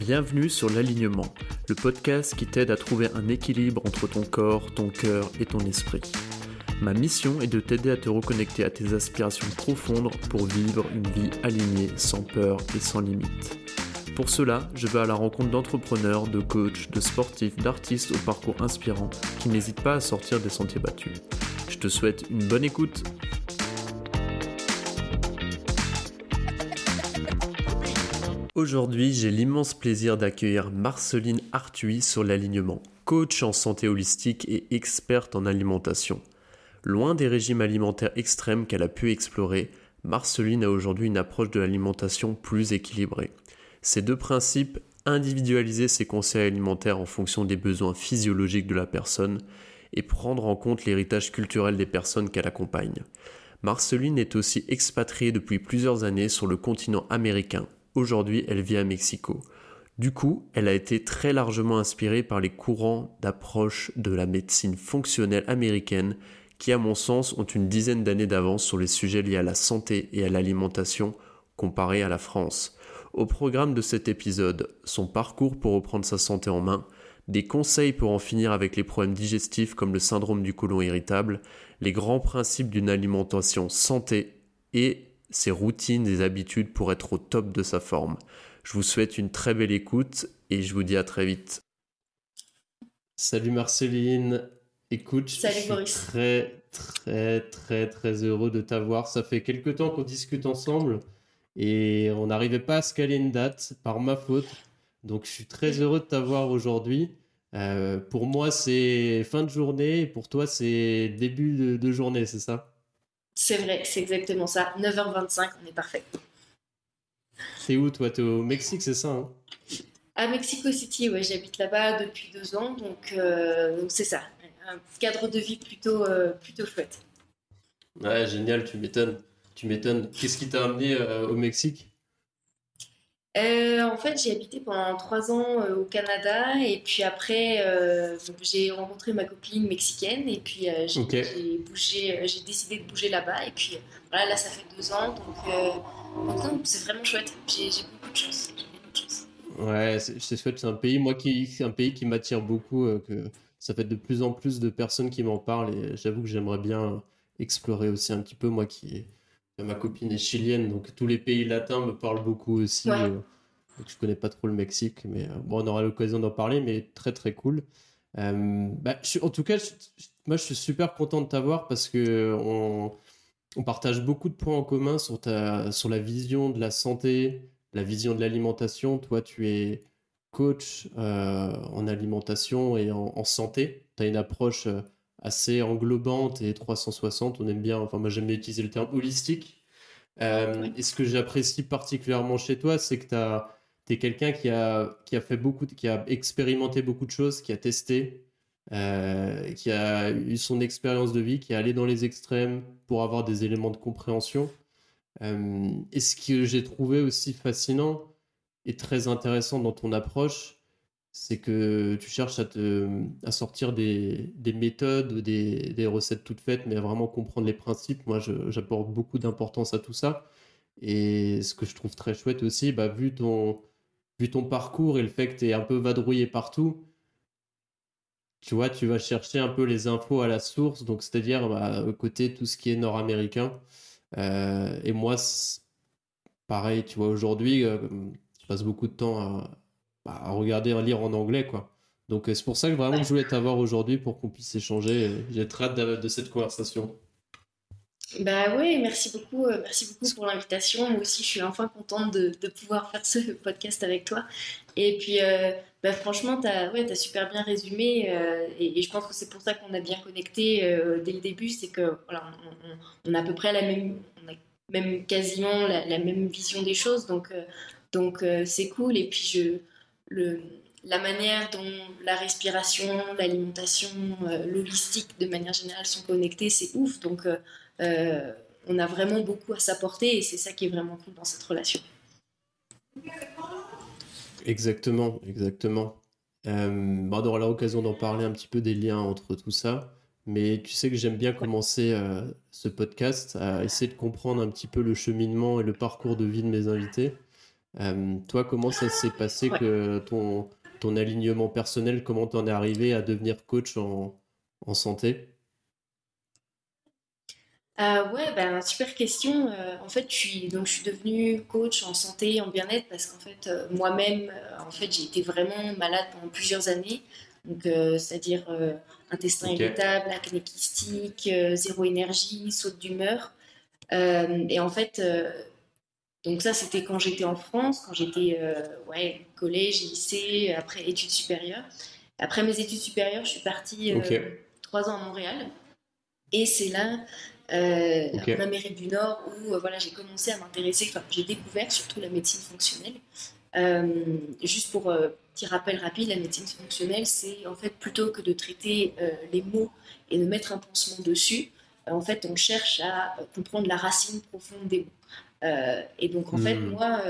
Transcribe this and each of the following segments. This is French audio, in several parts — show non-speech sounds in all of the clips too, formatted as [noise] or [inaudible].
Bienvenue sur l'alignement, le podcast qui t'aide à trouver un équilibre entre ton corps, ton cœur et ton esprit. Ma mission est de t'aider à te reconnecter à tes aspirations profondes pour vivre une vie alignée, sans peur et sans limite. Pour cela, je vais à la rencontre d'entrepreneurs, de coachs, de sportifs, d'artistes au parcours inspirant qui n'hésitent pas à sortir des sentiers battus. Je te souhaite une bonne écoute. Aujourd'hui, j'ai l'immense plaisir d'accueillir Marceline Arthuis sur l'alignement, coach en santé holistique et experte en alimentation. Loin des régimes alimentaires extrêmes qu'elle a pu explorer, Marceline a aujourd'hui une approche de l'alimentation plus équilibrée. Ces deux principes, individualiser ses conseils alimentaires en fonction des besoins physiologiques de la personne et prendre en compte l'héritage culturel des personnes qu'elle accompagne. Marceline est aussi expatriée depuis plusieurs années sur le continent américain. Aujourd'hui, elle vit à Mexico. Du coup, elle a été très largement inspirée par les courants d'approche de la médecine fonctionnelle américaine qui, à mon sens, ont une dizaine d'années d'avance sur les sujets liés à la santé et à l'alimentation comparé à la France. Au programme de cet épisode, son parcours pour reprendre sa santé en main, des conseils pour en finir avec les problèmes digestifs comme le syndrome du côlon irritable, les grands principes d'une alimentation santé et ses routines et habitudes pour être au top de sa forme. Je vous souhaite une très belle écoute et je vous dis à très vite. Salut Marceline, Écoute, je suis très, très, très, très heureux de t'avoir. Ça fait quelques temps qu'on discute ensemble et on n'arrivait pas à se caler une date par ma faute. Donc, je suis très heureux de t'avoir aujourd'hui. Euh, pour moi, c'est fin de journée et pour toi, c'est début de, journée, c'est ça? C'est vrai, c'est exactement ça. 9h25, on est parfait. C'est où toi? T'es au Mexique, c'est ça hein? À Mexico City, ouais, j'habite là-bas depuis deux ans, donc euh, c'est ça un cadre de vie plutôt, euh, plutôt chouette. Ouais, génial, tu m'étonnes. Tu m'étonnes. Qu'est-ce qui t'a amené euh, au Mexique? Euh, en fait, j'ai habité pendant trois ans au Canada et puis après, j'ai rencontré ma copine mexicaine et puis j'ai bougé, j'ai décidé de bouger là-bas et puis voilà, là ça fait deux ans donc c'est vraiment chouette. J'ai beaucoup de chance. Ouais, c'est chouette. C'est un pays, moi qui, un pays qui m'attire beaucoup. que ça fait de plus en plus de personnes qui m'en parlent et j'avoue que j'aimerais bien explorer aussi un petit peu, moi qui ma copine est chilienne, donc tous les pays latins me parlent beaucoup aussi. Je euh, ne je connais pas trop le Mexique, mais euh, bon, on aura l'occasion d'en parler, mais très très cool. Euh, bah, en tout cas, moi je suis super content de t'avoir parce que on, on, partage beaucoup de points en commun sur, ta, sur la vision de la santé, la vision de l'alimentation. Toi, tu es coach euh, en alimentation et en, santé. Tu as une approche euh, assez englobante et 360. On aime bien, enfin moi j'aime bien utiliser le terme holistique. Euh, et ce que j'apprécie particulièrement chez toi, c'est que tu es quelqu'un qui a, qui a fait beaucoup, qui a expérimenté beaucoup de choses, qui a testé, qui a eu son expérience de vie, qui est allé dans les extrêmes pour avoir des éléments de compréhension. et ce que j'ai trouvé aussi fascinant, est très intéressant dans ton approche, c'est que tu cherches à, te, à sortir des, des méthodes, des, des, recettes toutes faites, mais à vraiment comprendre les principes. Moi, j'apporte beaucoup d'importance à tout ça. Et ce que je trouve très chouette aussi, bah, vu, ton, vu ton parcours et le fait que tu es un peu vadrouillé partout, tu vois, tu vas chercher un peu les infos à la source, donc c'est-à-dire bah, côté tout ce qui est nord-américain. Euh, et moi, pareil, tu vois, aujourd'hui, euh, passe beaucoup de temps à, à regarder, à lire en anglais, quoi. Donc euh, c'est pour ça que vraiment je voulais t'avoir aujourd'hui pour qu'on puisse échanger. J'ai très hâte de, cette conversation. Bah oui, merci beaucoup, euh, merci beaucoup pour l'invitation. Moi aussi, je suis enfin contente de, de, pouvoir faire ce podcast avec toi. Et puis, euh, bah, franchement, tu as, ouais, super bien résumé. et, je pense que c'est pour ça qu'on a bien connecté dès le début. C'est que voilà, on, a à peu près la même, on même quasiment la, la même vision des choses. Donc, donc c'est cool. Et puis je, le, la manière dont la respiration, l'alimentation, euh, l'holistique de manière générale sont connectés, c'est ouf. Donc euh, on a vraiment beaucoup à s'apporter et c'est ça qui est vraiment cool dans cette relation. Exactement, exactement. on aura l'occasion d'en parler un petit peu des liens entre tout ça. Mais tu sais que j'aime bien commencer ce podcast à essayer de comprendre un petit peu le cheminement et le parcours de vie de mes invités. Toi, comment ça s'est passé que ton, ton alignement personnel, comment tu en es arrivé à devenir coach en, en santé? Euh, ouais, ben, super question. Euh, en fait, je suis, donc, je suis devenue coach en santé, en bien-être, parce qu'en fait, euh, moi-même, en fait, j'ai été vraiment malade pendant plusieurs années. Donc, c'est-à-dire intestin irritable, acné kystique, zéro énergie, saute d'humeur. et en fait, donc ça, c'était quand j'étais en France, quand j'étais ouais, collège, lycée, après études supérieures. Après mes études supérieures, je suis partie trois ans à Montréal. Et c'est là euh, en Amérique du Nord où euh, voilà, j'ai commencé à m'intéresser, enfin, j'ai découvert surtout la médecine fonctionnelle. Euh, juste pour petit rappel rapide, la médecine fonctionnelle, c'est en fait plutôt que de traiter les mots et de mettre un pansement dessus, en fait, on cherche à comprendre la racine profonde des mots. Et donc, en fait, hmm. moi,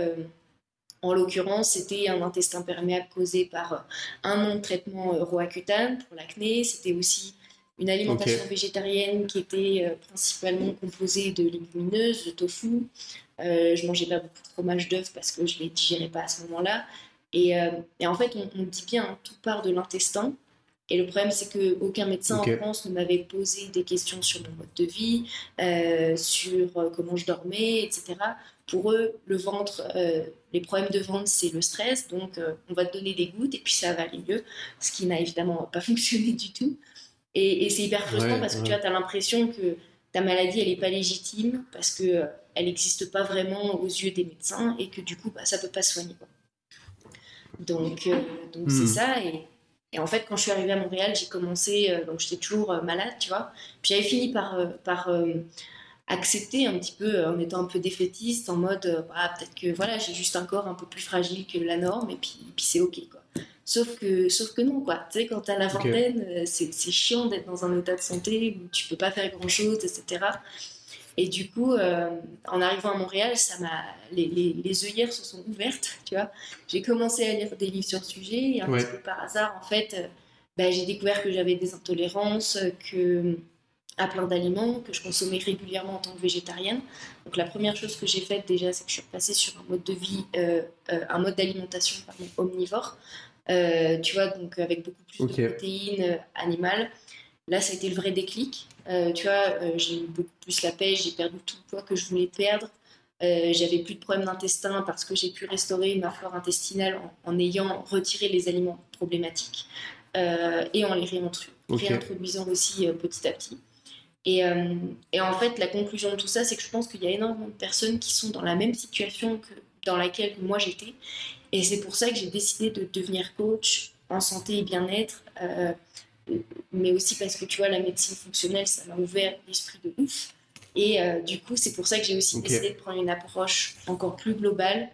en l'occurrence, c'était un intestin perméable causé par un non traitement roaccutane pour l'acné. C'était aussi une alimentation végétarienne qui était euh, principalement composée de légumineuses, de tofu. Euh, je mangeais pas beaucoup de fromage d'œuf parce que je les digérais pas à ce moment-là. Et, euh, en fait, on, dit bien, hein, tout part de l'intestin. Et le problème, c'est qu'aucun médecin en France ne m'avait posé des questions sur mon mode de vie, euh, sur comment je dormais, etc. Pour eux, le ventre, les problèmes de ventre, c'est le stress. Donc, on va te donner des gouttes et puis ça va aller mieux. Ce qui n'a évidemment pas [laughs] fonctionné du tout. Et, c'est hyper frustrant parce que tu as l'impression que ta maladie, elle n'est pas légitime parce qu'elle euh, elle n'existe pas vraiment aux yeux des médecins et que du coup, bah, ça ne peut pas soigner. Donc, euh, donc c'est hmm. ça. Et, et, en fait, quand je suis arrivée à Montréal, j'ai commencé, euh, donc j'étais toujours malade, tu vois. Puis j'avais fini par, par accepter un petit peu, en étant un peu défaitiste, en mode, bah, peut-être que voilà, j'ai juste un corps un peu plus fragile que la norme et puis, puis c'est OK, quoi. Sauf que, sauf que non, quoi. Tu sais, quand t'as la vingtaine, euh, c'est, chiant d'être dans un état de santé où tu peux pas faire grand-chose, etc. Et du coup, euh, en arrivant à Montréal, ça m'a, les, les, œillères se sont ouvertes, [laughs] tu vois. J'ai commencé à lire des livres sur le sujet et un petit peu par hasard, en fait, euh, bah, j'ai découvert que j'avais des intolérances, que à plein d'aliments que je consommais régulièrement en tant que végétarienne. Donc la première chose que j'ai faite déjà, c'est que je suis repassée sur un mode de vie, un mode d'alimentation omnivore. Euh, tu vois, donc avec beaucoup plus de protéines euh, animales. Là, ça a été le vrai déclic. Euh, tu vois, j'ai eu beaucoup plus la pêche, j'ai perdu tout le poids que je voulais perdre. j'avais plus de problèmes d'intestin parce que j'ai pu restaurer ma flore intestinale en, ayant retiré les aliments problématiques et en les réintroduisant aussi petit à petit. Et, et, en fait, la conclusion de tout ça, c'est que je pense qu'il y a énormément de personnes qui sont dans la même situation que dans laquelle moi j'étais et c'est pour ça que j'ai décidé de devenir coach en santé et bien-être, euh, mais aussi parce que tu vois, la médecine fonctionnelle, ça m'a ouvert l'esprit de ouf. Et euh, du coup, c'est pour ça que j'ai aussi décidé de prendre une approche encore plus globale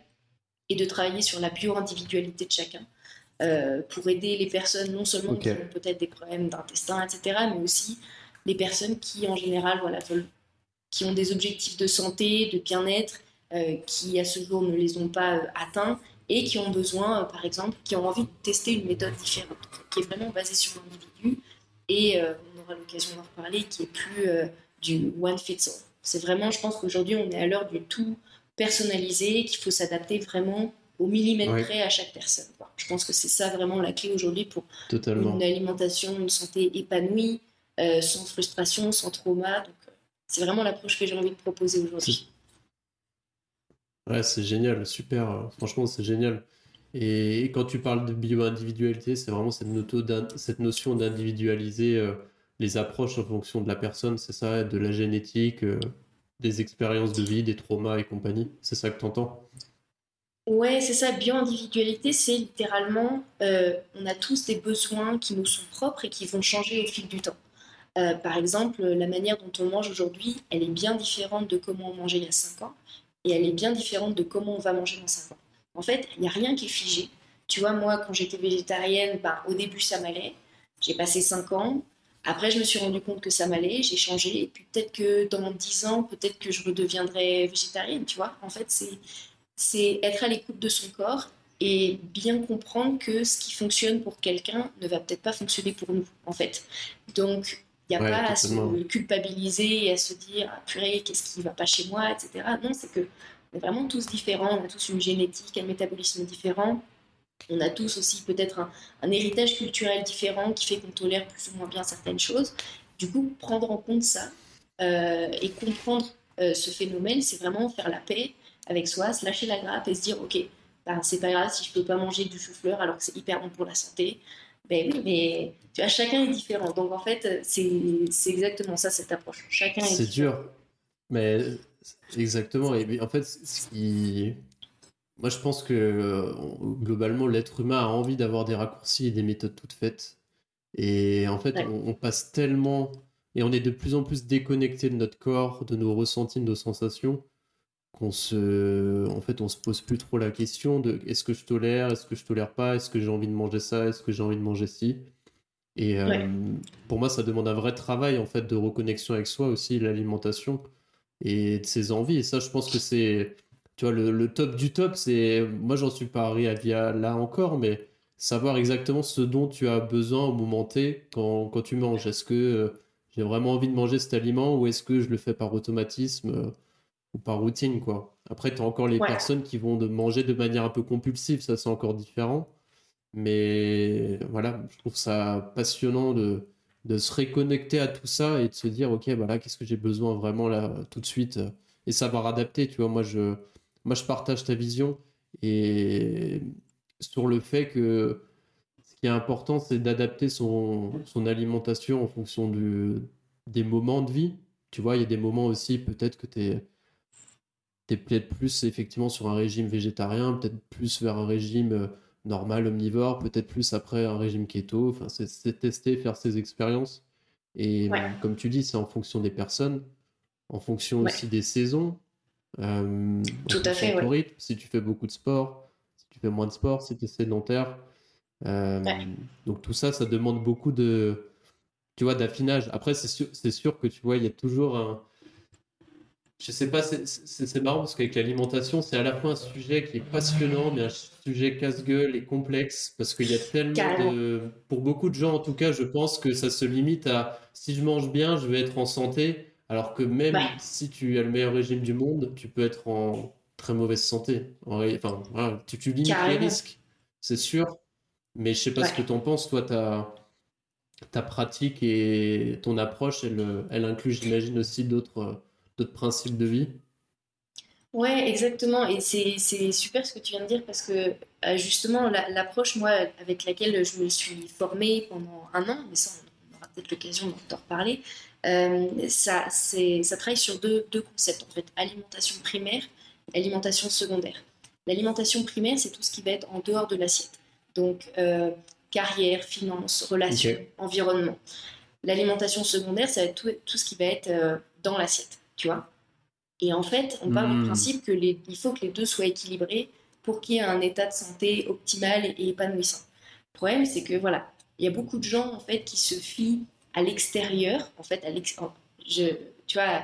et de travailler sur la bio-individualité de chacun. Euh, pour aider les personnes non seulement qui ont peut-être des problèmes d'intestin, etc., mais aussi les personnes qui, en général, voilà, qui ont des objectifs de santé, de bien-être, qui à ce jour ne les ont pas atteints et qui ont besoin, euh, par exemple, qui ont envie de tester une méthode différente, qui est vraiment basée sur l'individu, et euh, on aura l'occasion d'en reparler, qui est plus euh, du one fits all. C'est vraiment, je pense qu'aujourd'hui, on est à l'heure du tout personnalisé, qu'il faut s'adapter vraiment au millimètre près à chaque personne. Je pense que c'est ça vraiment la clé aujourd'hui pour une alimentation, une santé épanouie, sans frustration, sans trauma. Donc, c'est vraiment l'approche que j'ai envie de proposer aujourd'hui. Ouais, c'est génial, super. Franchement, c'est génial. Et quand tu parles de bio-individualité, c'est vraiment cette, notion d'individualiser euh, les approches en fonction de la personne, c'est ça, de la génétique, euh, des expériences de vie, des traumas et compagnie. C'est ça que tu entends Ouais, c'est ça. Bio-individualité, c'est littéralement, euh, on a tous des besoins qui nous sont propres et qui vont changer au fil du temps. par exemple, la manière dont on mange aujourd'hui, elle est bien différente de comment on mangeait il y a 5 ans et elle est bien différente de comment on va manger dans 5 ans. En fait, il n'y a rien qui est figé. Tu vois, moi, quand j'étais végétarienne, ben, au début, ça m'allait. J'ai passé 5 ans. Après, je me suis rendu compte que ça m'allait, j'ai changé. Et puis peut-être que dans 10 ans, peut-être que je redeviendrai végétarienne, tu vois. En fait, c'est être à l'écoute de son corps et bien comprendre que ce qui fonctionne pour quelqu'un ne va peut-être pas fonctionner pour nous, en fait. Donc, il n'y a pas à se culpabiliser et à se dire ah, purée, qu'est-ce qui ne va pas chez moi, etc. Non, c'est que On est vraiment tous différents, on a tous une génétique, un métabolisme différent. On a tous aussi peut-être un, héritage culturel différent qui fait qu'on tolère plus ou moins bien certaines choses. Du coup, prendre en compte ça euh, et comprendre euh, ce phénomène, c'est vraiment faire la paix avec soi, se lâcher la grappe et se dire, ok, ben, c'est pas grave si je peux pas manger du chou-fleur alors que c'est hyper bon pour la santé. Ben oui, mais tu vois, chacun est différent. Donc en fait, c'est exactement ça cette approche. Chacun est, C'est dur, mais exactement. Et en fait, moi je pense que euh, globalement l'être humain a envie d'avoir des raccourcis et des méthodes toutes faites. Et en fait, on, passe tellement et on est de plus en plus déconnecté de notre corps, de nos ressentis, de nos sensations qu'on se, en fait, on se pose plus trop la question de est-ce que je tolère, est-ce que je tolère pas, est-ce que j'ai envie de manger ça, est-ce que j'ai envie de manger ci. Et euh, pour moi, ça demande un vrai travail en fait de reconnexion avec soi aussi, l'alimentation et de ses envies. Et ça, je pense que c'est, tu vois, le, top du top. C'est, moi, j'en suis pas arrivé à là encore, mais savoir exactement ce dont tu as besoin au moment T quand, quand tu manges. Est-ce que euh, j'ai vraiment envie de manger cet aliment ou est-ce que je le fais par automatisme par routine, quoi. Après, tu as encore les personnes qui vont de manger de manière un peu compulsive, ça c'est encore différent. Mais voilà, je trouve ça passionnant de, de se reconnecter à tout ça et de se dire, ok, voilà, qu'est-ce que j'ai besoin vraiment là, tout de suite, et savoir adapter, tu vois. Moi, je, moi, je partage ta vision et sur le fait que ce qui est important, c'est d'adapter son, son alimentation en fonction du, des moments de vie. Tu vois, il y a des moments aussi, peut-être que tu es tu peut-être plus effectivement sur un régime végétarien, peut-être plus vers un régime euh, normal, omnivore, peut-être plus après un régime keto. Enfin, c'est tester, faire ces expériences. Et comme tu dis, c'est en fonction des personnes, en fonction aussi des saisons. Euh, Tout à fait. Rythme, si tu fais beaucoup de sport, si tu fais moins de sport, si tu es sédentaire. Euh, donc tout ça, ça demande beaucoup de, tu vois, d'affinage. Après, c'est sûr, sûr que tu vois, il y a toujours un, je sais pas, c'est marrant parce qu'avec l'alimentation, c'est à la fois un sujet qui est passionnant, mais un sujet casse-gueule et complexe parce qu'il y a tellement de. Pour beaucoup de gens, en tout cas, je pense que ça se limite à si je mange bien, je vais être en santé. Alors que même si tu as le meilleur régime du monde, tu peux être en très mauvaise santé. Enfin, tu, tu, limites les risques, c'est sûr. Mais je sais pas ce que tu en penses. Toi, ta, ta pratique et ton approche, elle, elle inclut, j'imagine, aussi d'autres d'autres principes de vie? Ouais, exactement. Et c'est super ce que tu viens de dire parce que euh, justement, l'approche, moi, avec laquelle je me suis formée pendant un an, mais ça, on aura peut-être l'occasion d'en reparler, euh, ça, ça travaille sur deux, deux, concepts, en fait, alimentation primaire et alimentation secondaire. L'alimentation primaire, c'est tout ce qui va être en dehors de l'assiette. Donc, euh, carrière, finances, relations, environnement. L'alimentation secondaire, ça va être tout, tout, ce qui va être dans l'assiette tu vois. Et en fait, on part du hmm. principe que les, il faut que les deux soient équilibrés pour qu'il y ait un état de santé optimal et épanouissant. Le problème, c'est que voilà, il y a beaucoup de gens en fait qui se fient à l'extérieur, en fait, à je, tu vois,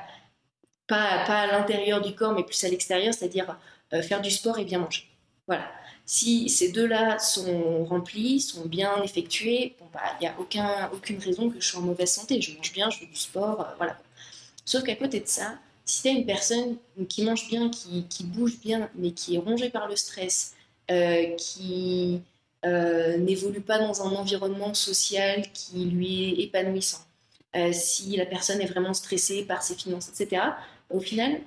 pas, pas à l'intérieur du corps, mais plus à l'extérieur, c'est-à-dire euh, faire du sport et bien manger. Voilà. Si ces deux-là sont remplis, sont bien effectués, bon, bah, il n'y a aucun, aucune raison que je sois en mauvaise santé. Je mange bien, je fais du sport, euh, voilà. Sauf qu'à côté de ça, si tu es une personne qui mange bien, qui, bouge bien, mais qui est rongée par le stress, euh, qui euh, n'évolue pas dans un environnement social qui lui est épanouissant, euh, si la personne est vraiment stressée par ses finances, etc., au final,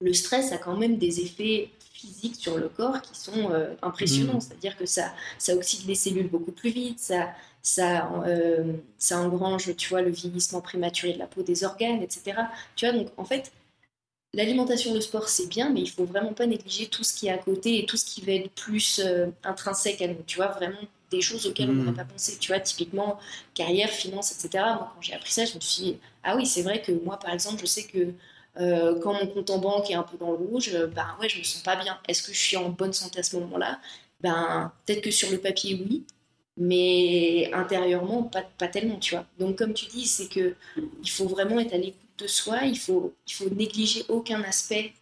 le stress a quand même des effets physiques sur le corps qui sont impressionnants. Mmh. C'est-à-dire que ça, ça oxyde les cellules beaucoup plus vite, ça, ça, euh, ça engrange, tu vois, le vieillissement prématuré de la peau, des organes, etc. Tu vois, donc en fait, l'alimentation, le sport, c'est bien, mais il faut vraiment pas négliger tout ce qui est à côté et tout ce qui va être plus euh, intrinsèque à nous, tu vois, vraiment des choses auxquelles on n'aurait mmh. pas pensé, tu vois, typiquement carrière, finance, etc. Moi, quand j'ai appris ça, je me suis dit, ah oui, c'est vrai que moi, par exemple, je sais que euh, quand mon compte en banque est un peu dans le rouge, ben ouais, je me sens pas bien. Est-ce que je suis en bonne santé à ce moment-là? Ben peut-être que sur le papier, oui, mais intérieurement, pas, pas tellement, tu vois. Donc, comme tu dis, c'est que il faut vraiment être à l'écoute de soi, il faut, il faut négliger aucun aspect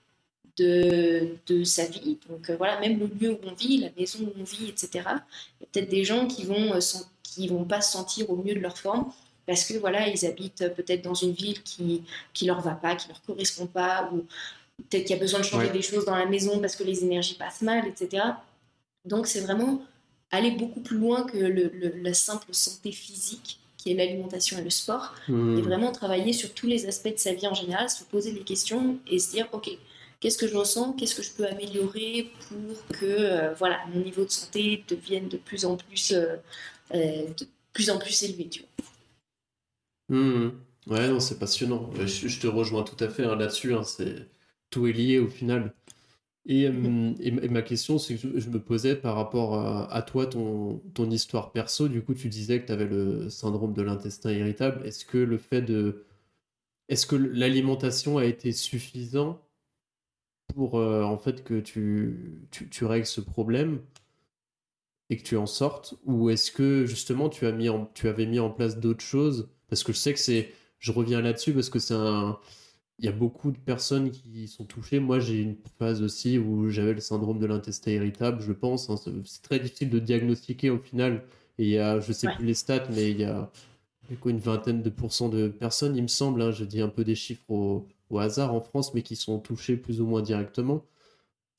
de, de sa vie. Donc, euh, voilà, même le lieu où on vit, la maison où on vit, etc. Il y a peut-être des gens qui vont, euh, qui vont pas se sentir au mieux de leur forme parce que voilà, ils habitent peut-être dans une ville qui qui leur va pas, qui leur correspond pas, ou peut-être qu'il y a besoin de changer des choses dans la maison parce que les énergies passent mal, etc. Donc c'est vraiment aller beaucoup plus loin que le, la simple santé physique qui est l'alimentation et le sport, mmh. et vraiment travailler sur tous les aspects de sa vie en général, se poser des questions et se dire, ok, qu'est-ce que je ressens, qu'est-ce que je peux améliorer pour que euh, voilà, mon niveau de santé devienne de plus en plus, euh, euh, de plus, en plus élevé. Tu vois. Mmh. Ouais, non, c'est passionnant. Je, te rejoins tout à fait hein, là-dessus. Hein, c'est tout est lié au final. Et, mmh. et, ma question, c'est que je, me posais par rapport à, toi, ton, ton, histoire perso. Du coup, tu disais que tu avais le syndrome de l'intestin irritable. Est-ce que le fait de. Est-ce que l'alimentation a été suffisant pour euh, en fait que tu, tu, règles ce problème et que tu en sortes? Ou est-ce que justement tu, as mis en, tu avais mis en place d'autres choses? Parce que je sais que c'est. Je reviens là-dessus parce que c'est un. Il y a beaucoup de personnes qui sont touchées. Moi, j'ai une phase aussi où j'avais le syndrome de l'intestin irritable, je pense. Hein. C'est très difficile de diagnostiquer au final. Et il y a, je sais plus les stats, mais il y a, une vingtaine de pourcents de personnes, il me semble. Hein. je dis un peu des chiffres au, au hasard en France, mais qui sont touchés plus ou moins directement.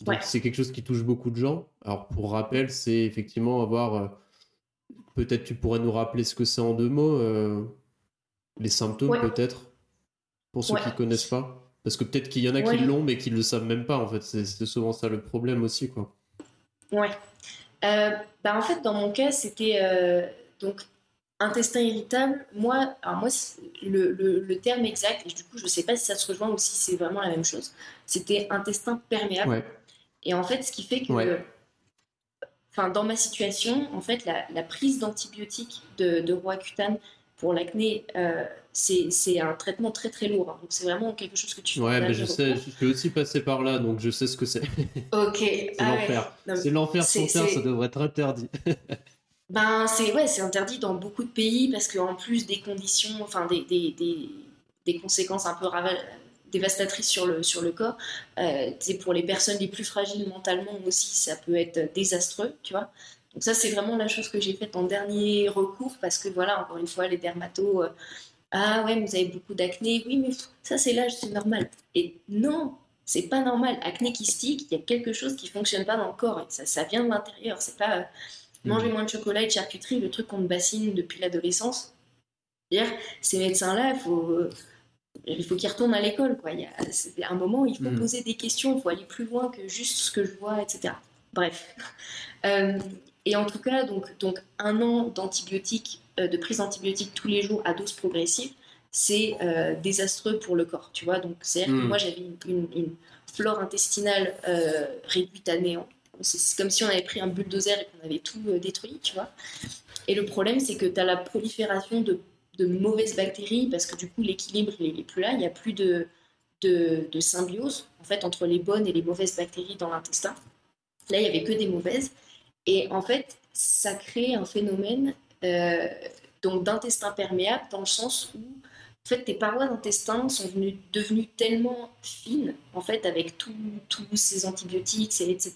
Donc c'est quelque chose qui touche beaucoup de gens. Alors pour rappel, c'est effectivement avoir... Euh, peut-être tu pourrais nous rappeler ce que c'est en deux mots, euh, les symptômes peut-être, pour ceux qui ne connaissent pas. Parce que peut-être qu'il y en a qui l'ont, mais qui ne le savent même pas, en fait. C'est souvent ça le problème aussi, quoi. Ouais. Euh, bah en fait, dans mon cas, c'était... donc intestin irritable, moi, alors moi le, le, terme exact, et du coup je ne sais pas si ça se rejoint ou si c'est vraiment la même chose, c'était intestin perméable. Et en fait, ce qui fait que, enfin, dans ma situation, en fait, la, la prise d'antibiotiques de, de Roaccutane pour l'acné, euh, c'est un traitement très très lourd. Hein. Donc c'est vraiment quelque chose que tu fais. Ouais, mais je sais, je suis aussi passé par là, donc je sais ce que c'est. [laughs] Ok. c'est ah l'enfer. C'est l'enfer sur Terre, ça devrait être interdit. [laughs] Ben, c'est ouais, c'est interdit dans beaucoup de pays parce qu'en plus des conditions, enfin des, des, des, des conséquences un peu dévastatrices sur le, sur le corps, euh, c'est pour les personnes les plus fragiles mentalement aussi, ça peut être désastreux, tu vois. Donc ça, c'est vraiment la chose que j'ai faite en dernier recours parce que voilà, encore une fois, les dermatos, euh, ah ouais, vous avez beaucoup d'acné, oui, mais ça c'est l'âge, c'est normal. Et non, c'est pas normal. Acné kystique, il y a quelque chose qui fonctionne pas dans le corps. ça, ça vient de l'intérieur. C'est pas manger mm. moins de chocolat et de charcuterie, le truc qu'on me bassine depuis l'adolescence. Ces médecins-là, il faut, il faut qu'ils retournent à l'école. Quoi. Il y a un moment où il faut mm. poser des questions, il faut aller plus loin que juste ce que je vois, etc. Bref. Euh, et en tout cas, donc, donc un an d'antibiotiques, euh, de prise d'antibiotiques tous les jours à dose progressive, c'est euh, désastreux pour le corps. Tu vois, donc c'est-à-dire que mm. moi j'avais une, une, flore intestinale réduite à néant. C'est comme si on avait pris un bulldozer et qu'on avait tout euh, détruit, tu vois. Et le problème, c'est que tu as la prolifération de, mauvaises bactéries parce que du coup, l'équilibre, il n'est plus là. Il n'y a plus de, de, symbiose, en fait, entre les bonnes et les mauvaises bactéries dans l'intestin. Là, il n'y avait que des mauvaises. Et en fait, ça crée un phénomène euh, donc d'intestin perméable dans le sens où en fait, tes parois d'intestin sont venues, devenues tellement fines, en fait, avec tous ces antibiotiques, etc.,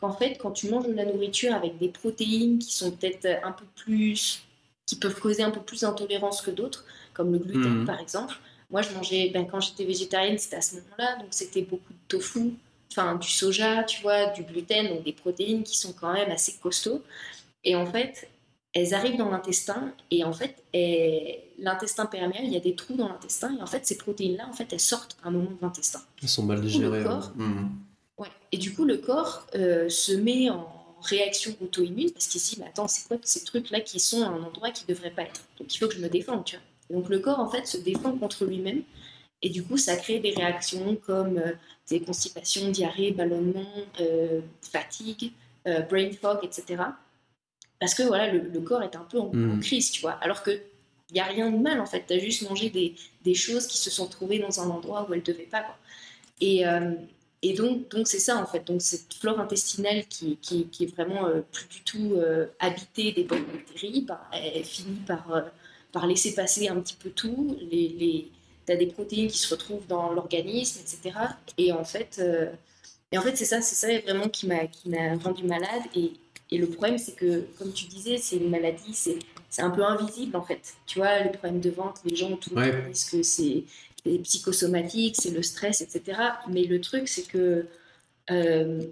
qu'en fait, quand tu manges de la nourriture avec des protéines qui sont peut-être un peu plus, qui peuvent causer un peu plus d'intolérance que d'autres, comme le gluten, mhm. par exemple. Moi, je mangeais, ben, quand j'étais végétarienne, c'était à ce moment-là, donc c'était beaucoup de tofu, enfin, du soja, tu vois, du gluten, donc des protéines qui sont quand même assez costauds. Et en fait, elles arrivent dans l'intestin et en fait, l'intestin perméable, il y a des trous dans l'intestin et en fait, ces protéines-là, en fait, elles sortent à un moment de l'intestin. Elles sont mal digérées. Hein. Mmh. Ouais. Et du coup, le corps euh, se met en réaction auto-immune parce qu'il se dit, mais attends, c'est quoi ces trucs-là qui sont à un endroit qui ne devrait pas être? Donc, il faut que je me défende, tu vois. donc, le corps, en fait, se défend contre lui-même et du coup, ça crée des réactions comme euh, des constipations, diarrhée, ballonnement, euh, fatigue, brain fog, etc parce que voilà, le, corps est un peu en, mm. crise, tu vois. Alors que il y a rien de mal en fait. Tu as juste mangé des, des, choses qui se sont trouvées dans un endroit où elles devaient pas. Quoi. Et, euh, et donc donc c'est ça en fait. Donc cette flore intestinale qui, qui, qui est vraiment euh, plus du tout euh, habitée des bonnes bactéries, bah, elle finit par par laisser passer un petit peu tout. Les, les... Tu as des protéines qui se retrouvent dans l'organisme, etc. Et en fait, et en fait c'est ça, c'est ça vraiment qui m'a rendu malade. Et, et le problème, c'est que, comme tu disais, c'est une maladie, c'est un peu invisible en fait. Tu vois, le problème de ventre, les gens tout le monde disent que c'est c'est psychosomatique, c'est le stress, etc. Mais le truc, c'est que euh,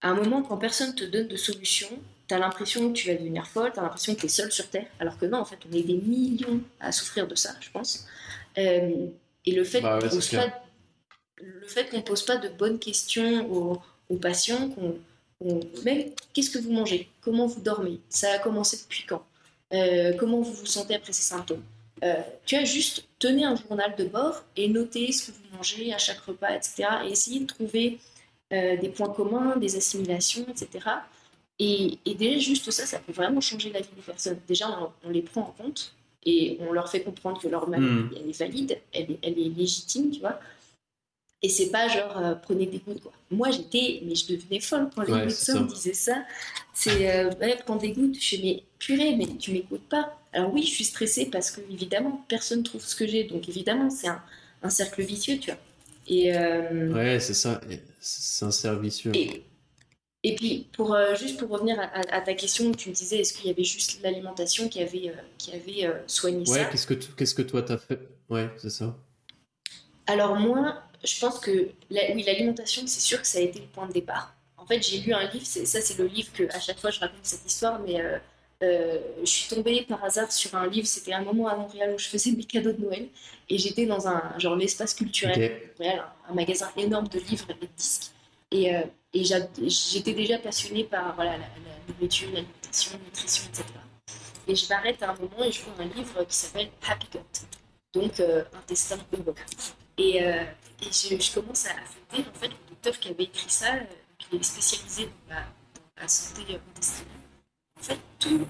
à un moment, quand personne te donne de solution, tu as l'impression que tu vas devenir folle, tu as l'impression que tu es seule sur Terre, alors que non, en fait, on est des millions à souffrir de ça, je pense. Euh, et le fait bah qu'on ne pose pas de bonnes questions aux, patients, qu'on mais qu'est-ce que vous mangez? Comment vous dormez? Ça a commencé depuis quand? Euh, Comment vous vous sentez après ces symptômes? Euh, Tu as juste tenir un journal de bord et noter ce que vous mangez à chaque repas, etc. Et essayer de trouver euh, des points communs, des assimilations, etc. Et, déjà, juste ça, ça peut vraiment changer la vie des personnes. Déjà, on, les prend en compte et on leur fait comprendre que leur maladie, hmm. elle est valide, elle est, elle est légitime, tu vois. Et c'est pas genre euh, prenez des gouttes quoi. Moi j'étais, mais je devenais folle quand les médecins me disaient ça. C'est euh, ouais, prends des gouttes. Je fais mais purée, mais tu m'écoutes pas. Alors oui, je suis stressée parce que évidemment personne trouve ce que j'ai, donc évidemment c'est un, un, cercle vicieux, tu vois. Et euh, ouais, c'est ça, c'est un cercle vicieux. Et, et puis pour euh, juste pour revenir à, ta question, tu me disais est-ce qu'il y avait juste l'alimentation qui avait qui avait soigné ça Ouais, qu'est-ce que qu'est-ce que toi t'as fait? Ouais, c'est ça. Alors moi, je pense que oui, l'alimentation, c'est sûr que ça a été le point de départ. En fait, j'ai lu un livre, ça c'est le livre que à chaque fois je raconte cette histoire, mais euh, euh, je suis tombée par hasard sur un livre, c'était un moment à Montréal où je faisais mes cadeaux de Noël, et j'étais dans un genre l'espace culturel, un magasin énorme de livres et de disques, et, euh, et j'étais déjà passionnée par voilà, la, nourriture, l'alimentation, la nutrition, etc. Et je m'arrête à un moment et je vois un livre qui s'appelle Happy Gut, donc intestin heureux. Et, euh, et je, commence à fonder en fait, le docteur qui avait écrit ça, euh, qui est spécialisé dans la, santé intestinale. En fait, tout,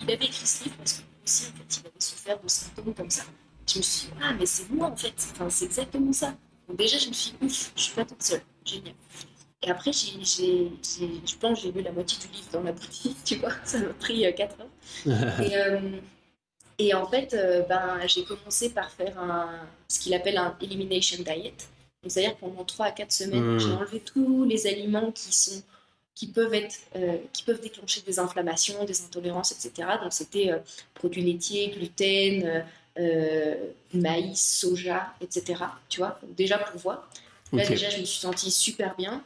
il avait écrit ce livre parce que lui aussi, en fait, il avait souffert de symptômes comme ça. Je me suis dit, ah, mais c'est moi en fait, enfin, c'est exactement ça. Donc déjà, je me suis dit, ouf, je suis pas toute seule, génial. Et après, je pense que j'ai lu la moitié du livre dans ma boutique, [laughs] tu vois, ça m'a pris 4 euh, heures. [laughs] et, euh, et en fait, euh, ben, j'ai commencé par faire un, ce qu'il appelle un elimination diet. C'est-à-dire pendant 3 à 4 semaines, mmh. j'ai enlevé tous les aliments qui, sont, qui, peuvent être, qui peuvent déclencher des inflammations, des intolérances, etc. Donc c'était produits laitiers, gluten, maïs, soja, etc. Tu vois, déjà pour voir. Là déjà, je me suis sentie super bien.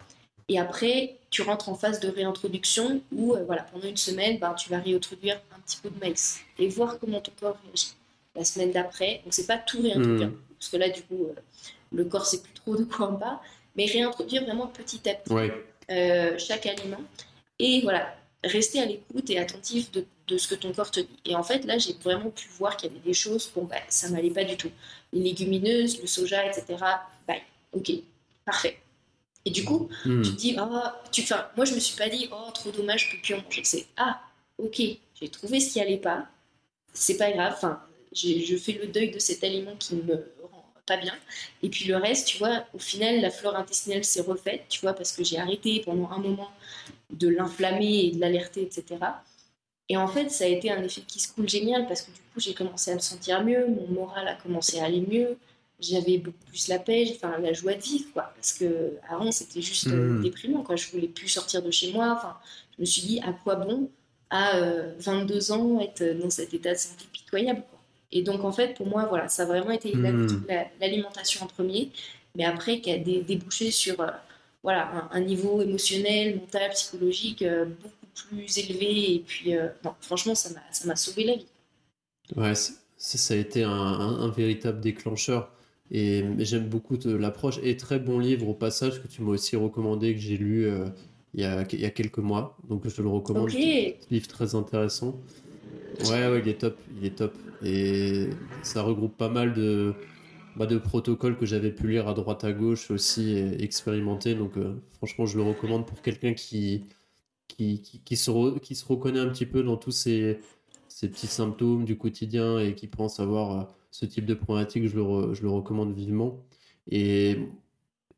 Et après, tu rentres en phase de réintroduction où, voilà, pendant une semaine, ben, tu vas réintroduire petit peu de maïs et voir comment ton corps réagit. La semaine d'après, on ne sait pas tout réintroduire, hmm. parce que là, du coup, euh, le corps sait plus trop de quoi on parle, mais réintroduire vraiment petit à petit euh, chaque aliment. Et voilà, rester à l'écoute et attentif de, de, ce que ton corps te dit. Et en fait, là, j'ai vraiment pu voir qu'il y avait des choses, bon, bah, ça m'allait pas du tout. Les légumineuses, le soja, etc. Bye, ok, parfait. Et du coup, hmm. tu te dis, oh, tu, moi, je me suis pas dit, oh, trop dommage, je peux plus en manger. C'est, ah, ok, j'ai trouvé ce qui allait pas, c'est pas grave, enfin, je fais le deuil de cet aliment qui me rend pas bien. Et puis le reste, tu vois, au final, la flore intestinale s'est refaite, tu vois, parce que j'ai arrêté pendant un moment de l'inflammer et de l'alerter, etc. Et en fait, ça a été un effet qui se coule génial parce que du coup, j'ai commencé à me sentir mieux, mon moral a commencé à aller mieux, j'avais beaucoup plus la paix, enfin la joie de vivre, quoi. Parce que avant, c'était juste mmh. déprimant, quoi. Je voulais plus sortir de chez moi. Enfin, je me suis dit, à quoi bon à 22 euh, ans être dans cet état de santé pitoyable. Et donc, en fait, pour moi, voilà, ça a vraiment été hmm. l'alimentation en premier, mais après, qui a débouché sur euh, voilà, un, niveau émotionnel, mental, psychologique euh, beaucoup plus élevé. Et puis, non, franchement, ça m'a sauvé la vie. Ouais, ça a été un, véritable déclencheur. Et j'aime beaucoup l'approche. Et très bon livre au passage que tu m'as aussi recommandé, que j'ai lu il y, a, il y a quelques mois. Donc je te le recommande. Okay. livre très intéressant. Ouais, ouais, il est top. Il est top. Et ça regroupe pas mal de, bah, de protocoles que j'avais pu lire à droite à gauche aussi et expérimenter. Donc euh, franchement, je le recommande pour quelqu'un qui, qui, qui, se qui se reconnaît un petit peu dans tous ces, ces petits symptômes du quotidien et qui pense avoir euh, ce type de problématique. Je le, je le recommande vivement. Et,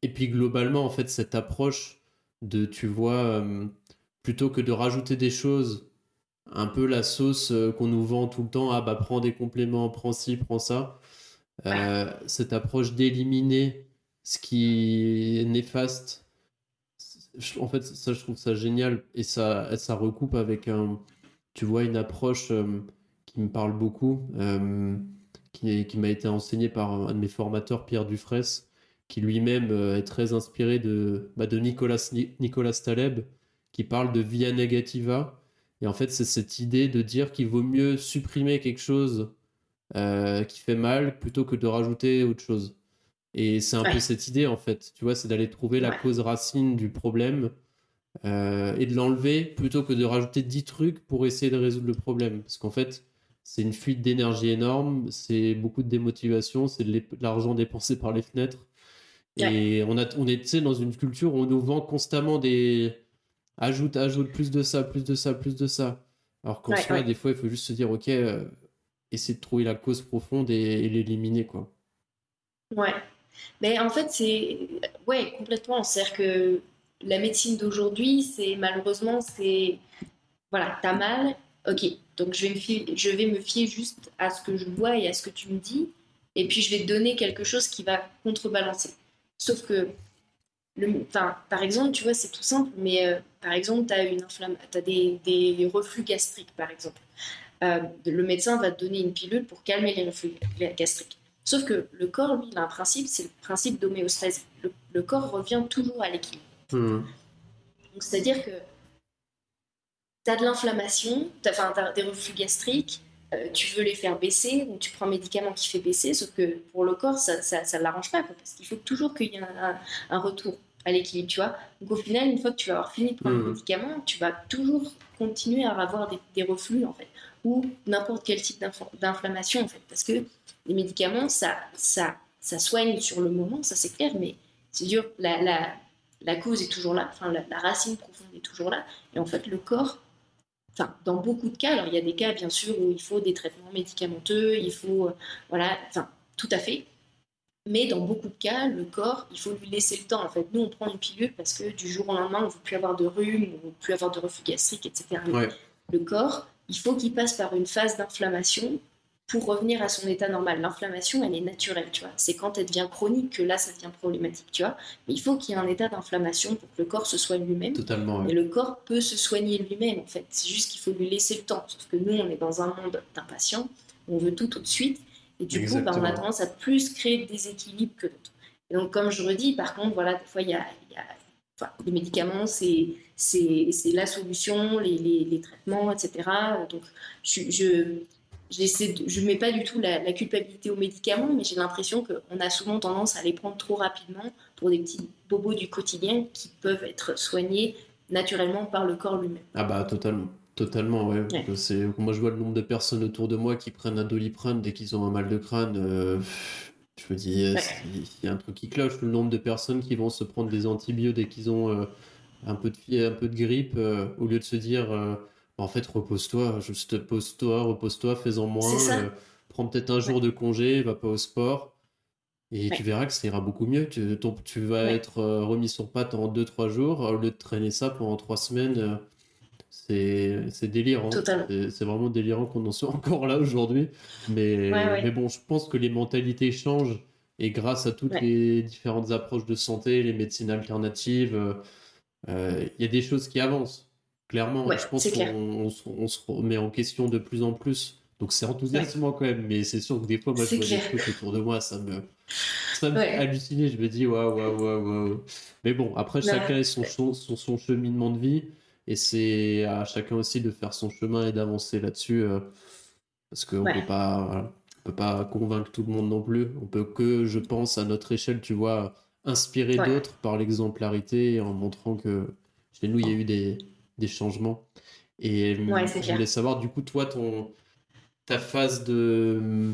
et puis globalement, en fait, cette approche de, tu vois, euh, plutôt que de rajouter des choses, un peu la sauce euh, qu'on nous vend tout le temps, ah bah prends des compléments, prends ci, prends ça, euh, cette approche d'éliminer ce qui est néfaste, en fait, ça, je trouve ça génial et ça, ça recoupe avec un, tu vois, une approche qui me parle beaucoup, qui, qui m'a été enseigné par un de mes formateurs, Pierre Dufresne, qui lui-même est très inspiré de, bah, de Nicolas, Nicolas Taleb, qui parle de via negativa. Et en fait, c'est cette idée de dire qu'il vaut mieux supprimer quelque chose qui fait mal plutôt que de rajouter autre chose. Et c'est un peu cette idée, en fait, tu vois, c'est d'aller trouver la cause racine du problème euh, et de l'enlever plutôt que de rajouter 10 trucs pour essayer de résoudre le problème. Parce qu'en fait, c'est une fuite d'énergie énorme, c'est beaucoup de démotivation, c'est de l'argent dépensé par les fenêtres. Et on, a, on est dans une culture où on nous vend constamment des. Ajoute, ajoute plus de ça, plus de ça, plus de ça. Alors qu'en soi, des fois, il faut juste se dire, ok, euh, essayer de trouver la cause profonde et, l'éliminer, quoi. Ouais. Mais en fait, c'est. Ouais, complètement. C'est-à-dire que la médecine d'aujourd'hui, c'est malheureusement, c'est. Voilà, t'as mal, ok. Donc je vais, me fier, je vais me fier juste à ce que je vois et à ce que tu me dis. Et puis je vais te donner quelque chose qui va contrebalancer. Sauf que. Le, par exemple, tu vois, c'est tout simple, mais euh, par exemple, tu as, une as des, des, reflux gastriques, par exemple. Euh, le médecin va te donner une pilule pour calmer les reflux gastriques. Sauf que le corps, lui, il a un principe, c'est le principe d'homéostase. Le, corps revient toujours à l'équilibre. Hmm. C'est-à-dire que tu as de l'inflammation, tu as, des reflux gastriques, euh, tu veux les faire baisser, donc tu prends un médicament qui fait baisser, sauf que pour le corps, ça ne l'arrange pas, parce qu'il faut toujours qu'il y ait un, retour à l'équilibre, tu vois. Donc au final, une fois que tu vas avoir fini de prendre le hmm. médicament, tu vas toujours continuer à avoir des, des reflux, en fait, ou n'importe quel type d'inflammation, en fait, parce que les médicaments, ça, ça, ça soigne sur le moment, ça c'est clair, mais c'est dur, la, la, la, cause est toujours là, enfin, la, racine profonde est toujours là. Et en fait, le corps, enfin, dans beaucoup de cas, alors il y a des cas bien sûr où il faut des traitements médicamenteux, il faut, euh, voilà, enfin, tout à fait. Mais dans beaucoup de cas, le corps, il faut lui laisser le temps. En fait, nous, on prend une pilule parce que du jour au lendemain, on ne veut plus avoir de rhume, on ne veut plus avoir de reflux gastrique, etc. Le corps, il faut qu'il passe par une phase d'inflammation pour revenir à son état normal. L'inflammation, elle est naturelle, tu vois. C'est quand elle devient chronique que là, ça devient problématique, tu vois. Mais il faut qu'il y ait un état d'inflammation pour que le corps se soigne lui-même. Totalement. Et le corps peut se soigner lui-même, en fait. C'est juste qu'il faut lui laisser le temps. Sauf que nous, on est dans un monde d'impatients. On veut tout tout de suite. Et du coup, bah, on a tendance à plus créer des équilibres que d'autres. Et donc, comme je redis, par contre, voilà, des fois, il y a, les médicaments, c'est la solution, les, les, les, traitements, etc. Donc, je, je je ne mets pas du tout la, culpabilité aux médicaments, mais j'ai l'impression qu'on a souvent tendance à les prendre trop rapidement pour des petits bobos du quotidien qui peuvent être soignés naturellement par le corps lui-même. Ah bah totalement. Totalement, ouais. Moi, je vois le nombre de personnes autour de moi qui prennent un doliprane dès qu'ils ont un mal de crâne. Euh, je me dis, il y a un truc qui cloche. Le nombre de personnes qui vont se prendre des antibiotiques dès qu'ils ont euh, un, peu de, un peu de grippe, euh, au lieu de se dire en fait, repose-toi, juste pose-toi, repose-toi, fais-en moins, euh, prends peut-être un jour de congé, va pas au sport, et tu verras que ça ira beaucoup mieux. Tu, tu vas être euh, remis sur pattes en 2-3 jours, au lieu de traîner ça pendant 3 semaines. Euh, c'est délirant. C'est vraiment délirant qu'on en soit [laughs] encore là aujourd'hui. Mais, mais bon, je pense que les mentalités changent, et grâce à toutes les différentes approches de santé, les médecines alternatives, il y a des choses qui avancent. Clairement, je pense qu'on on, se remet en question de plus en plus. Donc c'est enthousiasmant quand même, mais c'est sûr que des fois, moi, je vois des trucs autour de moi, ça me, ça me fait halluciner. Je me dis, waouh, waouh, waouh, waouh. Mais bon, après, chacun a son, son, son, cheminement de vie, et c'est à chacun aussi de faire son chemin et d'avancer là-dessus, euh, parce qu'on ne peut pas, peut pas convaincre tout le monde non plus. On peut que, je pense, à notre échelle, tu vois, inspirer d'autres par l'exemplarité en montrant que chez nous, il y a eu des des changements. Et je voulais savoir, du coup, toi, ton, ta phase de.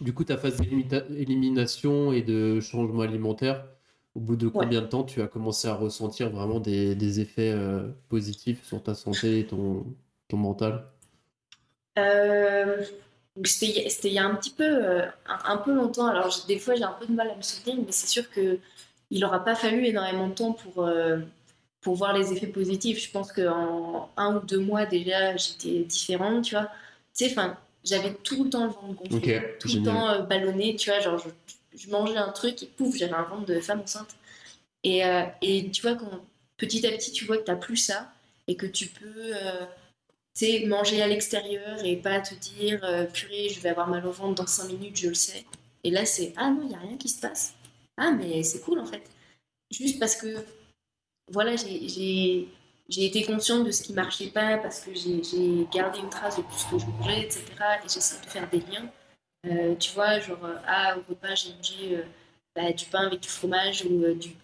Du coup, ta phase d'élimination et de changement alimentaire, au bout de combien de temps tu as commencé à ressentir vraiment des, des effets euh, positifs sur ta santé et ton, ton mental? Euh, C'était il y a un petit peu, euh, un, peu longtemps. Alors, des fois, j'ai un peu de mal à me souvenir, mais c'est sûr qu'il n'aura pas fallu énormément de temps pour pour voir les effets positifs. Je pense qu'en un ou deux mois déjà, j'étais différente, tu vois. Tu sais, enfin, j'avais tout le temps le ventre gonflé, tout le temps euh, ballonné, tu vois. Genre, je, mangeais un truc et pouf, j'avais un ventre de femme enceinte. Et, euh, et tu vois, quand petit à petit, tu vois que tu n'as plus ça et que tu peux, euh, sais, manger à l'extérieur et pas te dire purée, je vais avoir mal au ventre dans 5 minutes, je le sais. Et là, c'est ah non, il n'y a rien qui se passe. Ah, mais c'est cool en fait. Juste parce que, voilà, j'ai été consciente de ce qui marchait pas parce que j'ai gardé une trace de tout ce que je mangeais, etc. Et j'essaie de faire des liens. Euh, tu vois, genre, ah, au repas, j'ai mangé bah, du pain avec du fromage ou du,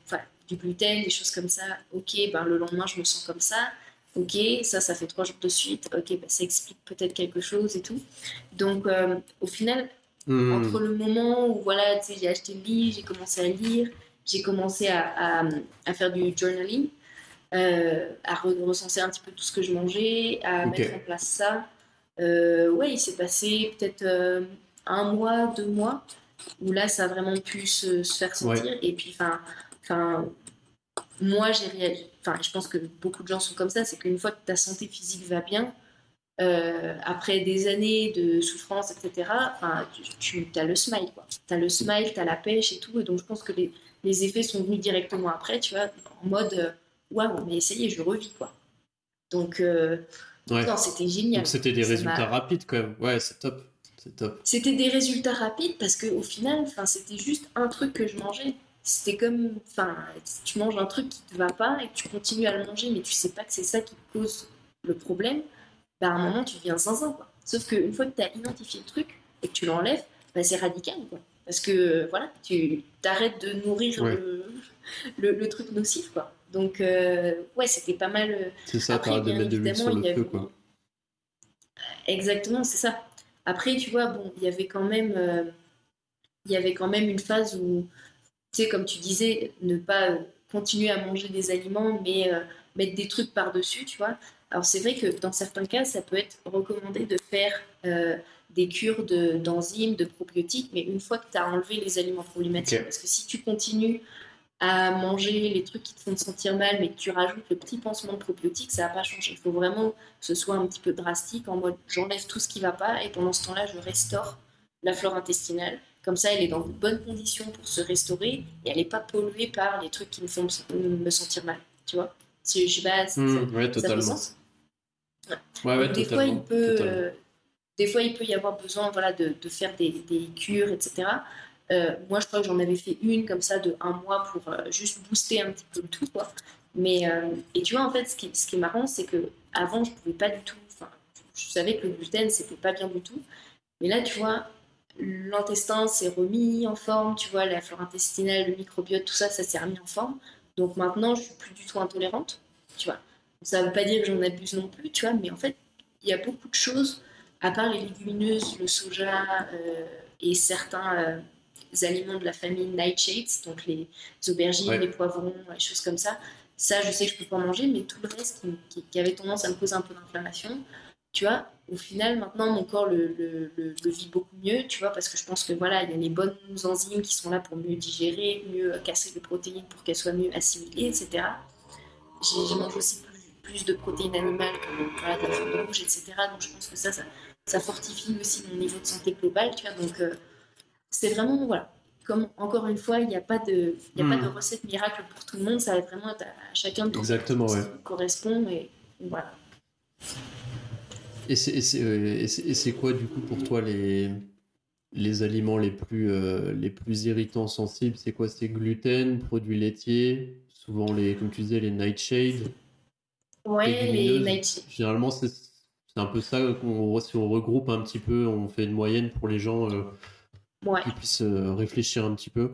du gluten, des choses comme ça. Ok, ben, le lendemain, je me sens comme ça. Ok, ça, ça fait trois jours de suite. Ok, ben, ça explique peut-être quelque chose et tout. Donc, euh, au final, hmm. entre le moment où voilà, j'ai acheté le livre, j'ai commencé à lire, j'ai commencé à, à, faire du journaling, euh, à recenser un petit peu tout ce que je mangeais, à mettre en place ça. Euh, ouais, il s'est passé peut-être un mois, deux mois, où là, ça a vraiment pu se, faire sentir. Et puis, enfin, moi, j'ai réalisé, enfin, je pense que beaucoup de gens sont comme ça, c'est qu'une fois que ta santé physique va bien, euh, après des années de souffrance, etc., enfin, tu, as le smile, quoi. Tu as le smile, tu as la pêche et tout. Et donc, je pense que les, les, effets sont venus directement après, tu vois, en mode, euh, waouh, mais essayez, je revis, quoi. Donc, euh, c'était génial. C'était des résultats rapides, quand même. Ouais, c'est top. top. C'était des résultats rapides parce qu'au final, c'était juste un truc que je mangeais c'était comme, enfin, tu manges un truc qui te va pas et que tu continues à le manger, mais tu sais pas que c'est ça qui cause le problème, bah à un moment tu deviens zinzin, quoi. Sauf qu'une fois que tu as identifié le truc et que tu l'enlèves, bah, c'est radical, quoi. Parce que, voilà, tu t'arrêtes de nourrir [laughs] le, le, truc nocif, quoi. Donc, euh, ouais, c'était pas mal. Euh, c'est ça, Après, de mettre de l'huile sur le feu, quoi. Exactement, c'est ça. Après, tu vois, bon, il y avait quand même... Euh, il y avait quand même une phase où tu sais, comme tu disais, ne pas euh, continuer à manger des aliments, mais euh, mettre des trucs par-dessus, tu vois. Alors c'est vrai que dans certains cas, ça peut être recommandé de faire euh, des cures d'enzymes, de, probiotiques, mais une fois que tu as enlevé les aliments problématiques, parce que si tu continues à manger les trucs qui te font te sentir mal, mais que tu rajoutes le petit pansement de probiotiques, ça va pas changer. Il faut vraiment que ce soit un petit peu drastique, en mode j'enlève tout ce qui va pas, et pendant ce temps-là, je restaure la flore intestinale comme ça, elle est dans de bonnes conditions pour se restaurer et elle n'est pas polluée par les trucs qui me font me sentir mal. Tu vois si je sais pas, ça, mmh, ouais, totalement. Ouais. Ouais, des fois, il peut, euh, des fois, il peut y avoir besoin, voilà, de, de faire des, des, cures, etc. Euh, moi, je crois que j'en avais fait une comme ça de un mois pour euh, juste booster un petit peu le tout, quoi. Mais et tu vois, en fait, ce qui, ce qui est marrant, c'est que avant, je pouvais pas du tout. Je savais que le gluten, c'était pas bien du tout. Mais là, tu vois, l'intestin s'est remis en forme, tu vois, la flore intestinale, le microbiote, tout ça, ça s'est remis en forme. Donc maintenant, je suis plus du tout intolérante, tu vois. Ça ne veut pas dire que j'en abuse non plus, tu vois, mais en fait, il y a beaucoup de choses, à part les légumineuses, le soja euh, et certains euh, aliments de la famille nightshades, donc les aubergines, les poivrons, les choses comme ça. Ça, je sais que je peux pas manger, mais tout le reste qui, qui avait tendance à me causer un peu d'inflammation, tu vois, au final, maintenant, mon corps le, le, le, vit beaucoup mieux, tu vois, parce que je pense que voilà, il y a les bonnes enzymes qui sont là pour mieux digérer, mieux casser les protéines pour qu'elles soient mieux assimilées, etc. Je mange aussi plus, de protéines animales voilà, de la viande rouge, etc. Donc je pense que ça, ça, fortifie aussi mon niveau de santé global, tu vois. Donc euh, c'est vraiment, voilà, comme encore une fois, il n'y a, pas de, y a pas de hmm. recette miracle pour tout le monde, ça va vraiment être à chacun de Exactement, ouais. correspond, et voilà. Et c'est quoi, du coup, pour toi, les, les aliments les plus, euh, les plus irritants, sensibles? C'est quoi? C'est gluten, produits laitiers, souvent, les, comme tu disais, les nightshades? Ouais, les nightshades. Généralement, c'est un peu ça qu'on si on regroupe un petit peu, on fait une moyenne pour les gens euh, qui puissent euh, réfléchir un petit peu.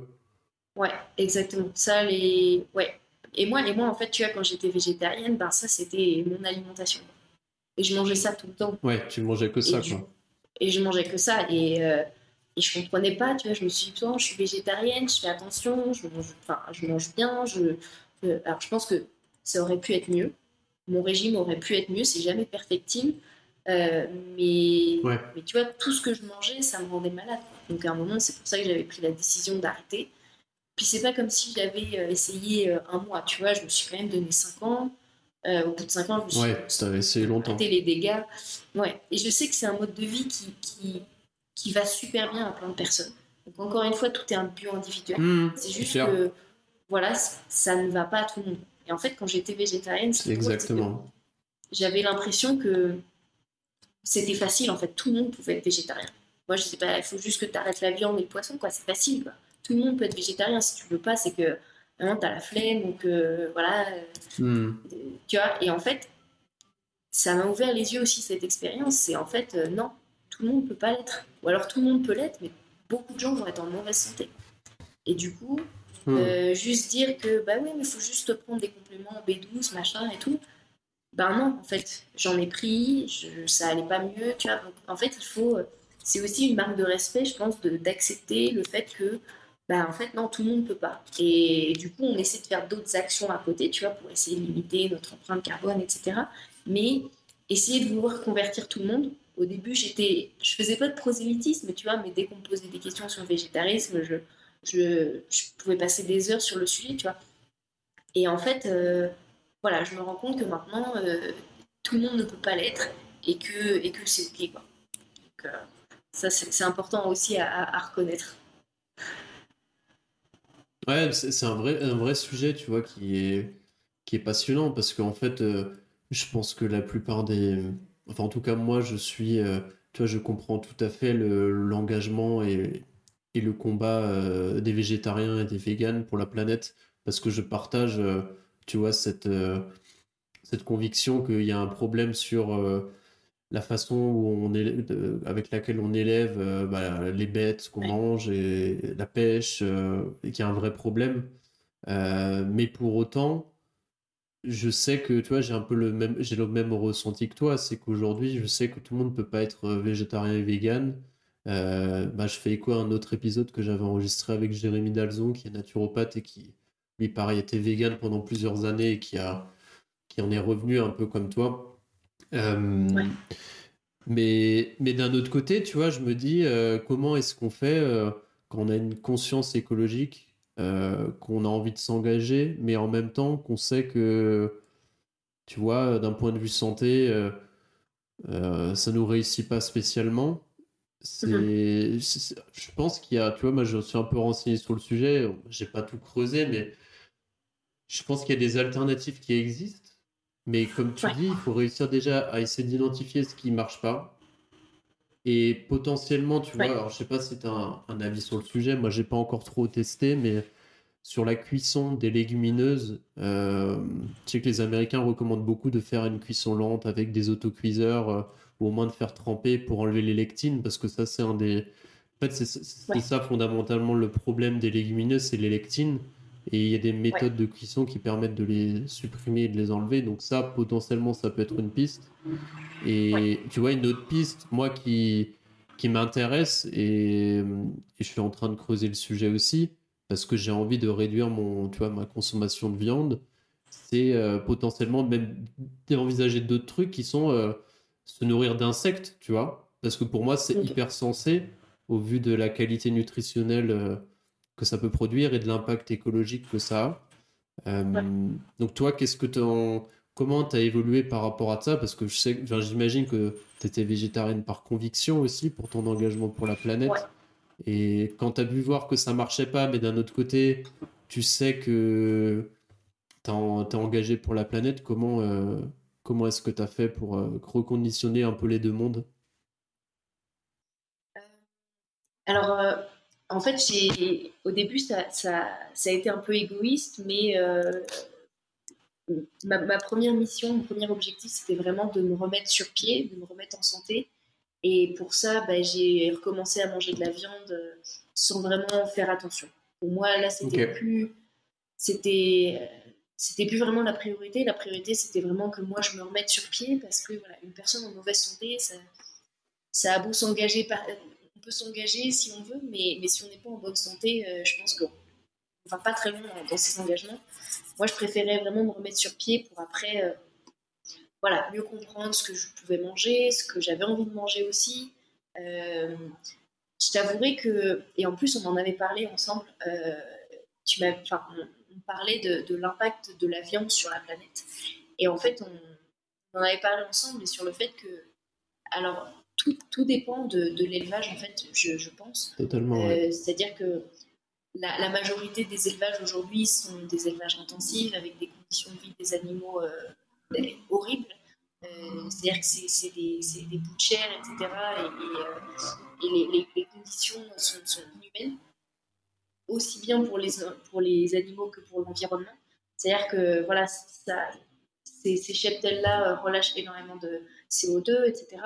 Ouais, exactement. Ça, les. Ouais. Et moi, et moi, en fait, tu vois, quand j'étais végétarienne, ben ça, c'était mon alimentation. Et je mangeais ça tout le temps. Ouais, tu mangeais que ça, et quoi. Je, et je mangeais que ça. Et, euh, et je comprenais pas, tu vois. Je me suis dit, je suis végétarienne, je fais attention, je mange, enfin, je mange bien. Je, alors, je pense que ça aurait pu être mieux. Mon régime aurait pu être mieux, c'est jamais perfectible. Euh, mais, mais tu vois, tout ce que je mangeais, ça me rendait malade. Donc à un moment, c'est pour ça que j'avais pris la décision d'arrêter. Puis c'est pas comme si j'avais euh, essayé euh, un mois, tu vois, je me suis quand même donné 5 ans. Euh, au bout de 5 ans, je me suis ouais, essayé longtemps. les dégâts. Ouais. Et je sais que c'est un mode de vie qui, qui, qui, va super bien à plein de personnes. Donc encore une fois, tout est un bio individuel. Mmh, c'est juste que voilà, ça ne va pas à tout le monde. Et en fait, quand j'étais végétarienne, exactement. J'avais l'impression que c'était facile en fait, tout le monde pouvait être végétarien. Moi je sais pas, il faut juste que tu arrêtes la viande et le poisson, quoi, c'est facile. Quoi. Tout le monde peut être végétarien, si tu veux pas, c'est que vraiment tu as la flemme ou que voilà. Hmm. Tu vois, et en fait, ça m'a ouvert les yeux aussi cette expérience. C'est en fait, euh, non, tout le monde peut pas l'être. Ou alors tout le monde peut l'être, mais beaucoup de gens vont être en mauvaise santé. Et du coup, hmm. euh, juste dire que, bah oui, mais il faut juste prendre des compléments B12, machin et tout. Ben non, en fait, j'en ai pris, ça allait pas mieux, tu vois. en fait, il faut. C'est aussi une marque de respect, je pense, d'accepter le fait que, ben en fait, non, tout le monde peut pas. Et du coup, on essaie de faire d'autres actions à côté, tu vois, pour essayer de limiter notre empreinte carbone, etc. Mais essayer de vouloir convertir tout le monde, au début, j'étais, je faisais pas de prosélytisme, tu vois, mais dès qu'on me posait des questions sur le végétarisme, je, je, pouvais passer des heures sur le sujet, tu vois. Et en fait, euh, voilà, je me rends compte que maintenant, euh, tout le monde ne peut pas l'être et que, et que c'est ok, euh, ça, c'est important aussi à, reconnaître. Ouais, c'est un vrai, un vrai sujet, tu vois, qui est, qui est passionnant parce qu'en fait, je pense que la plupart des Enfin, en tout cas, moi, je suis. Euh, tu vois, je comprends tout à fait l'engagement et, et, le combat euh, des végétariens et des véganes pour la planète, parce que je partage, euh, tu vois, cette, cette conviction qu'il y a un problème sur la façon où on est, avec laquelle on élève bah, les bêtes qu'on mange et la pêche, et qu'il y a un vrai problème. mais pour autant, je sais que tu vois, j'ai un peu le même, j'ai le même ressenti que toi, c'est qu'aujourd'hui, je sais que tout le monde ne peut pas être euh, végétarien et vegan. Euh, bah, je fais écho à un autre épisode que j'avais enregistré avec Jérémy Dalzon, qui est naturopathe et qui, lui, pareil, était vegan pendant plusieurs années et qui, a, qui en est revenu un peu comme toi. Euh, mais, mais d'un autre côté, tu vois, je me dis, comment est-ce qu'on fait quand on a une conscience écologique euh, qu'on a envie de s'engager, mais en même temps qu'on sait que, tu vois, d'un point de vue santé, euh, euh, ça nous réussit pas spécialement. C'est, mhm. je pense qu'il y a, tu vois, moi je suis un peu renseigné sur le sujet, j'ai pas tout creusé, mais je pense qu'il y a des alternatives qui existent. Mais comme tu dis, il faut réussir déjà à essayer d'identifier ce qui marche pas. Et potentiellement, tu vois, alors je sais pas si tu as un, avis sur le sujet, moi j'ai pas encore trop testé, mais sur la cuisson des légumineuses, euh, je sais que les Américains recommandent beaucoup de faire une cuisson lente avec des autocuiseurs, euh, ou au moins de faire tremper pour enlever les lectines, parce que ça c'est un des... En fait, c'est ça fondamentalement le problème des légumineuses, c'est les lectines. Et il y a des méthodes de cuisson qui permettent de les supprimer et de les enlever. Donc ça, potentiellement, ça peut être une piste. Et tu vois, une autre piste, moi qui, qui m'intéresse, et, je suis en train de creuser le sujet aussi, parce que j'ai envie de réduire mon, tu vois, ma consommation de viande, c'est euh, potentiellement même d'envisager d'autres trucs qui sont euh, se nourrir d'insectes, tu vois. Parce que pour moi, c'est hyper sensé au vu de la qualité nutritionnelle. Euh, que ça peut produire et de l'impact écologique que ça a. Euh, donc toi, qu'est-ce que comment tu as évolué par rapport à ça? Parce que je sais, j'imagine que tu étais végétarienne par conviction aussi pour ton engagement pour la planète. Et quand tu as pu voir que ça marchait pas, mais d'un autre côté, tu sais que tu engagé pour la planète, comment, euh, comment est-ce que tu as fait pour euh, reconditionner un peu les deux mondes? Alors, en fait, au début, ça, a été un peu égoïste, mais euh, ma, première mission, mon premier objectif, c'était vraiment de me remettre sur pied, de me remettre en santé. Et pour ça, bah, j'ai recommencé à manger de la viande euh, sans vraiment faire attention. Pour moi, là, c'était plus, c'était, c'était plus vraiment la priorité. La priorité, c'était vraiment que moi, je me remette sur pied parce que voilà, une personne en mauvaise santé, ça, ça a beau s'engager par, peut s'engager si on veut, mais, mais si on n'est pas en bonne santé, euh, je pense qu'on ne va pas très loin dans, ces engagements. Moi, je préférais vraiment me remettre sur pied pour après euh, voilà, mieux comprendre ce que je pouvais manger, ce que j'avais envie de manger aussi. Euh, je t'avouerai que, et en plus on en avait parlé ensemble, tu m'as, on, parlait de, de l'impact de la viande sur la planète. Et en fait, on, on en avait parlé ensemble et sur le fait que, alors, tout, tout dépend de, de l'élevage, en fait, je, je pense. Totalement. Euh, c'est-à-dire que la, la, majorité des élevages aujourd'hui sont des élevages intensifs avec des conditions de vie des animaux euh, horribles. C'est-à-dire que c'est des, des, bouts de chair, etc. Et, et, les, conditions sont, sont, inhumaines, aussi bien pour les, pour les animaux que pour l'environnement. C'est-à-dire que voilà, ces, ces cheptels-là relâchent énormément de CO2, etc.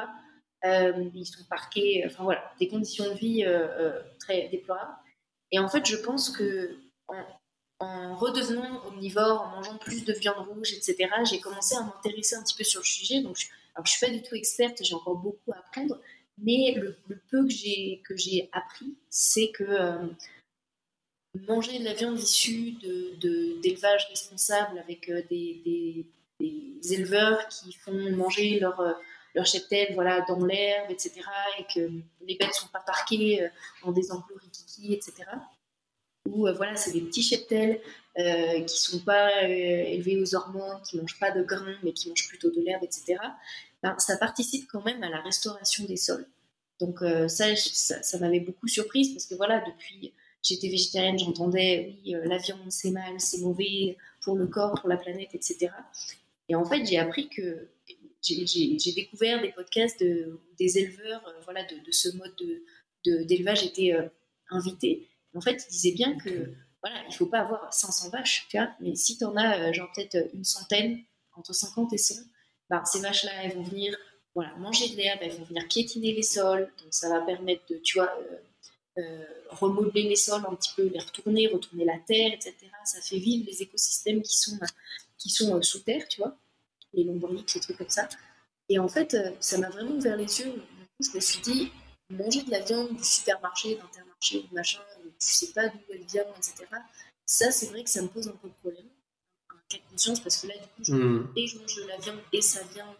Euh, ils sont parqués, enfin voilà, des conditions de vie euh, euh, très déplorables. Et en fait, je pense que en, redevenant omnivore, en mangeant plus de viande rouge, etc., j'ai commencé à m'intéresser un petit peu sur le sujet. Donc, je, alors, suis pas du tout experte, j'ai encore beaucoup à apprendre, mais le, peu que j'ai que j'ai appris, c'est que manger de la viande issue de d'élevage responsable avec des, des, éleveurs qui font manger leur leur cheptel voilà, dans l'herbe, etc. Et que les bêtes ne sont pas parquées euh, dans des enclos rikiki, etc. Ou euh, voilà, c'est des petits cheptels euh, qui ne sont pas élevés aux hormones, qui ne mangent pas de grains, mais qui mangent plutôt de l'herbe, etc. Ben, ça participe quand même à la restauration des sols. Donc ça, ça, m'avait beaucoup surprise parce que voilà, depuis j'étais végétarienne, j'entendais oui, la viande c'est mal, c'est mauvais pour le corps, pour la planète, etc. Et en fait, j'ai appris que j'ai découvert des podcasts de, des éleveurs euh, voilà, de, de, ce mode d'élevage de, étaient euh, invités. En fait, ils disaient bien que voilà, il faut pas avoir 500 vaches, tu vois, mais si tu en as euh, genre peut-être une centaine, entre 50 et 100, bah, ces vaches-là, elles vont venir voilà, manger de l'herbe, elles vont venir piétiner les sols, donc ça va permettre de, tu vois, remodeler les sols un petit peu, les retourner, retourner la terre, etc. Ça fait vivre les écosystèmes qui sont, qui sont sous terre, tu vois les lombriques, ces trucs comme ça. Et en fait, euh, ça m'a vraiment ouvert les yeux. je me suis dit, manger de la viande du supermarché, d'intermarché, du machin, tu sais pas d'où elle vient, etc. Ça, c'est vrai que ça me pose un peu de problème. Un cas de conscience, parce que là, du coup, je, hmm. et je mange de la viande et ça vient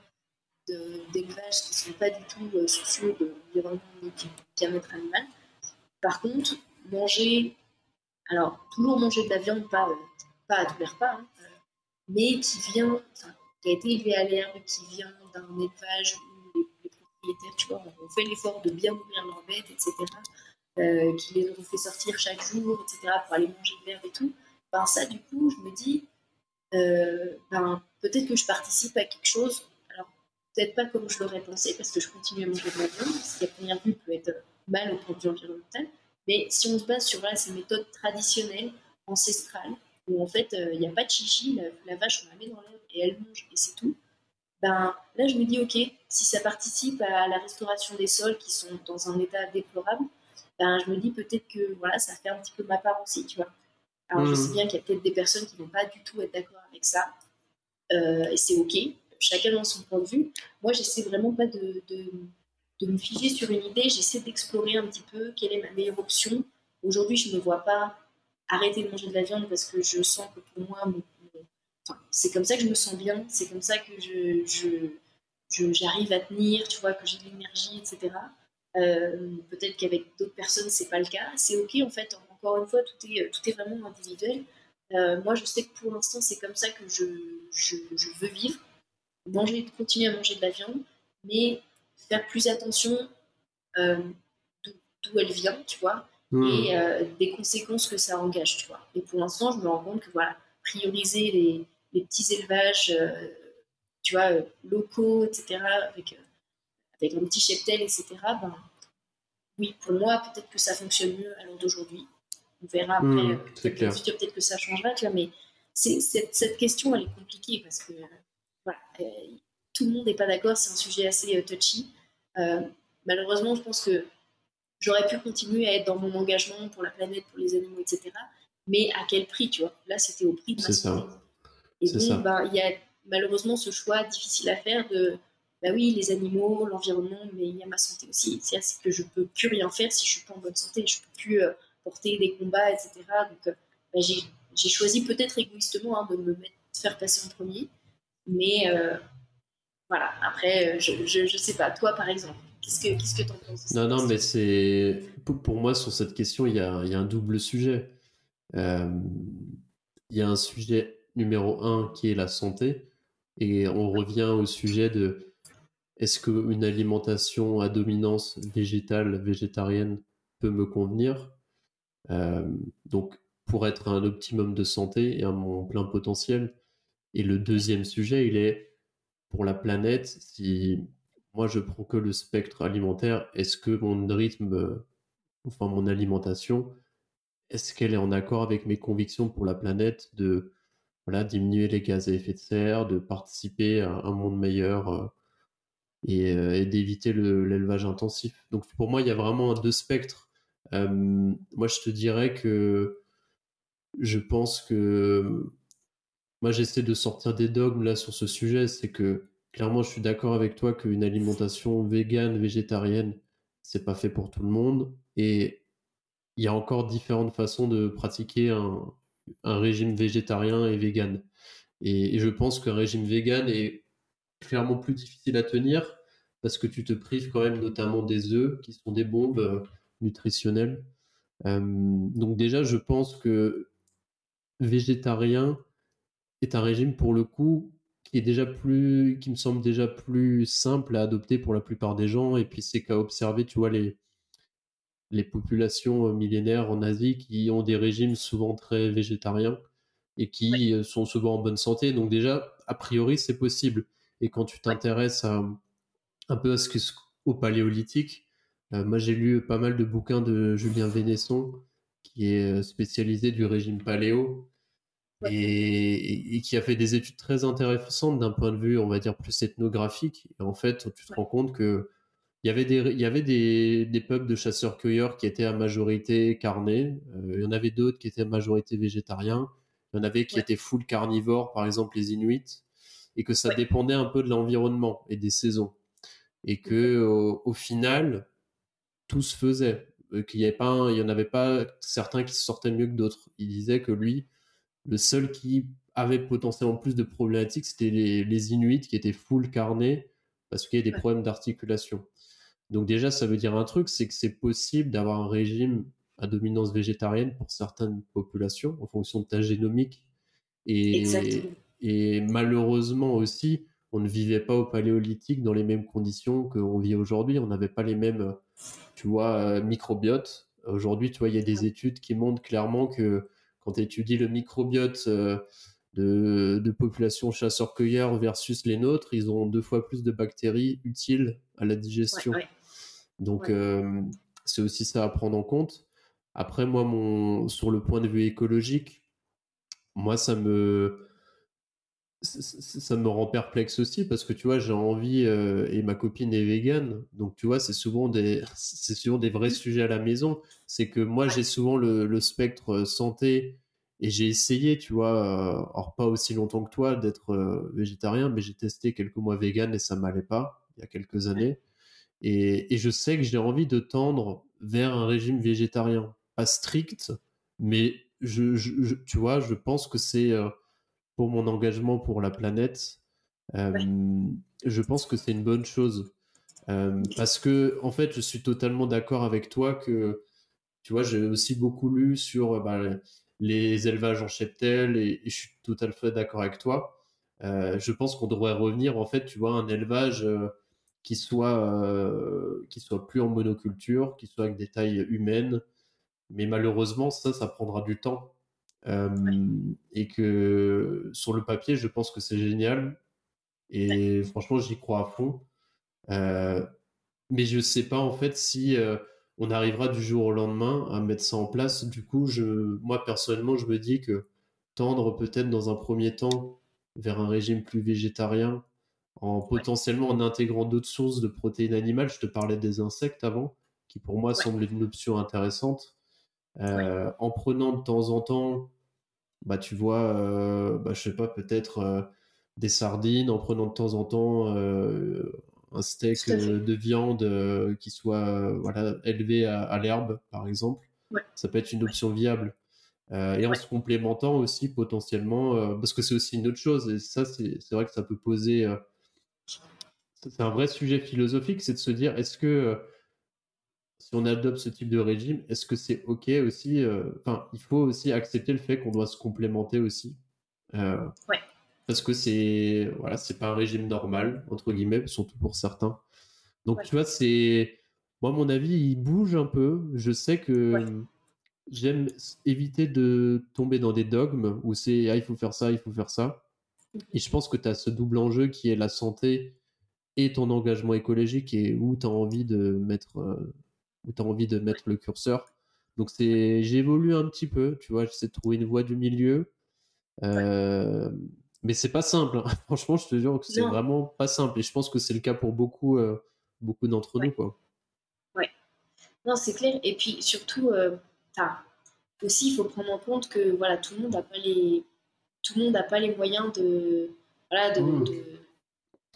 d'élevages qui ne sont pas du tout euh, soucieux de l'environnement du bien-être animal. Par contre, manger, alors toujours manger de la viande, pas, euh, pas à tous les repas, hein, mais qui vient, qui a été élevé à l'herbe, qui vient d'un élevage où les, propriétaires, tu vois, ont fait l'effort de bien nourrir leurs bêtes, etc., euh, qui les ont fait sortir chaque jour, etc., pour aller manger de l'herbe et tout, ben ça, du coup, je me dis, euh, ben, peut-être que je participe à quelque chose, alors peut-être pas comme je l'aurais pensé, parce que je continue à manger de la viande, ce qui à première vue peut être mal au point de vue environnemental, mais si on se base sur ces méthodes traditionnelles, ancestrales, où en fait, euh, il n'y a pas de chichi, la, la, vache, on la met dans l'herbe et elle mange et c'est tout, ben là je me dis ok, si ça participe à la restauration des sols qui sont dans un état déplorable, ben je me dis peut-être que voilà, ça fait un petit peu ma part aussi, tu vois. Alors je hmm. sais bien qu'il y a peut-être des personnes qui vont pas du tout être d'accord avec ça, euh, et c'est ok, chacun dans son point de vue. Moi j'essaie vraiment pas de, de, de me figer sur une idée, j'essaie d'explorer un petit peu quelle est ma meilleure option. Aujourd'hui je ne vois pas arrêter de manger de la viande parce que je sens que pour moi c'est comme ça que je me sens bien, c'est comme ça que je, j'arrive à tenir, tu vois, que j'ai de l'énergie, etc. Euh, peut-être qu'avec d'autres personnes, c'est pas le cas. C'est ok, en fait, encore une fois, tout est, tout est vraiment individuel. Euh, moi, je sais que pour l'instant, c'est comme ça que je, je, veux vivre. Manger, continuer à manger de la viande, mais faire plus attention euh, d'où elle vient, tu vois, hmm. et des conséquences que ça engage, tu vois. Et pour l'instant, je me rends compte que, voilà, prioriser les, les petits élevages, euh, tu vois, euh, locaux, etc., avec, euh, avec un petit cheptel, etc., ben, oui, pour moi, peut-être que ça fonctionne mieux à l'heure d'aujourd'hui. On verra après, mmh, peut-être que ça changera, tu vois, mais cette, cette, question, elle est compliquée parce que voilà, tout le monde n'est pas d'accord, c'est un sujet assez touchy. malheureusement, je pense que j'aurais pu continuer à être dans mon engagement pour la planète, pour les animaux, etc. Mais à quel prix, tu vois? Là, c'était au prix de ma santé. Et donc, ben, il y a malheureusement ce choix difficile à faire de, bah oui, les animaux, l'environnement, mais il y a ma santé aussi. C'est que je peux plus rien faire si je suis pas en bonne santé. Je peux plus euh, porter des combats, etc. Donc, euh, bah, j'ai choisi peut-être égoïstement hein, de me mettre, faire passer en premier. Mais euh, voilà, après, je, je, sais pas. Toi, par exemple, qu'est-ce que qu'est-ce que en penses Non, non, mais c'est pour moi sur cette question, il y a, il y a un double sujet. il y a un sujet numéro un qui est la santé. Et on revient au sujet de est-ce qu'une alimentation à dominance végétale, végétarienne peut me convenir? Euh, Donc, pour être à un optimum de santé et à mon plein potentiel. Et le deuxième sujet, il est pour la planète, si moi je prends que le spectre alimentaire, est-ce que mon rythme, enfin mon alimentation, est-ce qu'elle est en accord avec mes convictions pour la planète de voilà, diminuer les gaz à effet de serre, de participer à un monde meilleur euh, euh, et, d'éviter l'élevage intensif? Donc pour moi, il y a vraiment deux spectres. Euh, moi, je te dirais que je pense que moi, j'essaie de sortir des dogmes là sur ce sujet. C'est que clairement, je suis d'accord avec toi qu'une alimentation végane, végétarienne, c'est pas fait pour tout le monde. Et il y a encore différentes façons de pratiquer un, régime végétarien et vegan. Et, je pense qu'un régime vegan est clairement plus difficile à tenir parce que tu te prives quand même notamment des œufs qui sont des bombes euh, nutritionnelles. Euh, donc déjà, je pense que végétarien est un régime pour le coup qui est déjà plus, qui me semble déjà plus simple à adopter pour la plupart des gens. Et puis c'est qu'à observer, tu vois, les, les populations euh, millénaires en Asie qui ont des régimes souvent très végétariens et qui euh, sont souvent en bonne santé. Donc déjà, a priori, c'est possible. Et quand tu t'intéresses un peu à ce que, au paléolithique, euh, moi j'ai lu pas mal de bouquins de Julien Vénesson, qui est spécialisé du régime paléo, et, qui a fait des études très intéressantes d'un point de vue, on va dire, plus ethnographique. Et en fait, tu te rends compte que il y avait des, il y avait des, des peuples de chasseurs-cueilleurs qui étaient à majorité carnés. Euh, il y en avait d'autres qui étaient à majorité végétariens. Il y en avait qui étaient full carnivores, par exemple les Inuits. Et que ça dépendait un peu de l'environnement et des saisons. Et que au, final, tout se faisait. Euh, qu'il y avait pas, il y en avait pas certains qui se sortaient mieux que d'autres. Il disait que lui, le seul qui avait potentiellement plus de problématiques, c'était les, les Inuits qui étaient full carnés parce qu'il y a des problèmes d'articulation. Donc déjà, ça veut dire un truc, c'est que c'est possible d'avoir un régime à dominance végétarienne pour certaines populations en fonction de ta génomique. Et, et malheureusement aussi, on ne vivait pas au paléolithique dans les mêmes conditions qu'on vit aujourd'hui. On n'avait pas les mêmes, tu vois, euh, microbiotes. Aujourd'hui, tu vois, il y a des études qui montrent clairement que quand tu étudies le microbiote euh, de, de populations chasseurs-cueilleurs versus les nôtres, ils ont deux fois plus de bactéries utiles à la digestion. Donc, euh, c'est aussi ça à prendre en compte. Après, moi, mon, sur le point de vue écologique, moi, ça me, ça me rend perplexe aussi parce que tu vois, j'ai envie euh, et ma copine est végane, donc tu vois, c'est souvent des, [laughs] c'est souvent des vrais mmh. sujets à la maison. C'est que moi, j'ai souvent le, spectre euh, santé et j'ai essayé, tu vois, alors pas aussi longtemps que toi d'être végétarien, mais j'ai testé quelques mois vegan et ça m'allait pas il y a quelques années. Et, je sais que j'ai envie de tendre vers un régime végétarien. Pas strict, mais je, tu vois, je pense que c'est euh, pour mon engagement pour la planète, euh, je pense que c'est une bonne chose. Euh, parce que, en fait, je suis totalement d'accord avec toi que, tu vois, j'ai aussi beaucoup lu sur bah, les élevages en cheptel et, et je suis totalement d'accord avec toi. je pense qu'on devrait revenir, en fait, tu vois, un élevage qui soit, euh, qui soit plus en monoculture, qui soit avec des tailles humaines. Mais malheureusement, ça, ça prendra du temps. Euh, et que sur le papier, je pense que c'est génial. Et franchement, j'y crois à fond. Euh, mais je sais pas en fait si on arrivera du jour au lendemain à mettre ça en place. Du coup, je, moi personnellement, je me dis que tendre peut-être dans un premier temps vers un régime plus végétarien en potentiellement en intégrant d'autres sources de protéines animales. Je te parlais des insectes avant, qui pour moi semblent une option intéressante. Euh, en prenant de temps en temps, bah tu vois, euh, bah, je sais pas, peut-être euh, des sardines, en prenant de temps en temps un steak de viande qui soit voilà élevé à, l'herbe, par exemple. Ça peut être une option viable. et en se complémentant aussi potentiellement, parce que c'est aussi une autre chose, et ça c'est vrai que ça peut poser c'est un vrai sujet philosophique, c'est de se dire est-ce que si on adopte ce type de régime, est-ce que c'est ok aussi euh, Enfin, il faut aussi accepter le fait qu'on doit se complémenter aussi. Euh, ouais. Parce que c'est voilà, c'est pas un régime normal entre guillemets, surtout pour certains. Donc tu vois, c'est moi mon avis, il bouge un peu. Je sais que j'aime éviter de tomber dans des dogmes où c'est ah il faut faire ça, il faut faire ça. Et je pense que tu as ce double enjeu qui est la santé et ton engagement écologique et où tu as envie de mettre euh, où tu as envie de mettre le curseur. Donc c'est j'évolue un petit peu, tu vois, j'essaie de trouver une voie du milieu. Euh, mais c'est pas simple. Hein. [laughs] Franchement, je te jure que c'est vraiment pas simple. Et je pense que c'est le cas pour beaucoup, euh, beaucoup d'entre nous. Quoi. Ouais. Non, c'est clair. Et puis surtout, aussi, il faut prendre en compte que voilà, tout le monde n'a pas les, tout le monde n'a pas les moyens de, voilà, de, mmh.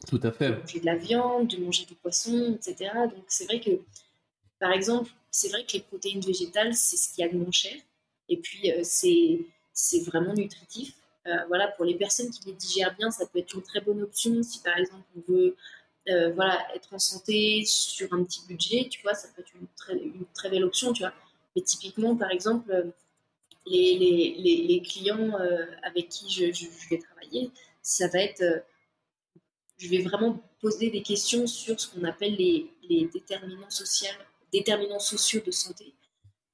tout à fait. manger de la viande, de manger du poisson, etc. Donc c'est vrai que, par exemple, c'est vrai que les protéines végétales, c'est ce qu'il y a de moins cher. Et puis euh, c'est vraiment nutritif. Euh, voilà, pour les personnes qui les digèrent bien, ça peut être une très bonne option. Si par exemple on veut euh, voilà, être en santé sur un petit budget, tu vois, ça peut être une très, une très belle option, tu vois. Mais typiquement, par exemple, les, les, les, clients avec qui je, je, vais travailler, ça va être, je vais vraiment poser des questions sur ce qu'on appelle les, les déterminants, sociaux, déterminants sociaux de santé.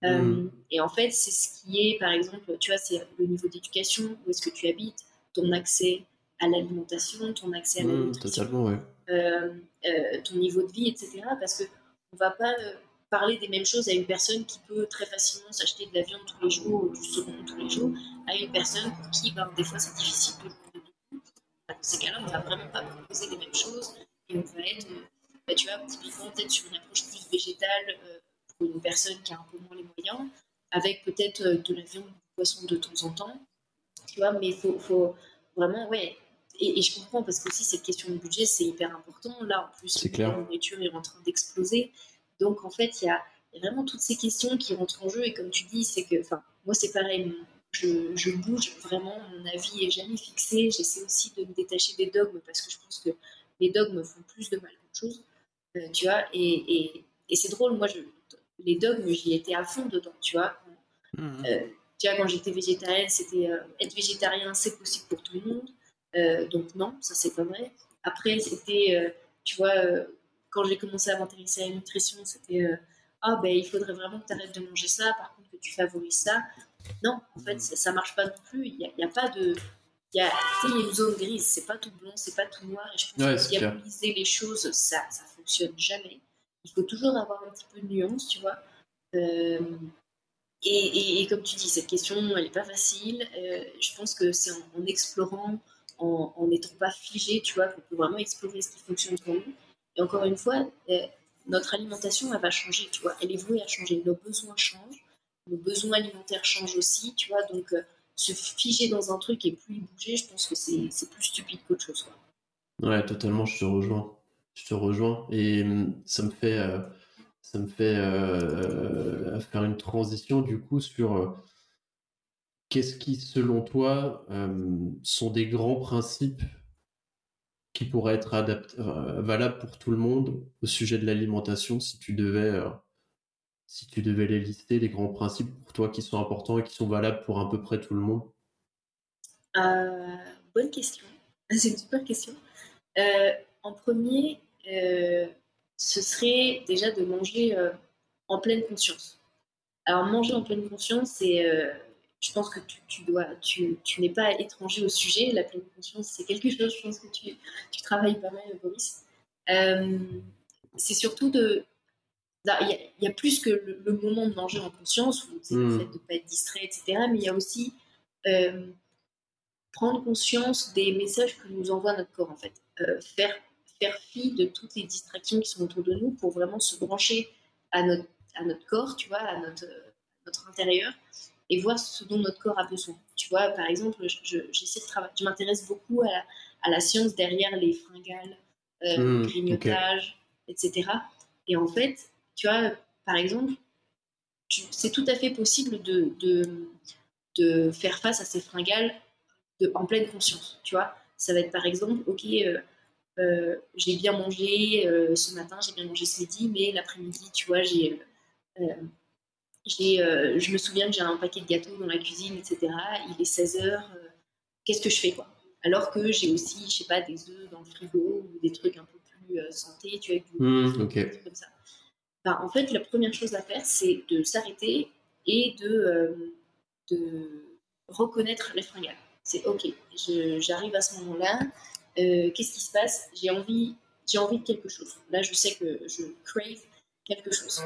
Euh, mmh. et en fait, c'est ce qui est, par exemple, tu vois, c'est le niveau d'éducation, où est-ce que tu habites, ton accès à l'alimentation, ton accès à la mmh, totalement, ouais. ton niveau de vie, etc. Parce que on va pas parler des mêmes choses à une personne qui peut très facilement s'acheter de la viande tous les jours ou du saumon tous les jours, à une personne pour qui, ben, des fois, c'est difficile de. Dans ces cas-là, on ne va vraiment pas proposer les mêmes choses et on va être, bah, tu vois, typiquement peut-être sur une approche plus végétale euh, pour une personne qui a un peu moins les moyens, avec peut-être euh, de la viande ou du poisson de temps en temps, tu vois, mais il faut, faut, vraiment, ouais. Et, je comprends parce que aussi cette question de budget, c'est hyper important. Là, en plus, la nourriture est en train d'exploser. Donc en fait, il y a, vraiment toutes ces questions qui rentrent en jeu. Et comme tu dis, c'est que, enfin, moi c'est pareil, je, bouge vraiment, mon avis est jamais fixé. J'essaie aussi de me détacher des dogmes parce que je pense que les dogmes font plus de mal qu'autre chose. Euh, tu vois, et, c'est drôle, moi, je, les dogmes, j'y étais à fond dedans, tu vois. Quand, mmh. euh, tu vois, quand j'étais végétarienne, c'était euh, être végétarien, c'est possible pour tout le monde. donc non, ça c'est pas vrai. Après, c'était, tu vois, quand j'ai commencé à m'intéresser à la nutrition, c'était ah ben il faudrait vraiment que tu arrêtes de manger ça, par contre que tu favorises ça. Non, en fait, ça, marche pas non plus. Il n'y a, a, pas de. Il y, a, une zone grise, c'est pas tout blanc, c'est pas tout noir. Et je pense que diaboliser les choses, ça, ça fonctionne jamais. Il faut toujours avoir un petit peu de nuance, tu vois. Euh, et, et, comme tu dis, cette question, elle n'est pas facile. Euh, je pense que c'est en, en, explorant, en n'étant pas figé, tu vois, qu'on peut vraiment explorer ce qui fonctionne pour nous. Et encore une fois, euh, notre alimentation, elle va changer, tu vois. Elle est vouée à changer. Nos besoins changent, nos besoins alimentaires changent aussi, tu vois. Donc, se figer dans un truc et plus bouger, je pense que c'est plus stupide qu'autre chose, quoi. Ouais, totalement, je te rejoins. Je te rejoins. Et hum, ça me fait, euh, ça me fait faire une transition, du coup, sur qu'est-ce qui, selon toi, sont des grands principes qui pourrait être euh, valable pour tout le monde au sujet de l'alimentation si tu devais euh, si tu devais les lister les grands principes pour toi qui sont importants et qui sont valables pour à peu près tout le monde? Euh, Bonne question. [laughs] C'est une super question. en premier, ce serait déjà de manger en pleine conscience. Alors manger en pleine conscience, c'est je pense que tu, tu, n'es pas étranger au sujet. La pleine conscience, c'est quelque chose, je pense que tu, tu travailles pas mal, Boris. Euh, c'est surtout de. Il y, a plus que le, moment de manger en conscience, où c'est le hmm. fait de ne pas être distrait, etc. Mais il y a aussi euh, prendre conscience des messages que nous envoie notre corps, en fait. Euh, faire, faire fi de toutes les distractions qui sont autour de nous pour vraiment se brancher à notre, à notre corps, tu vois, à notre, notre intérieur et voir ce dont notre corps a besoin. Tu vois, par exemple, j'essaie de travailler, je m'intéresse beaucoup à la, science derrière les fringales, euh, mmh, grignotage, etc. Et en fait, tu vois, par exemple, c'est tout à fait possible de, de, de, faire face à ces fringales de, en pleine conscience. Tu vois, ça va être par exemple, ok, euh, euh, j'ai bien mangé euh, ce matin, j'ai bien mangé ce midi, mais l'après-midi, tu vois, j'ai je me souviens que j'ai un paquet de gâteaux dans la cuisine, etc. Il est 16 heures. Euh, qu'est-ce que je fais, quoi? Alors que j'ai aussi, je sais pas, des œufs dans le frigo ou des trucs un peu plus santé, tu vois, mmh, comme ça. En fait, la première chose à faire, c'est de s'arrêter et de, de reconnaître les fringales. C'est OK, j'arrive à ce moment-là. Euh, qu'est-ce qui se passe? J'ai envie, j'ai envie de quelque chose. Là, je sais que je crave quelque chose.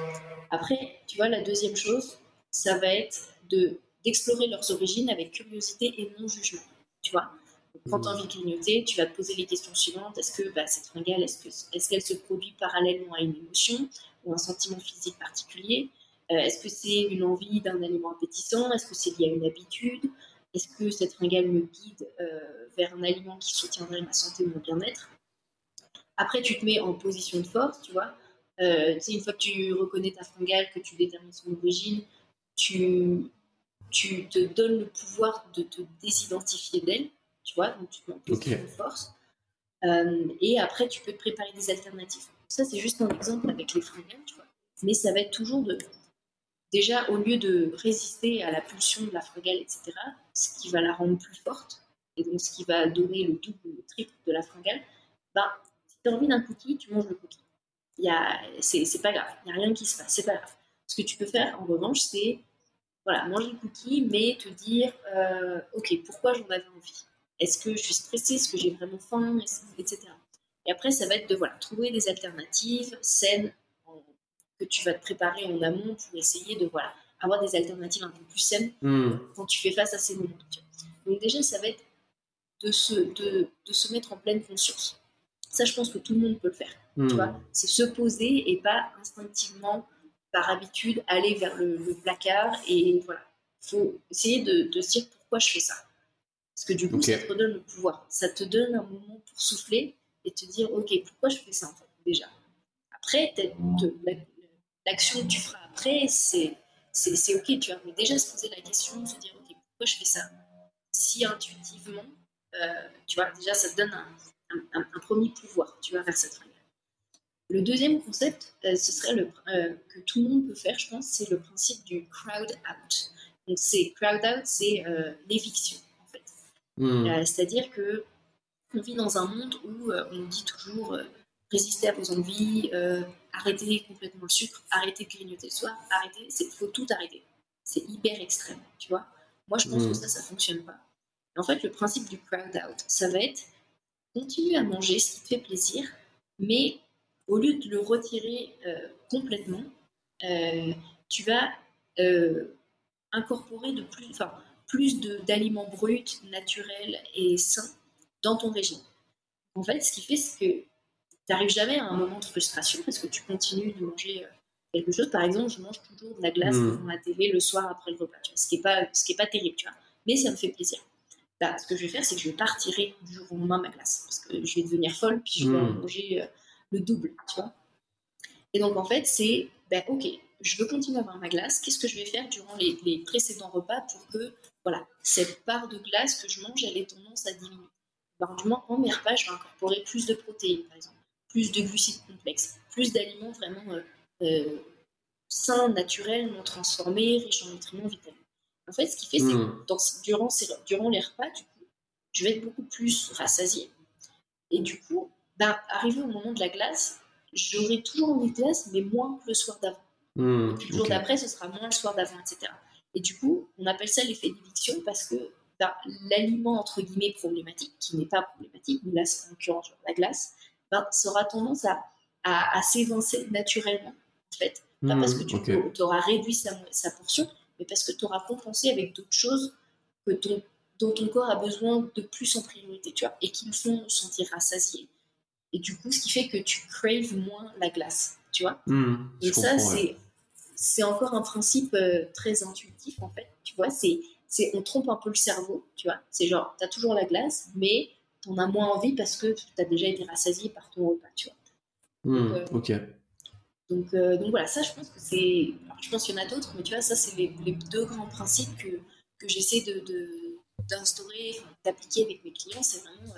Après, tu vois, la deuxième chose, ça va être de d'explorer leurs origines avec curiosité et non jugement. Tu vois? Quand tu as envie de clignoter, tu vas te poser les questions suivantes. Est-ce que bah, cette fringale, est-ce qu'elle est se produit parallèlement à une émotion? Ou un sentiment physique particulier euh, Est-ce que c'est une envie d'un aliment appétissant? Est-ce que c'est lié à une habitude? Est-ce que cette fringale me guide euh, vers un aliment qui soutiendrait ma santé ou mon bien-être? Après, tu te mets en position de force, tu vois. Euh, une fois que tu reconnais ta fringale, que tu détermines son origine, tu, tu te donnes le pouvoir de te désidentifier d'elle tu vois, donc tu te mets en position de force. Euh, et après, tu peux te préparer des alternatives. Ça, c'est juste un exemple avec les vois. Mais ça va être toujours de. Déjà, au lieu de résister à la pulsion de la fringale, etc., ce qui va la rendre plus forte, et donc ce qui va donner le double ou le triple de la fringale, bah, si tu as envie d'un cookie, tu manges le cookie. C'est pas grave, il n'y a rien qui se passe, c'est pas grave. Ce que tu peux faire, en revanche, c'est voilà, manger le cookie, mais te dire, euh, ok, pourquoi j'en avais envie? Est-ce que je suis stressée? Est-ce que j'ai vraiment faim? Etc. Et après, ça va être de voilà, trouver des alternatives saines que tu vas te préparer en amont pour essayer de voilà, avoir des alternatives un peu plus saines hmm. quand tu fais face à ces moments. Donc déjà, ça va être de se, de, de, se mettre en pleine conscience. Ça, je pense que tout le monde peut le faire. Tu hmm. vois C'est se poser et pas instinctivement, par habitude, aller vers le, placard. Et voilà, il faut essayer de, de se dire pourquoi je fais ça. Parce que du coup, ça te redonne le pouvoir. Ça te donne un moment pour souffler et te dire, OK, pourquoi je fais ça en fait, déjà? Après, l'action que tu feras après, c'est OK, tu. Mais déjà, se poser la question, se dire, OK, pourquoi je fais ça? Si intuitivement, euh, tu vois, déjà, ça te donne un, un, premier pouvoir, tu vois, vers cette fringale. Le deuxième concept, euh, ce serait le, euh, que tout le monde peut faire, je pense, c'est le principe du crowd out. Donc, c'est crowd out, c'est l'éviction. Hmm. Euh, c'est-à-dire que on vit dans un monde où euh, on dit toujours euh, résister à vos envies, arrêter complètement le sucre, arrêter de grignoter le soir, arrêter, il faut tout arrêter. C'est hyper extrême, tu vois. Moi, je pense que hmm. ça, ça fonctionne pas. en fait, le principe du crowd out, ça va être continue à manger ce qui te fait plaisir, mais au lieu de le retirer complètement, tu vas incorporer de plus, plus d'aliments bruts, naturels et sains dans ton régime. En fait, ce qui fait, c'est que tu n'arrives jamais à un moment de frustration parce que tu continues de manger euh, quelque chose. Par exemple, je mange toujours de la glace mmh. devant la télé le soir après le repas, ce qui n'est pas, pas terrible, tu vois. Mais ça me fait plaisir. Bah, ce que je vais faire, c'est que je vais pas retirer du jour au lendemain ma glace parce que je vais devenir folle puis je vais mmh. manger euh, le double, tu vois. Et donc, en fait, c'est, ben, ok, je veux continuer à avoir ma glace. Qu'est-ce que je vais faire durant les, les précédents repas pour que voilà, cette part de glace que je mange, elle ait tendance à diminuer? Du moins, en mes repas, je vais incorporer plus de protéines, par exemple, plus de glucides complexes, plus d'aliments vraiment euh, euh, sains, naturels, non transformés, riches en nutriments, vitamines. En fait, ce qui fait, c'est que hmm. durant, durant les repas, du coup, je vais être beaucoup plus rassasiée. Et du coup, ben, arrivé au moment de la glace, j'aurai toujours envie de glace, mais moins que le soir d'avant. Hmm, et puis le jour d'après, ce sera moins le soir d'avant, etc. Et du coup, on appelle ça l'effet d'éviction parce que l'aliment, entre guillemets, problématique, qui n'est pas problématique, mais là, c'est en l'occurrence la glace, ben, sera tendance à, à, s'évincer naturellement, en fait. Pas parce que tu auras réduit sa, sa, portion, mais parce que tu auras compensé avec d'autres choses que ton, dont ton corps a besoin de plus en priorité, tu vois, et qui le font sentir rassasié. Et du coup, ce qui fait que tu craves moins la glace, tu vois. Mmh, et ça, c'est c'est encore un principe euh, très intuitif en fait. Tu vois, c'est, c'est on trompe un peu le cerveau, tu vois. C'est genre, tu as toujours la glace, mais tu en as moins envie parce que tu as déjà été rassasié par ton repas, tu vois. Hmm, euh, ok. Donc, euh, donc voilà, ça je pense que c'est. je pense qu'il y en a d'autres, mais tu vois, ça c'est les, deux grands principes que, que j'essaie de, d'instaurer, d'appliquer avec mes clients. C'est vraiment.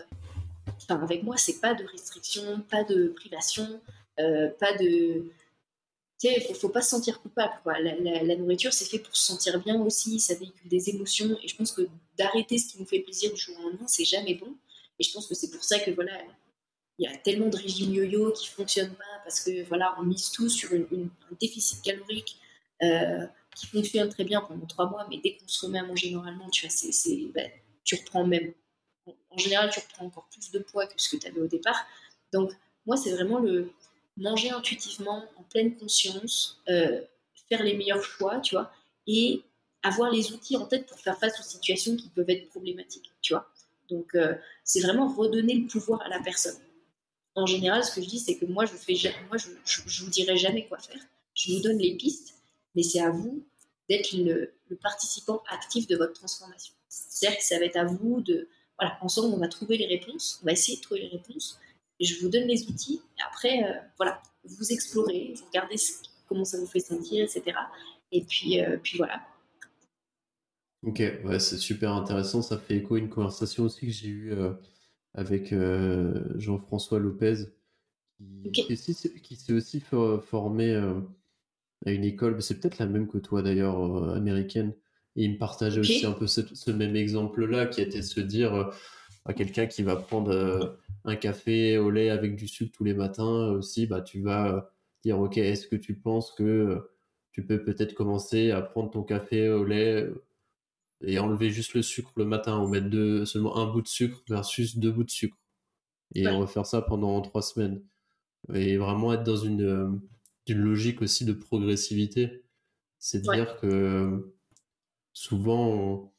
enfin, avec moi, c'est pas de restriction, pas de privation, pas de il faut, faut pas se sentir coupable. Quoi. La, nourriture, c'est fait pour se sentir bien aussi, ça véhicule des émotions. Et je pense que d'arrêter ce qui nous fait plaisir du jour au lendemain, c'est jamais bon. Et je pense que c'est pour ça que voilà, il y a tellement de régimes yo-yo qui fonctionnent pas parce que voilà, on mise tout sur un déficit calorique euh, qui fonctionne très bien pendant trois mois, mais dès qu'on se remet à manger normalement, tu vois, ben, tu reprends même, en général, tu reprends encore plus de poids que ce que tu avais au départ. Donc, moi, c'est vraiment le manger intuitivement, en pleine conscience, euh, faire les meilleurs choix, tu vois, et avoir les outils en tête pour faire face aux situations qui peuvent être problématiques, tu vois. Donc, euh, c'est vraiment redonner le pouvoir à la personne. En général, ce que je dis, c'est que moi, je fais, vous dirai jamais quoi faire. Je vous donne les pistes, mais c'est à vous d'être le, participant actif de votre transformation. C'est-à-dire ça va être à vous de, voilà, ensemble, on va trouver les réponses, on va essayer de trouver les réponses. Et je vous donne les outils. Et après, euh, voilà, vous explorez, vous regardez comment ça vous fait sentir, etc. Et puis, euh, puis voilà. Ok, ouais, c'est super intéressant. Ça fait écho à une conversation aussi que j'ai eue euh, avec Jean-François Lopez, qui, s'est aussi formé à une école, c'est peut-être la même que toi d'ailleurs, américaine. Et il me partageait aussi un peu ce, même exemple-là, qui était de se dire à quelqu'un qui va prendre un café au lait avec du sucre tous les matins aussi, bah, tu vas dire, ok, est-ce que tu penses que tu peux peut-être commencer à prendre ton café au lait et enlever juste le sucre le matin ou mettre deux, seulement un bout de sucre versus deux bouts de sucre. Et on va faire ça pendant trois semaines. Et vraiment être dans une, une logique aussi de progressivité. C'est de dire que souvent, on,